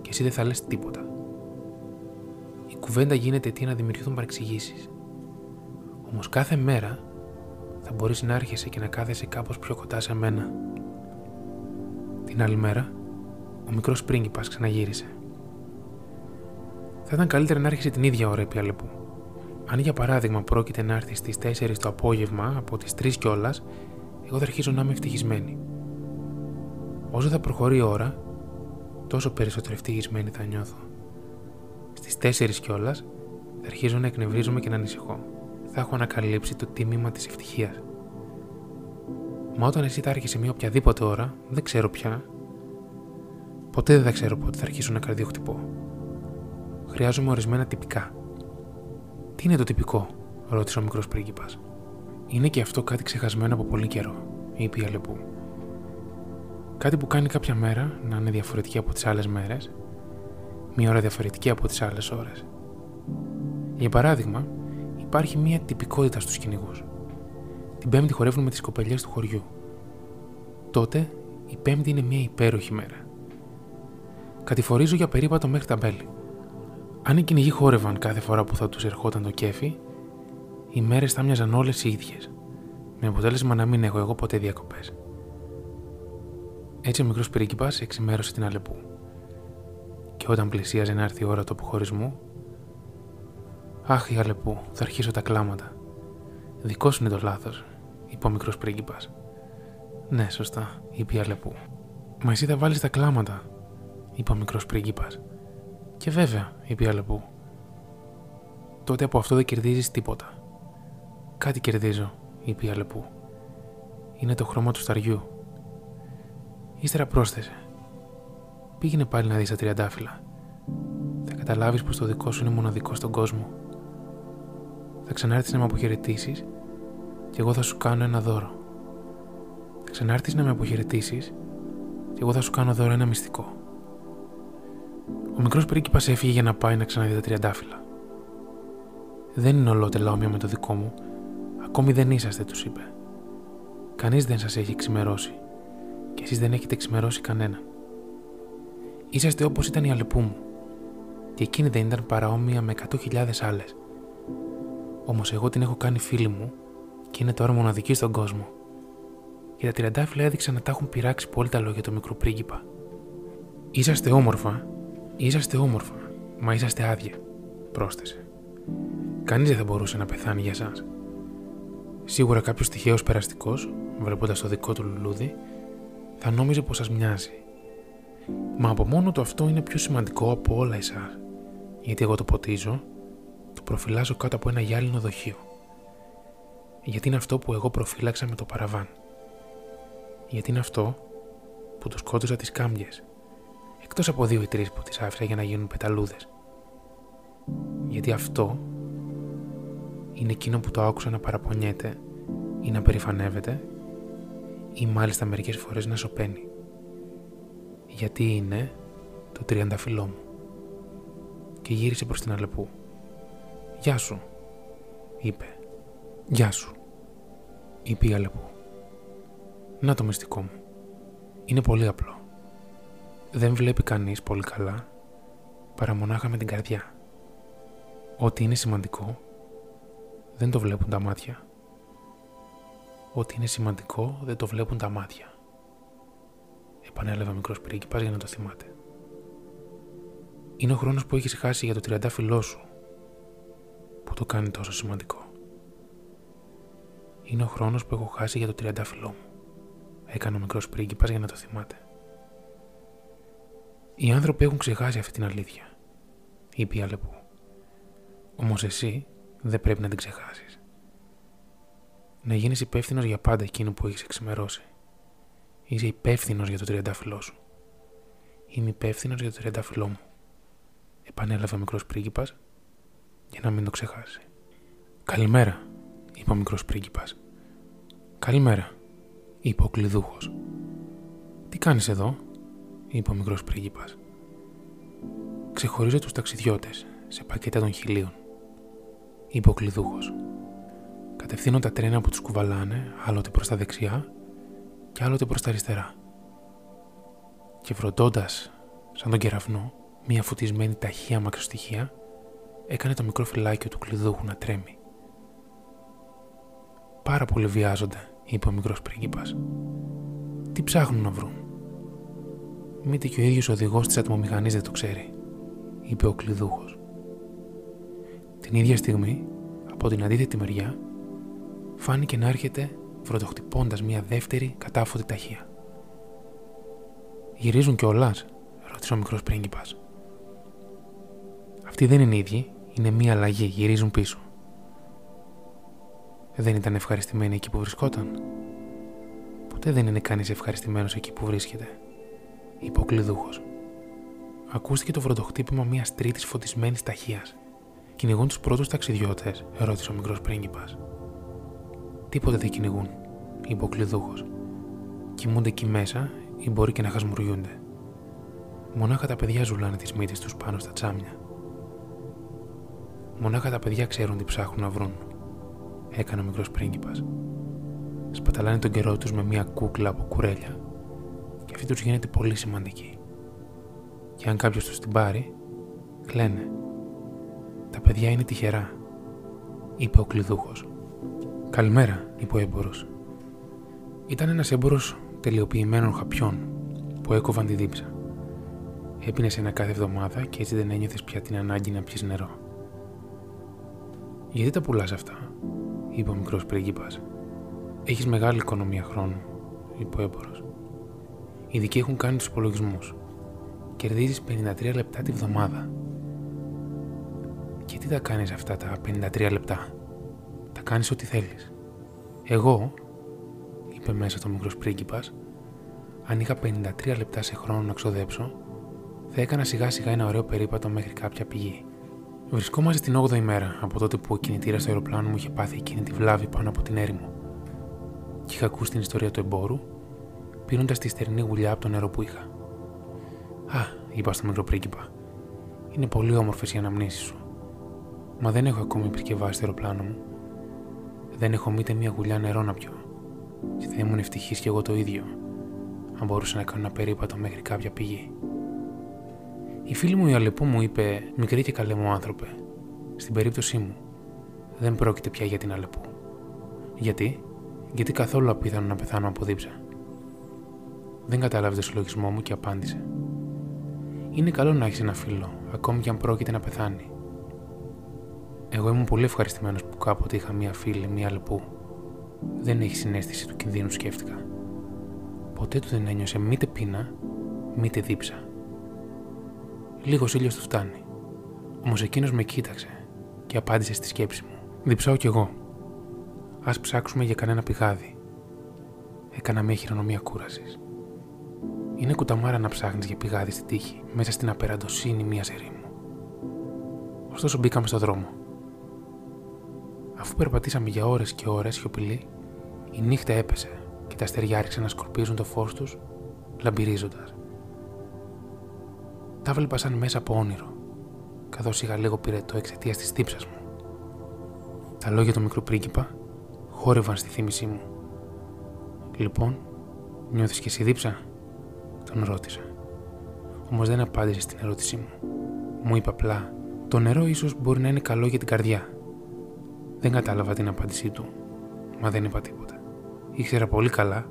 και εσύ δεν θα λες τίποτα. Η κουβέντα γίνεται αιτία να δημιουργηθούν παρεξηγήσεις. Όμως κάθε μέρα θα μπορείς να έρχεσαι και να κάθεσαι κάπως πιο κοντά σε μένα. Την άλλη μέρα, ο μικρός πρίγκιπας ξαναγύρισε. Θα ήταν καλύτερα να έρχεσαι την ίδια ώρα, είπε Αλεπού. Αν για παράδειγμα πρόκειται να έρθεις στις 4 το απόγευμα από τις 3 κιόλας, εγώ θα αρχίσω να είμαι ευτυχισμένη. Όσο θα προχωρεί η ώρα, τόσο περισσότερο ευτυχισμένη θα νιώθω. Στις 4 κιόλας, θα αρχίζω να εκνευρίζομαι και να ανησυχώ. Θα έχω ανακαλύψει το τίμημα της ευτυχίας. Μα όταν εσύ θα έρχεσαι μια οποιαδήποτε ώρα, δεν ξέρω πια, ποτέ δεν θα ξέρω πότε θα αρχίσω να καρδιοχτυπώ. Χρειάζομαι ορισμένα τυπικά. Τι είναι το τυπικό, ρώτησε ο μικρός πρίγκιπας. Είναι και αυτό κάτι ξεχασμένο από πολύ καιρό, είπε η Αλεπού. Κάτι που κάνει κάποια μέρα να είναι διαφορετική από τις άλλες μέρες, μία ώρα διαφορετική από τις άλλες ώρες. Για παράδειγμα, υπάρχει μία τυπικότητα στους κυνηγούς. Την Πέμπτη χορεύουν με τις κοπελιές του χωριού. Τότε η Πέμπτη είναι μία υπέροχη μέρα. Κατηφορίζω για περίπατο μέχρι τα μπέλη. Αν οι κυνηγοί χόρευαν κάθε φορά που θα τους ερχόταν το κέφι, οι μέρες θα μοιάζαν όλες οι ίδιες, με αποτέλεσμα να μην έχω εγώ ποτέ διακοπές. Έτσι ο μικρός πρίγκιπα εξημέρωσε την Αλεπού. Και όταν πλησίαζε να έρθει η ώρα του αποχωρισμού, Αχ, η Αλεπού, θα αρχίσω τα κλάματα. Δικό σου είναι το λάθος, είπε ο μικρός πρίγκιπας. Ναι, σωστά, είπε η Αλεπού. Μα εσύ θα βάλεις τα κλάματα, είπε ο μικρός πρίγκιπας. Και βέβαια, είπε η Αλεπού. Τότε από αυτό δεν κερδίζεις τίποτα. Κάτι κερδίζω, είπε η Αλεπού. Είναι το χρώμα του σταριού. Ύστερα πρόσθεσε. Πήγαινε πάλι να δεις τα τριαντάφυλλα. Θα καταλάβεις πως το δικό σου είναι μοναδικό στον κόσμο. Θα ξανάρθεις να με αποχαιρετήσεις και εγώ θα σου κάνω ένα δώρο. Θα ξανάρθεις να με αποχαιρετήσεις και εγώ θα σου κάνω δώρο ένα μυστικό. Ο μικρός πρίγκιπας έφυγε για να πάει να ξαναδεί τα τριαντάφυλλα. Δεν είναι ολότελα όμοια με το δικό μου. Ακόμη δεν είσαστε, τους είπε. Κανείς δεν σας έχει ξημερώσει. Και εσείς δεν έχετε ξημερώσει κανέναν. Είσαστε όπως ήταν η αλεπού μου. Και εκείνη δεν ήταν παραόμοια με 100.000 άλλες. Όμως εγώ την έχω κάνει φίλη μου και είναι τώρα μοναδική στον κόσμο. Και τα τριαντάφυλλα έδειξαν να τα έχουν πειράξει πολύ τα λόγια του μικρού πρίγκιπα. Είσαστε όμορφα, είσαστε όμορφα, μα είσαστε άδεια, πρόσθεσε. Κανείς δεν θα μπορούσε να πεθάνει για εσά. Σίγουρα κάποιος τυχαίο περαστικός, βλέποντας το δικό του λουλούδι, θα νόμιζε πως σας μοιάζει. Μα από μόνο του αυτό είναι πιο σημαντικό από όλα εσά. Γιατί εγώ το ποτίζω, το προφυλάζω κάτω από ένα γυάλινο δοχείο. Γιατί είναι αυτό που εγώ προφύλαξα με το παραβάν. Γιατί είναι αυτό που του σκότωσα τις κάμπιες. Εκτός από δύο ή τρεις που τις άφησα για να γίνουν πεταλούδες. Γιατί αυτό είναι εκείνο που το άκουσα να παραπονιέται ή να περηφανεύεται ή μάλιστα μερικές φορές να σωπαίνει. Γιατί είναι το τριανταφυλλό μου. Και γύρισε προς την Αλεπού. «Γεια σου», είπε. «Γεια σου». είπε η Αλεπού. Να το μυστικό μου. Είναι πολύ απλό. Δεν βλέπει κανείς πολύ καλά παρά μονάχα με την καρδιά. Ό,τι είναι σημαντικό δεν το βλέπουν τα μάτια. Ό,τι είναι σημαντικό δεν το βλέπουν τα μάτια. Επανέλαβε ο μικρός πρίγκιπας για να το θυμάται. Είναι ο χρόνος που έχεις χάσει για το τριαντάφυλλό σου που το κάνει τόσο σημαντικό. Είναι ο χρόνος που έχω χάσει για το τριαντάφυλλό μου. Έκανε ο μικρός πρίγκιπας για να το θυμάται. Οι άνθρωποι έχουν ξεχάσει αυτή την αλήθεια, είπε η Αλεπού. Όμως εσύ δεν πρέπει να την ξεχάσεις. Να γίνεις υπεύθυνος για πάντα εκείνο που έχεις εξημερώσει. Είσαι υπεύθυνος για το τριαντάφυλλό σου. Είμαι υπεύθυνος για το τριαντάφυλλό μου. Επανέλαβε ο μικρός πρίγκιπας για να μην το ξεχάσει. Καλημέρα, είπε ο μικρός πρίγκιπας. Καλημέρα, είπε ο κλειδούχος. Τι κάνεις εδώ, είπε ο μικρός πρίγκιπας. Ξεχωρίζω τους ταξιδιώτες σε πακέτα των χιλίων, είπε ο κλειδούχος. Κατευθύνω τα τρένα που τους κουβαλάνε άλλοτε προς τα δεξιά και άλλοτε προς τα αριστερά. Και βροντώντα, σαν τον κεραυνό, μια φωτισμένη ταχεία μακροστοιχεία, έκανε το μικρό φυλάκιο του κλειδούχου να τρέμει. Πάρα πολύ βιάζονται, είπε ο μικρός πρίγκιπας. Τι ψάχνουν να βρουν; Μήτε και ο ίδιος οδηγός της ατμομηχανής δεν το ξέρει, είπε ο κλειδούχος. Την ίδια στιγμή, από την αντίθετη μεριά, φάνηκε να έρχεται βροντοχτυπώντα μια δεύτερη κατάφωτη ταχεία. Γυρίζουν κιόλας, ρώτησε ο μικρός πρίγκιπας. Αυτοί δεν είναι ίδιοι, είναι μία αλλαγή, γυρίζουν πίσω. Δεν ήταν ευχαριστημένοι εκεί που βρισκόταν. Ποτέ δεν είναι κανείς ευχαριστημένος εκεί που βρίσκεται, είπε ο κλειδούχος. Ακούστηκε το βροντοχτύπημα μιας τρίτης φωτισμένης ταχείας. Κυνηγούν τους πρώτους ταξιδιώτες, ρώτησε ο μικρός πρίγκιπας. Τίποτε δεν κυνηγούν, είπε ο κλειδούχο. Κοιμούνται εκεί μέσα ή μπορεί και να χασμουριούνται. Μονάχα τα παιδιά ζουλάνε τις μύτες τους πάνω στα τσάμια. Μονάχα τα παιδιά ξέρουν τι ψάχνουν να βρουν, έκανε ο μικρός πρίγκιπας. Σπαταλάνε τον καιρό τους με μια κούκλα από κουρέλια και αυτή τους γίνεται πολύ σημαντική. Και αν κάποιος τους την πάρει, κλαίνε. Τα παιδιά είναι τυχερά, είπε ο κλειδούχος. Καλημέρα, είπε ο έμπορο. Ήταν ένας έμπορο τελειοποιημένων χαπιών που έκοβαν τη δίψα. Έπινες ένα κάθε εβδομάδα και έτσι δεν ένιωθες πια την ανάγκη να πιεις νερό. Γιατί τα πουλάς αυτά, είπε ο μικρός πρίγκιπα. Έχεις μεγάλη οικονομία χρόνου, είπε ο έμπορο. Οι δικοί έχουν κάνει τους υπολογισμούς. Κερδίζεις 53 λεπτά τη βδομάδα. Και τι τα κάνεις αυτά τα 53 λεπτά; Τα κάνεις ό,τι θέλεις. Εγώ, είπε μέσα το μικρός πρίγκιπας, αν είχα 53 λεπτά σε χρόνο να ξοδέψω, θα έκανα σιγά σιγά ένα ωραίο περίπατο μέχρι κάποια πηγή. Βρισκόμαστε την 8η μέρα από τότε που ο κινητήρας στο αεροπλάνο μου είχε πάθει εκείνη τη βλάβη πάνω από την έρημο. Και είχα ακούσει την ιστορία του εμπόρου, πίνοντας τη στερνή γουλιά από το νερό που είχα. Α, είπα στο μικρό πρίγκιπα. Είναι πολύ όμορφες οι αναμνήσεις σου. Μα δεν έχω ακόμη επισκευάσει το αεροπλάνο μου. Δεν έχω μήτε μία γουλιά νερό να πιω. Και θα ήμουν ευτυχής κι εγώ το ίδιο, αν μπορούσα να κάνω ένα περίπατο μέχρι κάποια πηγή. Η φίλη μου η Αλεπού μου είπε: Μικρή και καλέ μου άνθρωπε, στην περίπτωσή μου, δεν πρόκειται πια για την Αλεπού. Γιατί, γιατί καθόλου απίθανο να πεθάνω από δίψα. Δεν κατάλαβε το συλλογισμό μου και απάντησε. Είναι καλό να έχεις ένα φίλο, ακόμη και αν πρόκειται να πεθάνει. Εγώ ήμουν πολύ ευχαριστημένος που κάποτε είχα μία φίλη, μία Αλεπού. Δεν έχει συνέστηση του κινδύνου, σκέφτηκα. Ποτέ του δεν ένιωσε μήτε πείνα, μήτε δίψα. Λίγος ήλιος του φτάνει. Όμως εκείνος με κοίταξε και απάντησε στη σκέψη μου. Διψάω κι εγώ. Α ψάξουμε για κανένα πηγάδι. Έκανα μια χειρονομία κούρασης. Είναι κουταμάρα να ψάχνεις για πηγάδι στη τύχη, μέσα στην απεραντοσύνη μια ερήμου. Ωστόσο μπήκαμε στο δρόμο. Αφού περπατήσαμε για ώρες και ώρες σιωπηλοί, η νύχτα έπεσε και τα αστέρια άρχισαν να σκορπίζουν το φως τους, λαμπυρίζοντας. Τα βλέπα σαν μέσα από όνειρο, καθώς είχα λίγο πυρετό εξαιτίας της τύψας μου. Τα λόγια του μικρού πρίγκιπα χόρευαν στη θύμησή μου. Λοιπόν, νιώθεις και εσύ δίψα, τον ρώτησα. Όμως δεν απάντησε στην ερώτησή μου. Μου είπε απλά, το νερό ίσως μπορεί να είναι καλό για την καρδιά. Δεν κατάλαβα την απάντησή του, μα δεν είπα τίποτα. Ήξερα πολύ καλά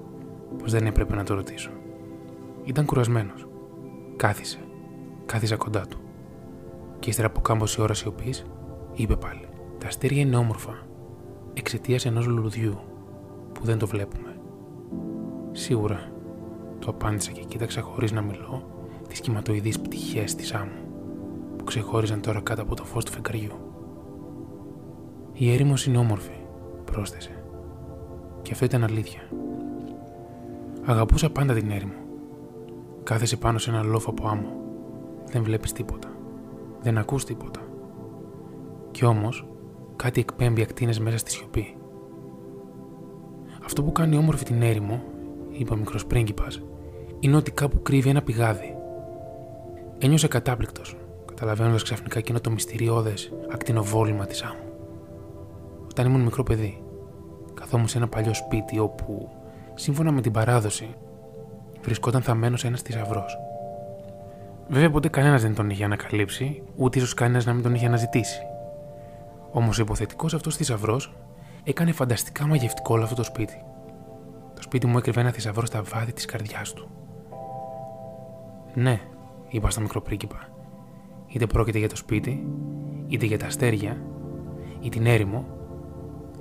πως δεν έπρεπε να το ρωτήσω. Ήταν κουρασμένος. Κάθισε. Κάθισα κοντά του. Και ύστερα από κάμποση ώρα σιωπής, είπε πάλι: Τα αστέρια είναι όμορφα. Εξαιτίας ενός λουλουδιού που δεν το βλέπουμε. Σίγουρα, το απάντησα και κοίταξα χωρίς να μιλώ τις κυματοειδείς πτυχές της άμμου που ξεχώριζαν τώρα κάτω από το φως του φεγγαριού. Η έρημος είναι όμορφη, πρόσθεσε. Και αυτό ήταν αλήθεια. Αγαπούσα πάντα την έρημο. Κάθεσαι πάνω σε ένα λόφο από άμμο. Δεν βλέπεις τίποτα. Δεν ακούς τίποτα. Κι όμως, κάτι εκπέμπει ακτίνες μέσα στη σιωπή. Αυτό που κάνει όμορφη την έρημο, είπε ο μικρός πρίγκιπας, είναι ότι κάπου κρύβει ένα πηγάδι. Ένιωσε κατάπληκτος, καταλαβαίνοντας ξαφνικά εκείνο το μυστηριώδες ακτινοβόλημα της άμμου. Όταν ήμουν μικρό παιδί, καθόμουν σε ένα παλιό σπίτι όπου, σύμφωνα με την παράδοση, βρισκόταν θαμμένος ένας θησαυρός. Βέβαια, ποτέ κανένας δεν τον είχε ανακαλύψει, ούτε ίσως κανένας να μην τον είχε αναζητήσει. Όμως ο υποθετικός αυτός θησαυρός έκανε φανταστικά μαγευτικό όλο αυτό το σπίτι. Το σπίτι μου έκρυβε ένα θησαυρό στα βάθη της καρδιάς του. Ναι, είπα στο μικρό πρίγκιπα. Είτε πρόκειται για το σπίτι, είτε για τα αστέρια, ή την έρημο,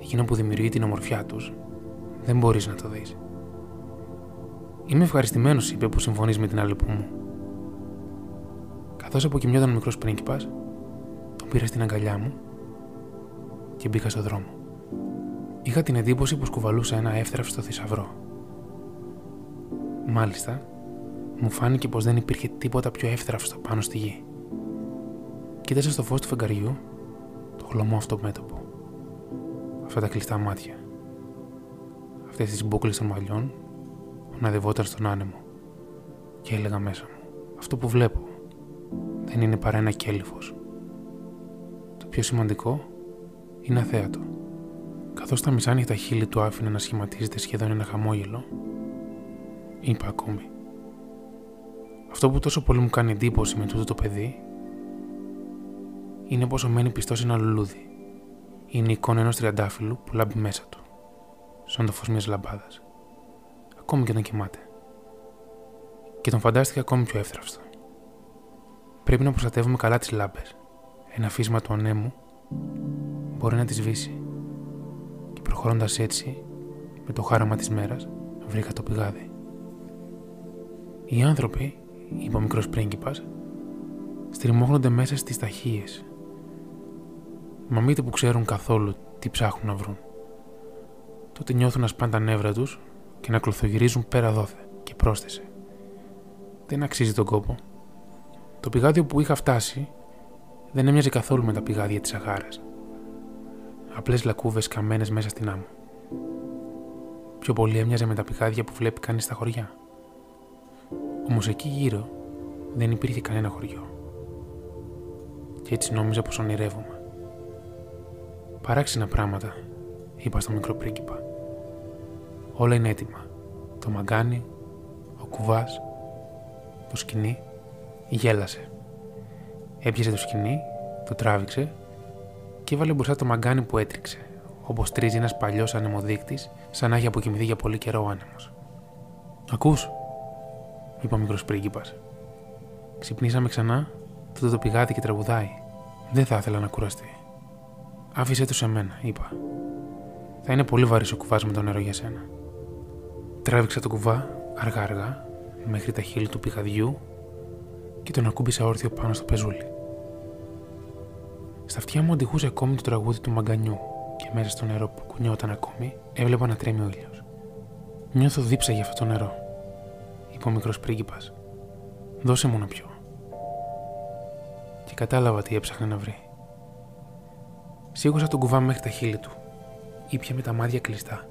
εκείνο που δημιουργεί την ομορφιά τους, δεν μπορείς να το δεις. Είμαι ευχαριστημένος, είπε, που συμφωνείς με την άλλη που μου. Καθώς αποκοιμιόταν ο μικρός πρίγκιπας, τον πήρα στην αγκαλιά μου και μπήκα στο δρόμο. Είχα την εντύπωση πως κουβαλούσα ένα εύθραυστο θησαυρό. Μάλιστα, μου φάνηκε πως δεν υπήρχε τίποτα πιο εύθραυστο πάνω στη γη. Κοίταζα στο φως του φεγγαριού το χλωμό αυτό μέτωπο. Αυτά τα κλειστά μάτια. Αυτές τις μπουκλε των μαλλιών που αναδευόταν στον άνεμο. Και έλεγα μέσα μου: Αυτό που βλέπω δεν είναι παρά ένα κέλυφος. Το πιο σημαντικό είναι αθέατο. Καθώς τα μισάνυχτα χείλη του άφηνε να σχηματίζεται σχεδόν ένα χαμόγελο, είπα ακόμη. Αυτό που τόσο πολύ μου κάνει εντύπωση με τούτο το παιδί είναι πόσο μένει πιστός σε ένα λουλούδι. Είναι η εικόνα ενός τριαντάφυλλου που λάμπει μέσα του, σαν το φως μιας λαμπάδας. Ακόμη και όταν κοιμάται. Και τον φαντάστηκα ακόμη πιο εύθραυστο. Πρέπει να προστατεύουμε καλά τις λάμπες. Ένα φύσμα του ανέμου μπορεί να τη σβήσει. Και προχωρώντας έτσι, με το χάραμα της μέρας, βρήκα το πηγάδι. Οι άνθρωποι, είπε ο μικρός πρίγκιπας, στριμώχνονται μέσα στις ταχύες. Μα μήτε που ξέρουν καθόλου τι ψάχνουν να βρουν. Τότε νιώθουν να σπάνε τα νεύρα τους και να κλωθογυρίζουν πέρα δόθε και πρόσθεσε. Δεν αξίζει τον κόπο. Το πηγάδιο που είχα φτάσει δεν έμοιαζε καθόλου με τα πηγάδια της Σαχάρα. Απλές λακκούβες καμένες μέσα στην άμμο. Πιο πολύ έμοιαζε με τα πηγάδια που βλέπει κανείς στα χωριά. Όμως εκεί γύρω δεν υπήρχε κανένα χωριό. Και έτσι νόμιζα πως ονειρεύομαι. Παράξενα πράγματα, είπα στο μικρό πρίγκιπα. Όλα είναι έτοιμα. Το μαγκάνι, ο κουβάς, το σκηνή γέλασε. Έπιασε το σκηνή, το τράβηξε και έβαλε μπροστά το μαγκάνι που έτριξε, όπως τρίζει ένας παλιός ανεμοδείκτης, σαν να έχει αποκοιμηθεί για πολύ καιρό ο άνεμος. Ακούς, είπε ο μικρός πρίγκιπας. Ξυπνήσαμε ξανά, τότε το πηγάδι και τραγουδάει. Δεν θα ήθελα να κουραστεί. Άφησε το σε μένα, είπα. Θα είναι πολύ βαρύ ο κουβάς με το νερό για σένα. Τράβηξα το κουβά αργά-αργά μέχρι τα χείλη του πηγαδιού και τον ακούμπησα όρθιο πάνω στο πεζούλι. Στα αυτιά μου οδηγούσε ακόμη το τραγούδι του μαγκανιού και μέσα στο νερό που κουνιόταν ακόμη έβλεπα να τρέμει ο ήλιος. Νιώθω δίψα για αυτό το νερό, είπε ο μικρός πρίγκιπας. Δώσε μου να πιω. Και κατάλαβα τι έψαχνε να βρει. Σίγουρα τον κουβά μέχρι τα χείλη του. Ήπια με τα μάτια κλειστά.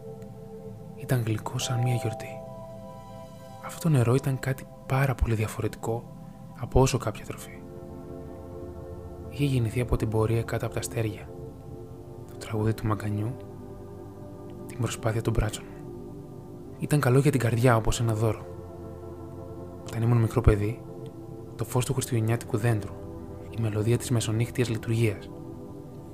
Ήταν γλυκό σαν μια γιορτή. Αυτό το νερό ήταν κάτι πάρα πολύ διαφορετικό από όσο κάποια τροφή. Είχε γεννηθεί από την πορεία κάτω από τα αστέρια, το τραγούδι του μαγκανιού, την προσπάθεια των μπράτσων μου. Ήταν καλό για την καρδιά όπως ένα δώρο. Όταν ήμουν μικρό παιδί, το φως του χριστουγεννιάτικου δέντρου, η μελωδία της μεσονύχτιας λειτουργίας,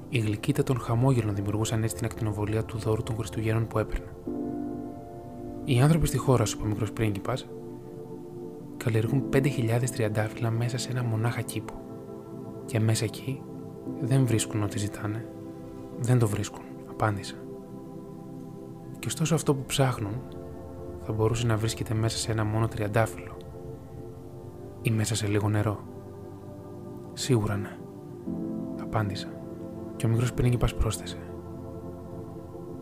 η γλυκύτα των χαμόγελων δημιουργούσαν έτσι την ακτινοβολία του δώρου των Χριστουγέννων που έπαιρνα. Οι άνθρωποι στη χώρα σου, ο μικρός πρίγκιπας, καλλιεργούν 5.000 τριαντάφυλλα μέσα σε ένα μονάχα κήπο. Και μέσα εκεί δεν βρίσκουν ό,τι ζητάνε. Δεν το βρίσκουν, απάντησα. Και ωστόσο αυτό που ψάχνουν θα μπορούσε να βρίσκεται μέσα σε ένα μόνο τριαντάφυλλο ή μέσα σε λίγο νερό. Σίγουρα ναι, απάντησα. Και ο μικρός πρίγκιπας πρόσθεσε.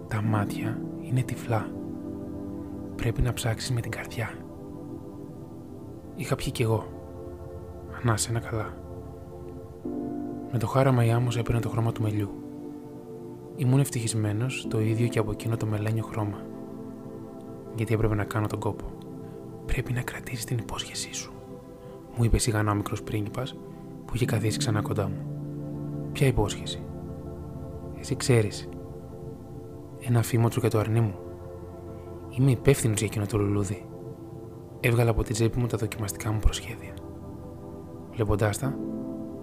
Τα μάτια είναι τυφλά. Πρέπει να ψάξεις με την καρδιά. Είχα πιει κι εγώ. Ανάσε ένα καλά. Με το χάραμα η άμμος έπαιρνε το χρώμα του μελιού. Ήμουν ευτυχισμένος το ίδιο και από εκείνο το μελένιο χρώμα. Γιατί έπρεπε να κάνω τον κόπο. Πρέπει να κρατήσεις την υπόσχεσή σου. Μου είπε σιγανά ο μικρός πρίγκιπας που είχε καθίσει ξανά κοντά μου. Ποια υπόσχεση; Εσύ ξέρεις. Ένα φήμοτρο για το αρνί μου. Είμαι υπεύθυνος για εκείνο το λουλούδι. Έβγαλα από τη τσέπη μου τα δοκιμαστικά μου προσχέδια. Βλέποντάς τα,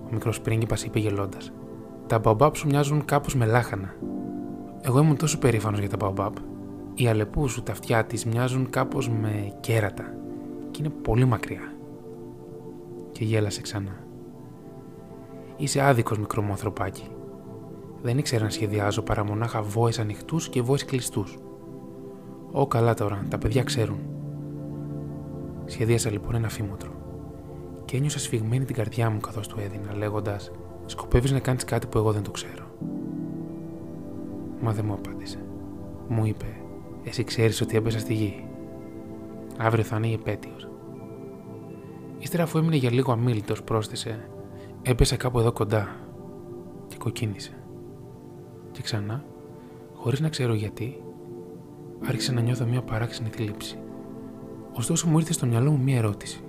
ο μικρός πρίγκιπας είπε γελώντας: Τα μπαμπάπ σου μοιάζουν κάπως με λάχανα. Εγώ ήμουν τόσο περήφανος για τα μπαμπάπ. Οι αλεπούς σου, τα αυτιά της μοιάζουν κάπως με κέρατα και είναι πολύ μακριά. Και γέλασε ξανά. Είσαι άδικος μικρό μου ανθρωπάκι. Δεν ήξερα να σχεδιάζω παρά μονάχα βόε ανοιχτούς και βόε κλειστούς. Ω καλά τώρα, τα παιδιά ξέρουν. Σχεδίασα λοιπόν ένα φήμοτρο και ένιωσα σφιγμένη την καρδιά μου καθώς του έδινα, λέγοντας: Σκοπεύεις να κάνεις κάτι που εγώ δεν το ξέρω. Μα δεν μου απάντησε. Μου είπε: Εσύ ξέρεις ότι έπεσα στη γη. Αύριο θα είναι η επέτειος. Ύστερα, αφού έμεινε για λίγο αμήλυτο, πρόσθεσε: Έπεσα κάπου εδώ κοντά και κοκκίνησε. Και ξανά, χωρίς να ξέρω γιατί, άρχισε να νιώθω μια παράξενη θλίψη. Ωστόσο, μου ήρθε στο μυαλό μου μια ερώτηση.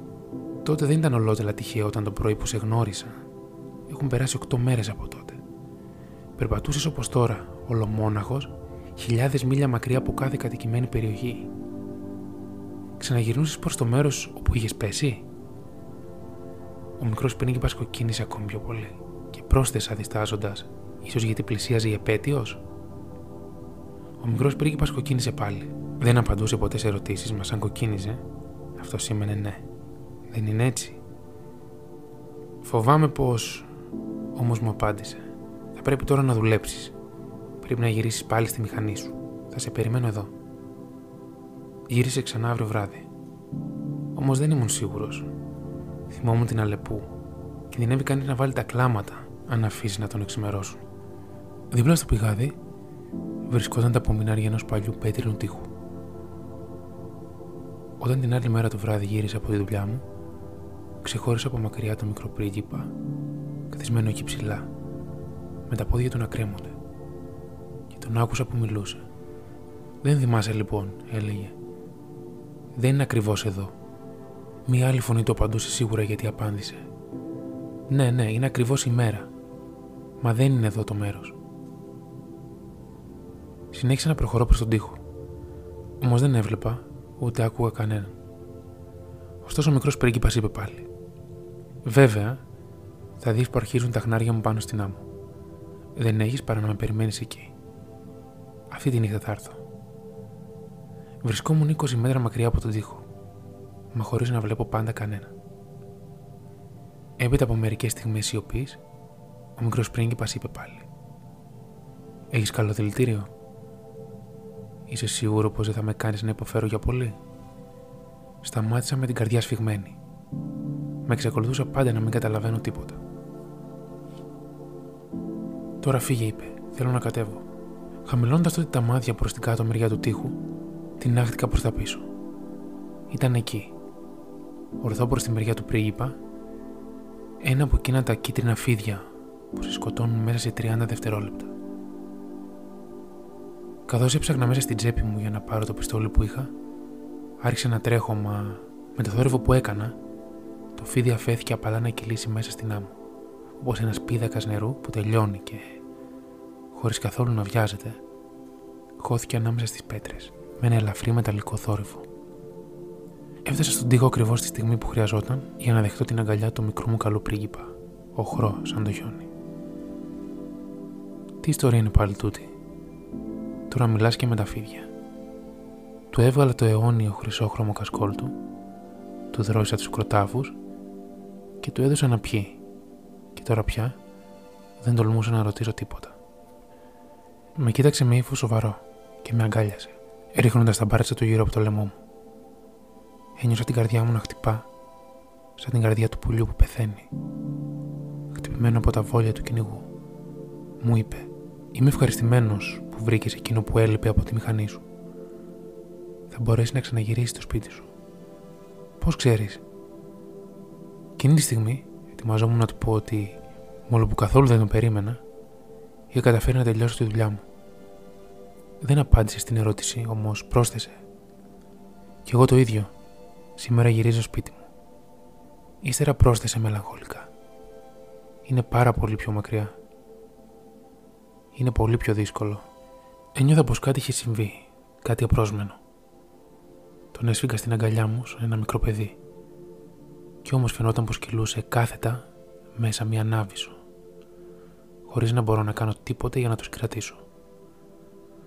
Τότε δεν ήταν ολότελα τυχαίο όταν το πρωί που σε γνώρισα. Έχουν περάσει οκτώ μέρες από τότε. Περπατούσες όπως τώρα, ολομόναχος, χιλιάδες μίλια μακριά από κάθε κατοικημένη περιοχή. Ξαναγυρνούσε προς το μέρος όπου είχες πέσει. Ο μικρός πίνικη κοκκίνησε ακόμη πιο πολύ και πρόσθεσα διστάζοντας, ίσως γιατί πλησίαζε η επέτειος. Ο μικρός πρίγκιπας κοκκίνησε πάλι. Δεν απαντούσε ποτέ σε ερωτήσεις μας αν κοκκίνιζε. Αυτό σήμαινε ναι. Δεν είναι έτσι. Φοβάμαι πως. Όμως μου απάντησε. Θα πρέπει τώρα να δουλέψεις. Πρέπει να γυρίσεις πάλι στη μηχανή σου. Θα σε περιμένω εδώ. Γύρισε ξανά αύριο βράδυ. Όμως δεν ήμουν σίγουρος. Θυμόμουν την Αλεπού. Κινδυνεύει κανείς να βάλει τα κλάματα αν αφήσει να τον εξημερώσουν. Δίπλα στο πηγάδι βρισκόταν τα απομεινάρια ενός παλιού πέτρινου τείχου. Όταν την άλλη μέρα το βράδυ γύρισα από τη δουλειά μου, ξεχώρισα από μακριά το μικρό πρίγκιπα, καθισμένο εκεί ψηλά, με τα πόδια του να κρέμονται. Και τον άκουσα που μιλούσε. Δεν θυμάσαι λοιπόν, έλεγε. Δεν είναι ακριβώς εδώ. Μία άλλη φωνή το απαντούσε σίγουρα γιατί απάντησε. Ναι, ναι, είναι ακριβώς η μέρα. Μα δεν είναι εδώ το μέρος. Συνέχισα να προχωρώ προς τον τοίχο. Όμως δεν έβλεπα, ούτε άκουγα κανέναν. Ωστόσο ο μικρός πρίγκιπας είπε πάλι: Βέβαια, θα δει που αρχίζουν τα χνάρια μου πάνω στην άμμο. Δεν έχεις παρά να με περιμένεις εκεί. Αυτή τη νύχτα θα έρθω. Βρισκόμουν 20 μέτρα μακριά από τον τοίχο, μα χωρίς να βλέπω πάντα κανένα. Έπειτα από μερικές στιγμές σιωπής, ο μικρός πρίγκιπας είπε πάλι: Έχεις καλό δηλητήριο. Είσαι σίγουρο πως δεν θα με κάνεις να υποφέρω για πολύ; Σταμάτησα με την καρδιά σφιγμένη. Με εξακολουθούσα πάντα να μην καταλαβαίνω τίποτα. Τώρα φύγε, είπε. Θέλω να κατέβω. Χαμηλώντας τότε τα μάτια προς την κάτω μεριά του τείχου, την άχτηκα προς τα πίσω. Ήταν εκεί. Ορθώ προς τη μεριά του πρίγκιπα, ένα από εκείνα τα κίτρινα φίδια που σε σκοτώνουν μέσα σε 30 δευτερόλεπτα. Καθώς έψαχνα μέσα στην τσέπη μου για να πάρω το πιστόλι που είχα, άρχισε να τρέχω, μα με το θόρυβο που έκανα, το φίδι αφέθηκε απαλά να κυλήσει μέσα στην άμμο, όπως ένας πίδακας νερού που τελειώνει και, χωρίς καθόλου να βιάζεται, χώθηκε ανάμεσα στις πέτρες, με ένα ελαφρύ μεταλλικό θόρυβο. Έφτασα στον τοίχο ακριβώς τη στιγμή που χρειαζόταν για να δεχτώ την αγκαλιά του μικρού μου καλού πρίγκιπα, οχρό σαν το χιόνι. Τι ιστορία είναι πάλι τούτη; Τώρα μιλάς και με τα φίδια. Του έβγαλα το αιώνιο χρυσόχρωμο κασκόλ του, του δρόησα τους κροτάφους και του έδωσα να πιει. Και τώρα πια δεν τολμούσα να ρωτήσω τίποτα. Με κοίταξε με ύφος σοβαρό και με αγκάλιασε, ρίχνοντας τα μπάρτσα του γύρω από το λαιμό μου. Ένιωσα την καρδιά μου να χτυπά, σαν την καρδιά του πουλιού που πεθαίνει, χτυπημένο από τα βόλια του κυνηγού. Μου είπε: Είμαι ευχαριστημένος που βρήκες εκείνο που έλειπε από τη μηχανή σου. Θα μπορέσει να ξαναγυρίσει στο σπίτι σου. Πώς ξέρεις; Εκείνη τη στιγμή ετοιμαζόμουν να του πω ότι, μόνο που καθόλου δεν τον περίμενα, είχα καταφέρει να τελειώσω τη δουλειά μου. Δεν απάντησε στην ερώτηση, όμως πρόσθεσε. Κι εγώ το ίδιο. Σήμερα γυρίζω σπίτι μου. Ύστερα πρόσθεσε μελαγχολικά. Είναι πάρα πολύ πιο μακριά. Είναι πολύ πιο δύσκολο. Ένιωθα πως κάτι είχε συμβεί, κάτι απρόσμενο. Τον έσφυγα στην αγκαλιά μου σαν ένα μικρό παιδί. Κι όμως φαινόταν πως κυλούσε κάθετα μέσα μια νάβησο, χωρίς να μπορώ να κάνω τίποτε για να τους κρατήσω.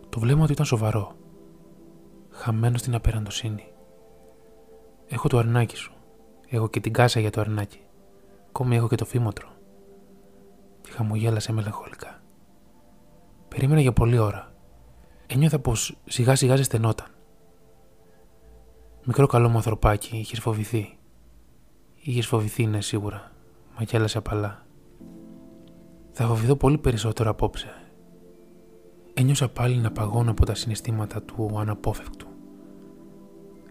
Το βλέμμα του ήταν σοβαρό, χαμένο στην απεραντοσύνη. Έχω το αρνάκι σου. Έχω και την κάσα για το αρνάκι. Ακόμη έχω και το φήμοτρο. Και χαμογέλασε μελαγχολικά. Περίμενα για πολλή ώρα. Ένιωθα πως σιγά σιγά ζεσθενόταν. Μικρό καλό μου ανθρωπάκι, είχες φοβηθεί. Είχες φοβηθεί, ναι, σίγουρα. Μα γέλασε απαλά. Θα φοβηθώ πολύ περισσότερο απόψε. Ένιωσα πάλι να παγώνω από τα συναισθήματα του αναπόφευκτου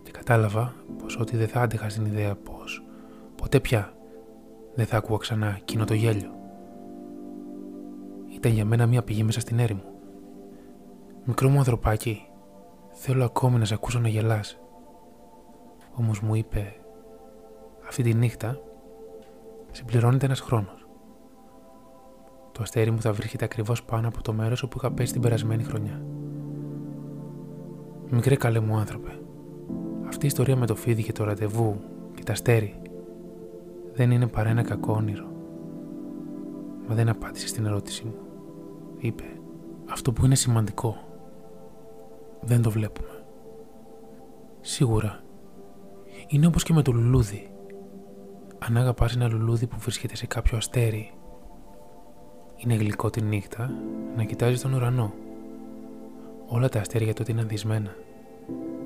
και κατάλαβα πως ότι δεν θα άντεχα στην ιδέα πως ποτέ πια δεν θα ακούω ξανά εκείνο το γέλιο. Ήταν για μένα μια πηγή μέσα στην έρημο. Μικρό μου ανθρωπάκι, θέλω ακόμη να σε ακούσω να γελάς. Όμως μου είπε, αυτή τη νύχτα συμπληρώνεται ένας χρόνος. Το αστέρι μου θα βρίσκεται ακριβώς πάνω από το μέρος όπου είχα πέσει την περασμένη χρονιά. Μικρέ καλέ μου άνθρωπε, αυτή η ιστορία με το φίδι και το ραντεβού και τα αστέρι δεν είναι παρά ένα κακό όνειρο. Μα δεν απάντησε στην ερώτησή μου. Είπε, αυτό που είναι σημαντικό δεν το βλέπουμε. Σίγουρα, είναι όπως και με το λουλούδι. Αν αγαπάς ένα λουλούδι που βρίσκεται σε κάποιο αστέρι, είναι γλυκό τη νύχτα να κοιτάζεις τον ουρανό. Όλα τα αστέρια τότε είναι αντισμένα.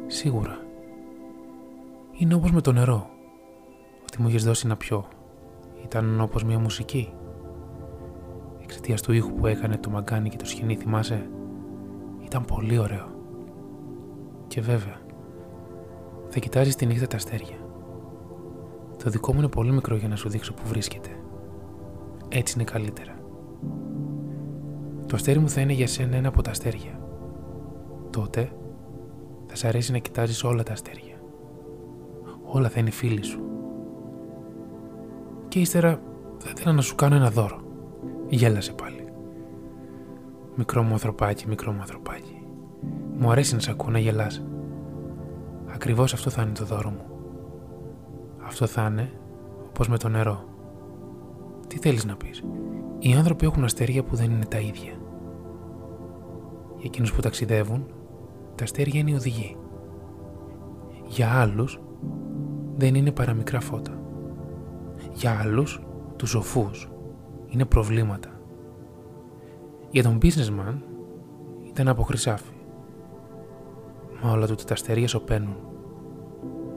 Σίγουρα, είναι όπως με το νερό. Ότι μου έχεις δώσει να πιω. Ήταν όπως μια μουσική. Εξαιτίας του ήχου που έκανε το μαγκάνι και το σκηνή, θυμάσαι; Ήταν πολύ ωραίο. Και βέβαια, θα κοιτάζεις τη νύχτα τα αστέρια. Το δικό μου είναι πολύ μικρό για να σου δείξω που βρίσκεται. Έτσι είναι καλύτερα. Το αστέρι μου θα είναι για σένα ένα από τα αστέρια. Τότε θα σ' αρέσει να κοιτάζεις όλα τα αστέρια όλα θα είναι φίλοι σου. Και ύστερα θα ήθελα να σου κάνω ένα δώρο. Γέλασε πάλι. Μικρό μου ανθρωπάκι, μικρό μου ανθρωπάκι. Μου αρέσει να σε ακούω να γελάς. Ακριβώς αυτό θα είναι το δώρο μου. Αυτό θα είναι όπως με το νερό. Τι θέλεις να πεις; Οι άνθρωποι έχουν αστέρια που δεν είναι τα ίδια. Για εκείνους που ταξιδεύουν, τα αστέρια είναι οι οδηγοί. Για άλλους, δεν είναι παρά μικρά φώτα. Για άλλους, τους σοφούς, είναι προβλήματα. Για τον businessman ήταν από χρυσάφι. Μα όλα του τα αστέρια σωπαίνουν.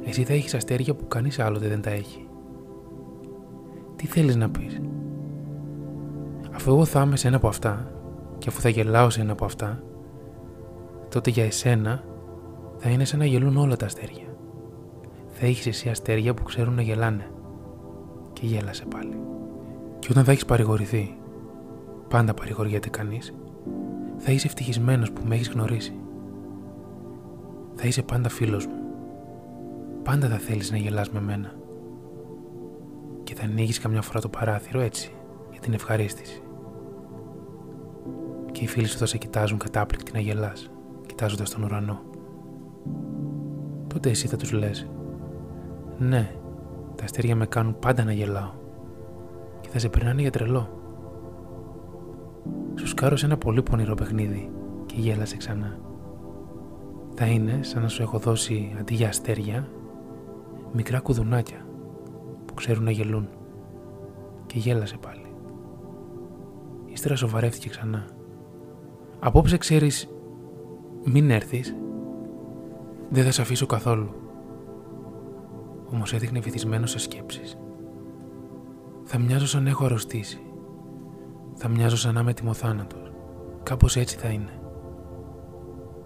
Εσύ θα έχεις αστέρια που κανείς άλλοτε δεν τα έχει. Τι θέλεις να πεις; Αφού εγώ θα είμαι σε ένα από αυτά και αφού θα γελάω σε ένα από αυτά, τότε για εσένα θα είναι σαν να γελούν όλα τα αστέρια θα έχεις εσύ αστέρια που ξέρουν να γελάνε. Και γέλασε πάλι. Και όταν θα έχεις παρηγορηθεί, πάντα παρηγοριέται κανείς, θα είσαι ευτυχισμένος που με έχεις γνωρίσει. Θα είσαι πάντα φίλος μου. Πάντα θα θέλεις να γελάς με μένα. Και θα ανοίγεις καμιά φορά το παράθυρο έτσι, για την ευχαρίστηση. Και οι φίλοι σου θα σε κοιτάζουν κατάπληκτοι να γελάς και κοιτάζοντας τον ουρανό. Τότε εσύ θα τους λες «Ναι, τα αστέρια με κάνουν πάντα να γελάω και θα σε περνάνε για τρελό». Σου σκάρωσε ένα πολύ πονηρό παιχνίδι και γέλασε ξανά. Θα είναι σαν να σου έχω δώσει αντί για αστέρια μικρά κουδουνάκια που ξέρουν να γελούν και γέλασε πάλι. Ύστερα σοβαρεύτηκε ξανά. Απόψε ξέρεις μην έρθεις δεν θα σε αφήσω καθόλου. Όμως έδειχνε βυθισμένο σε σκέψεις. Θα μοιάζω σαν έχω αρρωστήσει. Θα μοιάζω σαν να είμαι τιμοθάνατος. Κάπως έτσι θα είναι.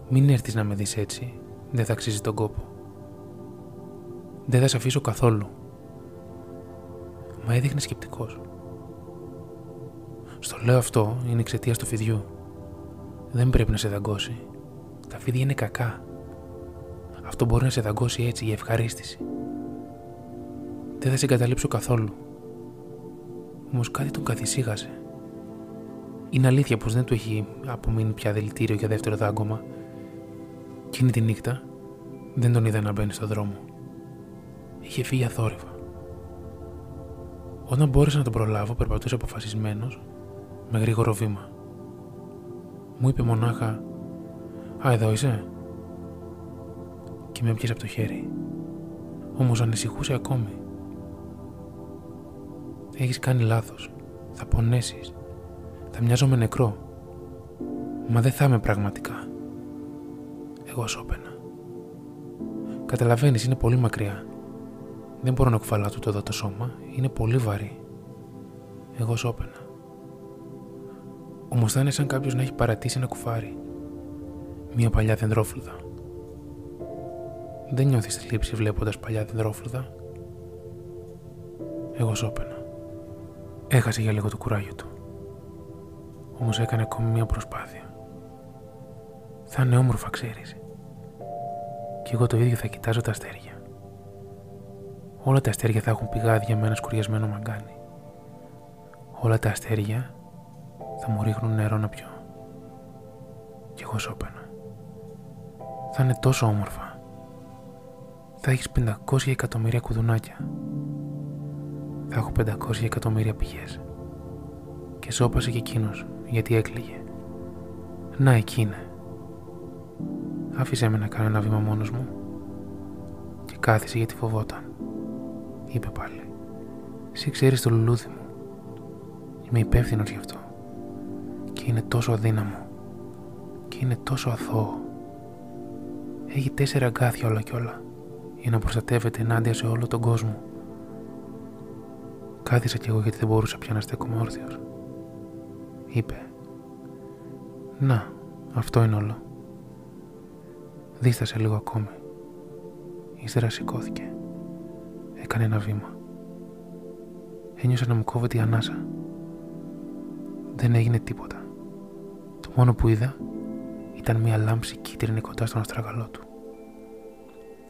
Μην έρθεις να με δεις έτσι. Δεν θα αξίζει τον κόπο. Δεν θα σε αφήσω καθόλου. Μα έδειχνε σκεπτικός. Στο λέω αυτό είναι εξαιτίας του φιδιού. Δεν πρέπει να σε δαγκώσει. Τα φίδια είναι κακά. Αυτό μπορεί να σε δαγκώσει έτσι για ευχαρίστηση. Δεν θα σε εγκαταλείψω καθόλου. Όμως κάτι τον καθησύγασε. Είναι αλήθεια πως δεν του έχει απομείνει πια δηλητήριο για δεύτερο δάγκωμα. Εκείνη τη νύχτα δεν τον είδα να μπαίνει στο δρόμο. Είχε φύγει αθόρυβα. Όταν μπόρεσα να τον προλάβω, περπατούσε αποφασισμένος με γρήγορο βήμα. Μου είπε μονάχα «Α, εδώ είσαι» και με έπιασε από το χέρι. Όμως ανησυχούσε ακόμη. Έχεις κάνει λάθος. Θα πονέσεις. Θα μοιάζω με νεκρό. Μα δεν θα είμαι πραγματικά. Εγώ σώπαινα. Καταλαβαίνεις, είναι πολύ μακριά. Δεν μπορώ να κουφαλάω τούτο εδώ το σώμα. Είναι πολύ βαρύ. Εγώ σώπαινα. Όμως θα είναι σαν κάποιος να έχει παρατήσει ένα κουφάρι. Μια παλιά δεντρόφλουδα. Δεν νιώθεις θλίψη βλέποντας παλιά δεντρόφλουδα; Εγώ σώπαινα. Έχασε για λίγο το κουράγιο του. Όμως έκανε ακόμη μια προσπάθεια. Θα είναι όμορφα, ξέρεις. Κι εγώ το ίδιο θα κοιτάζω τα αστέρια. Όλα τα αστέρια θα έχουν πηγάδια με ένα σκουριασμένο μαγκάνι. Όλα τα αστέρια θα μου ρίχνουν νερό να πιω. Κι εγώ σώπαινα. Θα είναι τόσο όμορφα. Θα έχεις 500 εκατομμύρια κουδουνάκια θα έχω 500 εκατομμύρια πηγές. Και σώπασε και εκείνος γιατί έκλειγε. Να εκεί είναι. Άφησε με να κάνω ένα βήμα μόνος μου και κάθισε γιατί φοβόταν. Είπε πάλι. Εσύ ξέρεις το λουλούδι μου. Είμαι υπεύθυνος γι' αυτό. Και είναι τόσο αδύναμο. Και είναι τόσο αθώο. Έχει τέσσερα αγκάθια όλα κι όλα για να προστατεύεται ενάντια σε όλο τον κόσμο. Κάθισα κι εγώ γιατί δεν μπορούσα πια να στέκομαι όρθιος. Είπε. Να, αυτό είναι όλο. Δίστασε λίγο ακόμη. Ύστερα σηκώθηκε. Έκανε ένα βήμα. Ένιωσα να μου κόβεται η ανάσα. Δεν έγινε τίποτα. Το μόνο που είδα ήταν μια λάμψη κίτρινη κοντά στον αστραγαλό του.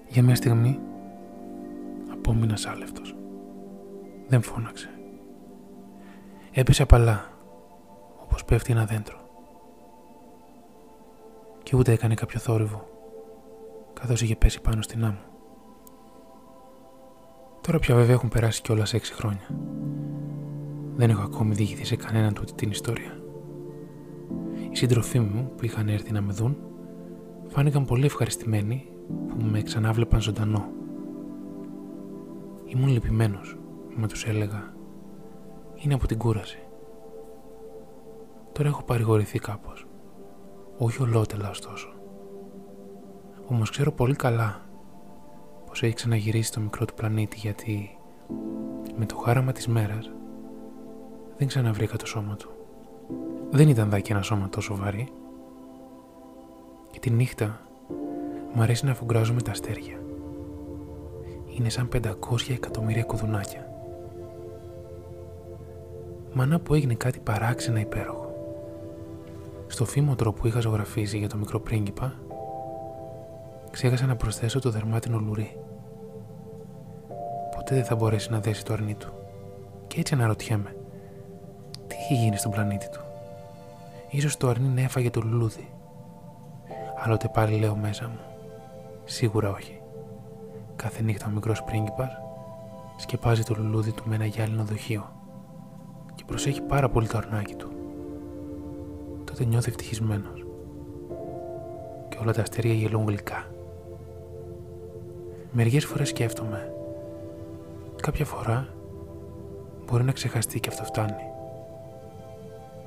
Για μια στιγμή απόμεινας σάλευτος. Δεν φώναξε. Έπεσε απαλά, όπως πέφτει ένα δέντρο. Και ούτε έκανε κάποιο θόρυβο, καθώς είχε πέσει πάνω στην άμμο. Τώρα πια βέβαια έχουν περάσει κιόλας έξι χρόνια. Δεν έχω ακόμη διηγηθεί σε κανέναν τούτη την ιστορία. Οι σύντροφοί μου που είχαν έρθει να με δουν φάνηκαν πολύ ευχαριστημένοι που με ξανάβλεπαν ζωντανό. Ήμουν λυπημένος με τους έλεγα είναι από την κούραση. Τώρα έχω παρηγορηθεί κάπως. Όχι ολότελα ωστόσο. Όμως ξέρω πολύ καλά πως έχει ξαναγυρίσει το μικρό του πλανήτη γιατί με το χάραμα της μέρας δεν ξαναβρήκα το σώμα του. Δεν ήταν δάκι ένα σώμα τόσο βαρύ και τη νύχτα μου αρέσει να αφουγκράζομαι τα αστέρια. Είναι σαν 500 εκατομμύρια κουδουνάκια μάνα που έγινε κάτι παράξενα υπέροχο. Στο φήμοτρο που είχα ζωγραφίσει για το μικρό πρίγκιπα, ξέχασα να προσθέσω το δερμάτινο λουρί. Ποτέ δεν θα μπορέσει να δέσει το αρνί του. Και έτσι αναρωτιέμαι, τι έχει γίνει στον πλανήτη του; Ίσως το αρνί να έφαγε το λουλούδι. Άλλοτε πάλι λέω μέσα μου. Σίγουρα όχι. Κάθε νύχτα ο μικρός πρίγκιπας σκεπάζει το λουλούδι του με ένα γυάλινο δοχείο και προσέχει πάρα πολύ το αρνάκι του. Τότε νιώθει ευτυχισμένος. Και όλα τα αστέρια γελούν γλυκά. Μερικές φορές σκέφτομαι. Κάποια φορά μπορεί να ξεχαστεί και αυτό φτάνει.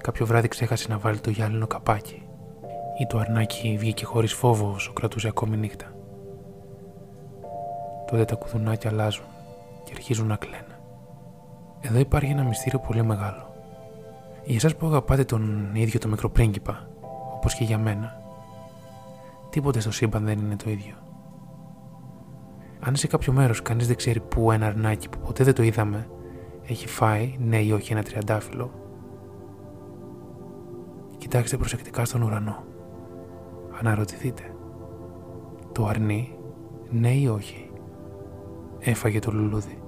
Κάποιο βράδυ ξέχασε να βάλει το γυάλινο καπάκι ή το αρνάκι βγήκε χωρίς φόβο όσο κρατούσε ακόμη νύχτα. Τότε τα κουδουνάκια αλλάζουν και αρχίζουν να κλαίνε. Εδώ υπάρχει ένα μυστήριο πολύ μεγάλο. Για εσάς που αγαπάτε τον ίδιο το μικρό πρίγκιπα, όπως και για μένα, τίποτε στο σύμπαν δεν είναι το ίδιο. Αν σε κάποιο μέρος κανείς δεν ξέρει πού ένα αρνάκι που ποτέ δεν το είδαμε έχει φάει, ναι ή όχι, ένα τριαντάφυλλο, κοιτάξτε προσεκτικά στον ουρανό. Αναρωτηθείτε. Το αρνί, ναι ή όχι, έφαγε το λουλούδι.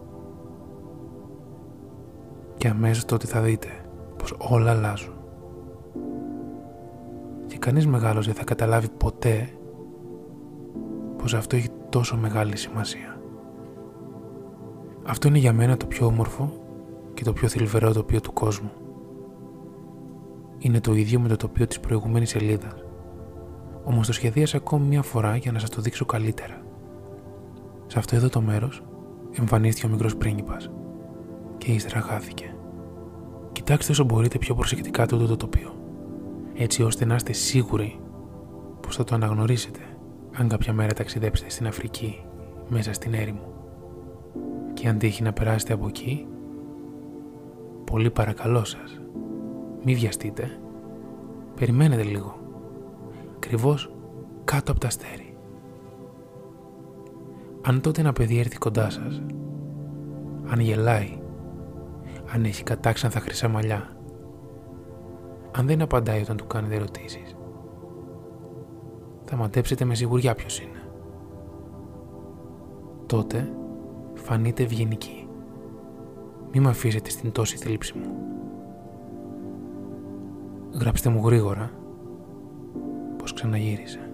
Και αμέσως τότε θα δείτε πως όλα αλλάζουν. Και κανείς μεγάλος δεν θα καταλάβει ποτέ πως αυτό έχει τόσο μεγάλη σημασία. Αυτό είναι για μένα το πιο όμορφο και το πιο θλιβερό τοπίο του κόσμου. Είναι το ίδιο με το τοπίο της προηγούμενης σελίδα. Όμως το σχεδίασα ακόμη μια φορά για να σας το δείξω καλύτερα. Σε αυτό εδώ το μέρος εμφανίστηκε ο μικρός πρίγκιπας και ύστερα χάθηκε. Κοιτάξτε όσο μπορείτε πιο προσεκτικά τούτο το τοπίο, έτσι ώστε να είστε σίγουροι πως θα το αναγνωρίσετε αν κάποια μέρα ταξιδέψετε στην Αφρική μέσα στην έρημο. Και αν τύχει να περάσετε από εκεί, πολύ παρακαλώ σας, μη βιαστείτε, περιμένετε λίγο, ακριβώς κάτω από τα αστέρι. Αν τότε ένα παιδί έρθει κοντά σας, αν γελάει, αν έχει κατάξανθα χρυσά μαλλιά, αν δεν απαντάει όταν του κάνετε ερωτήσεις, θα μαντέψετε με σιγουριά ποιος είναι. Τότε φανείτε ευγενική. Μη με αφήσετε στην τόση θλίψη μου. Γράψτε μου γρήγορα πως ξαναγύρισε.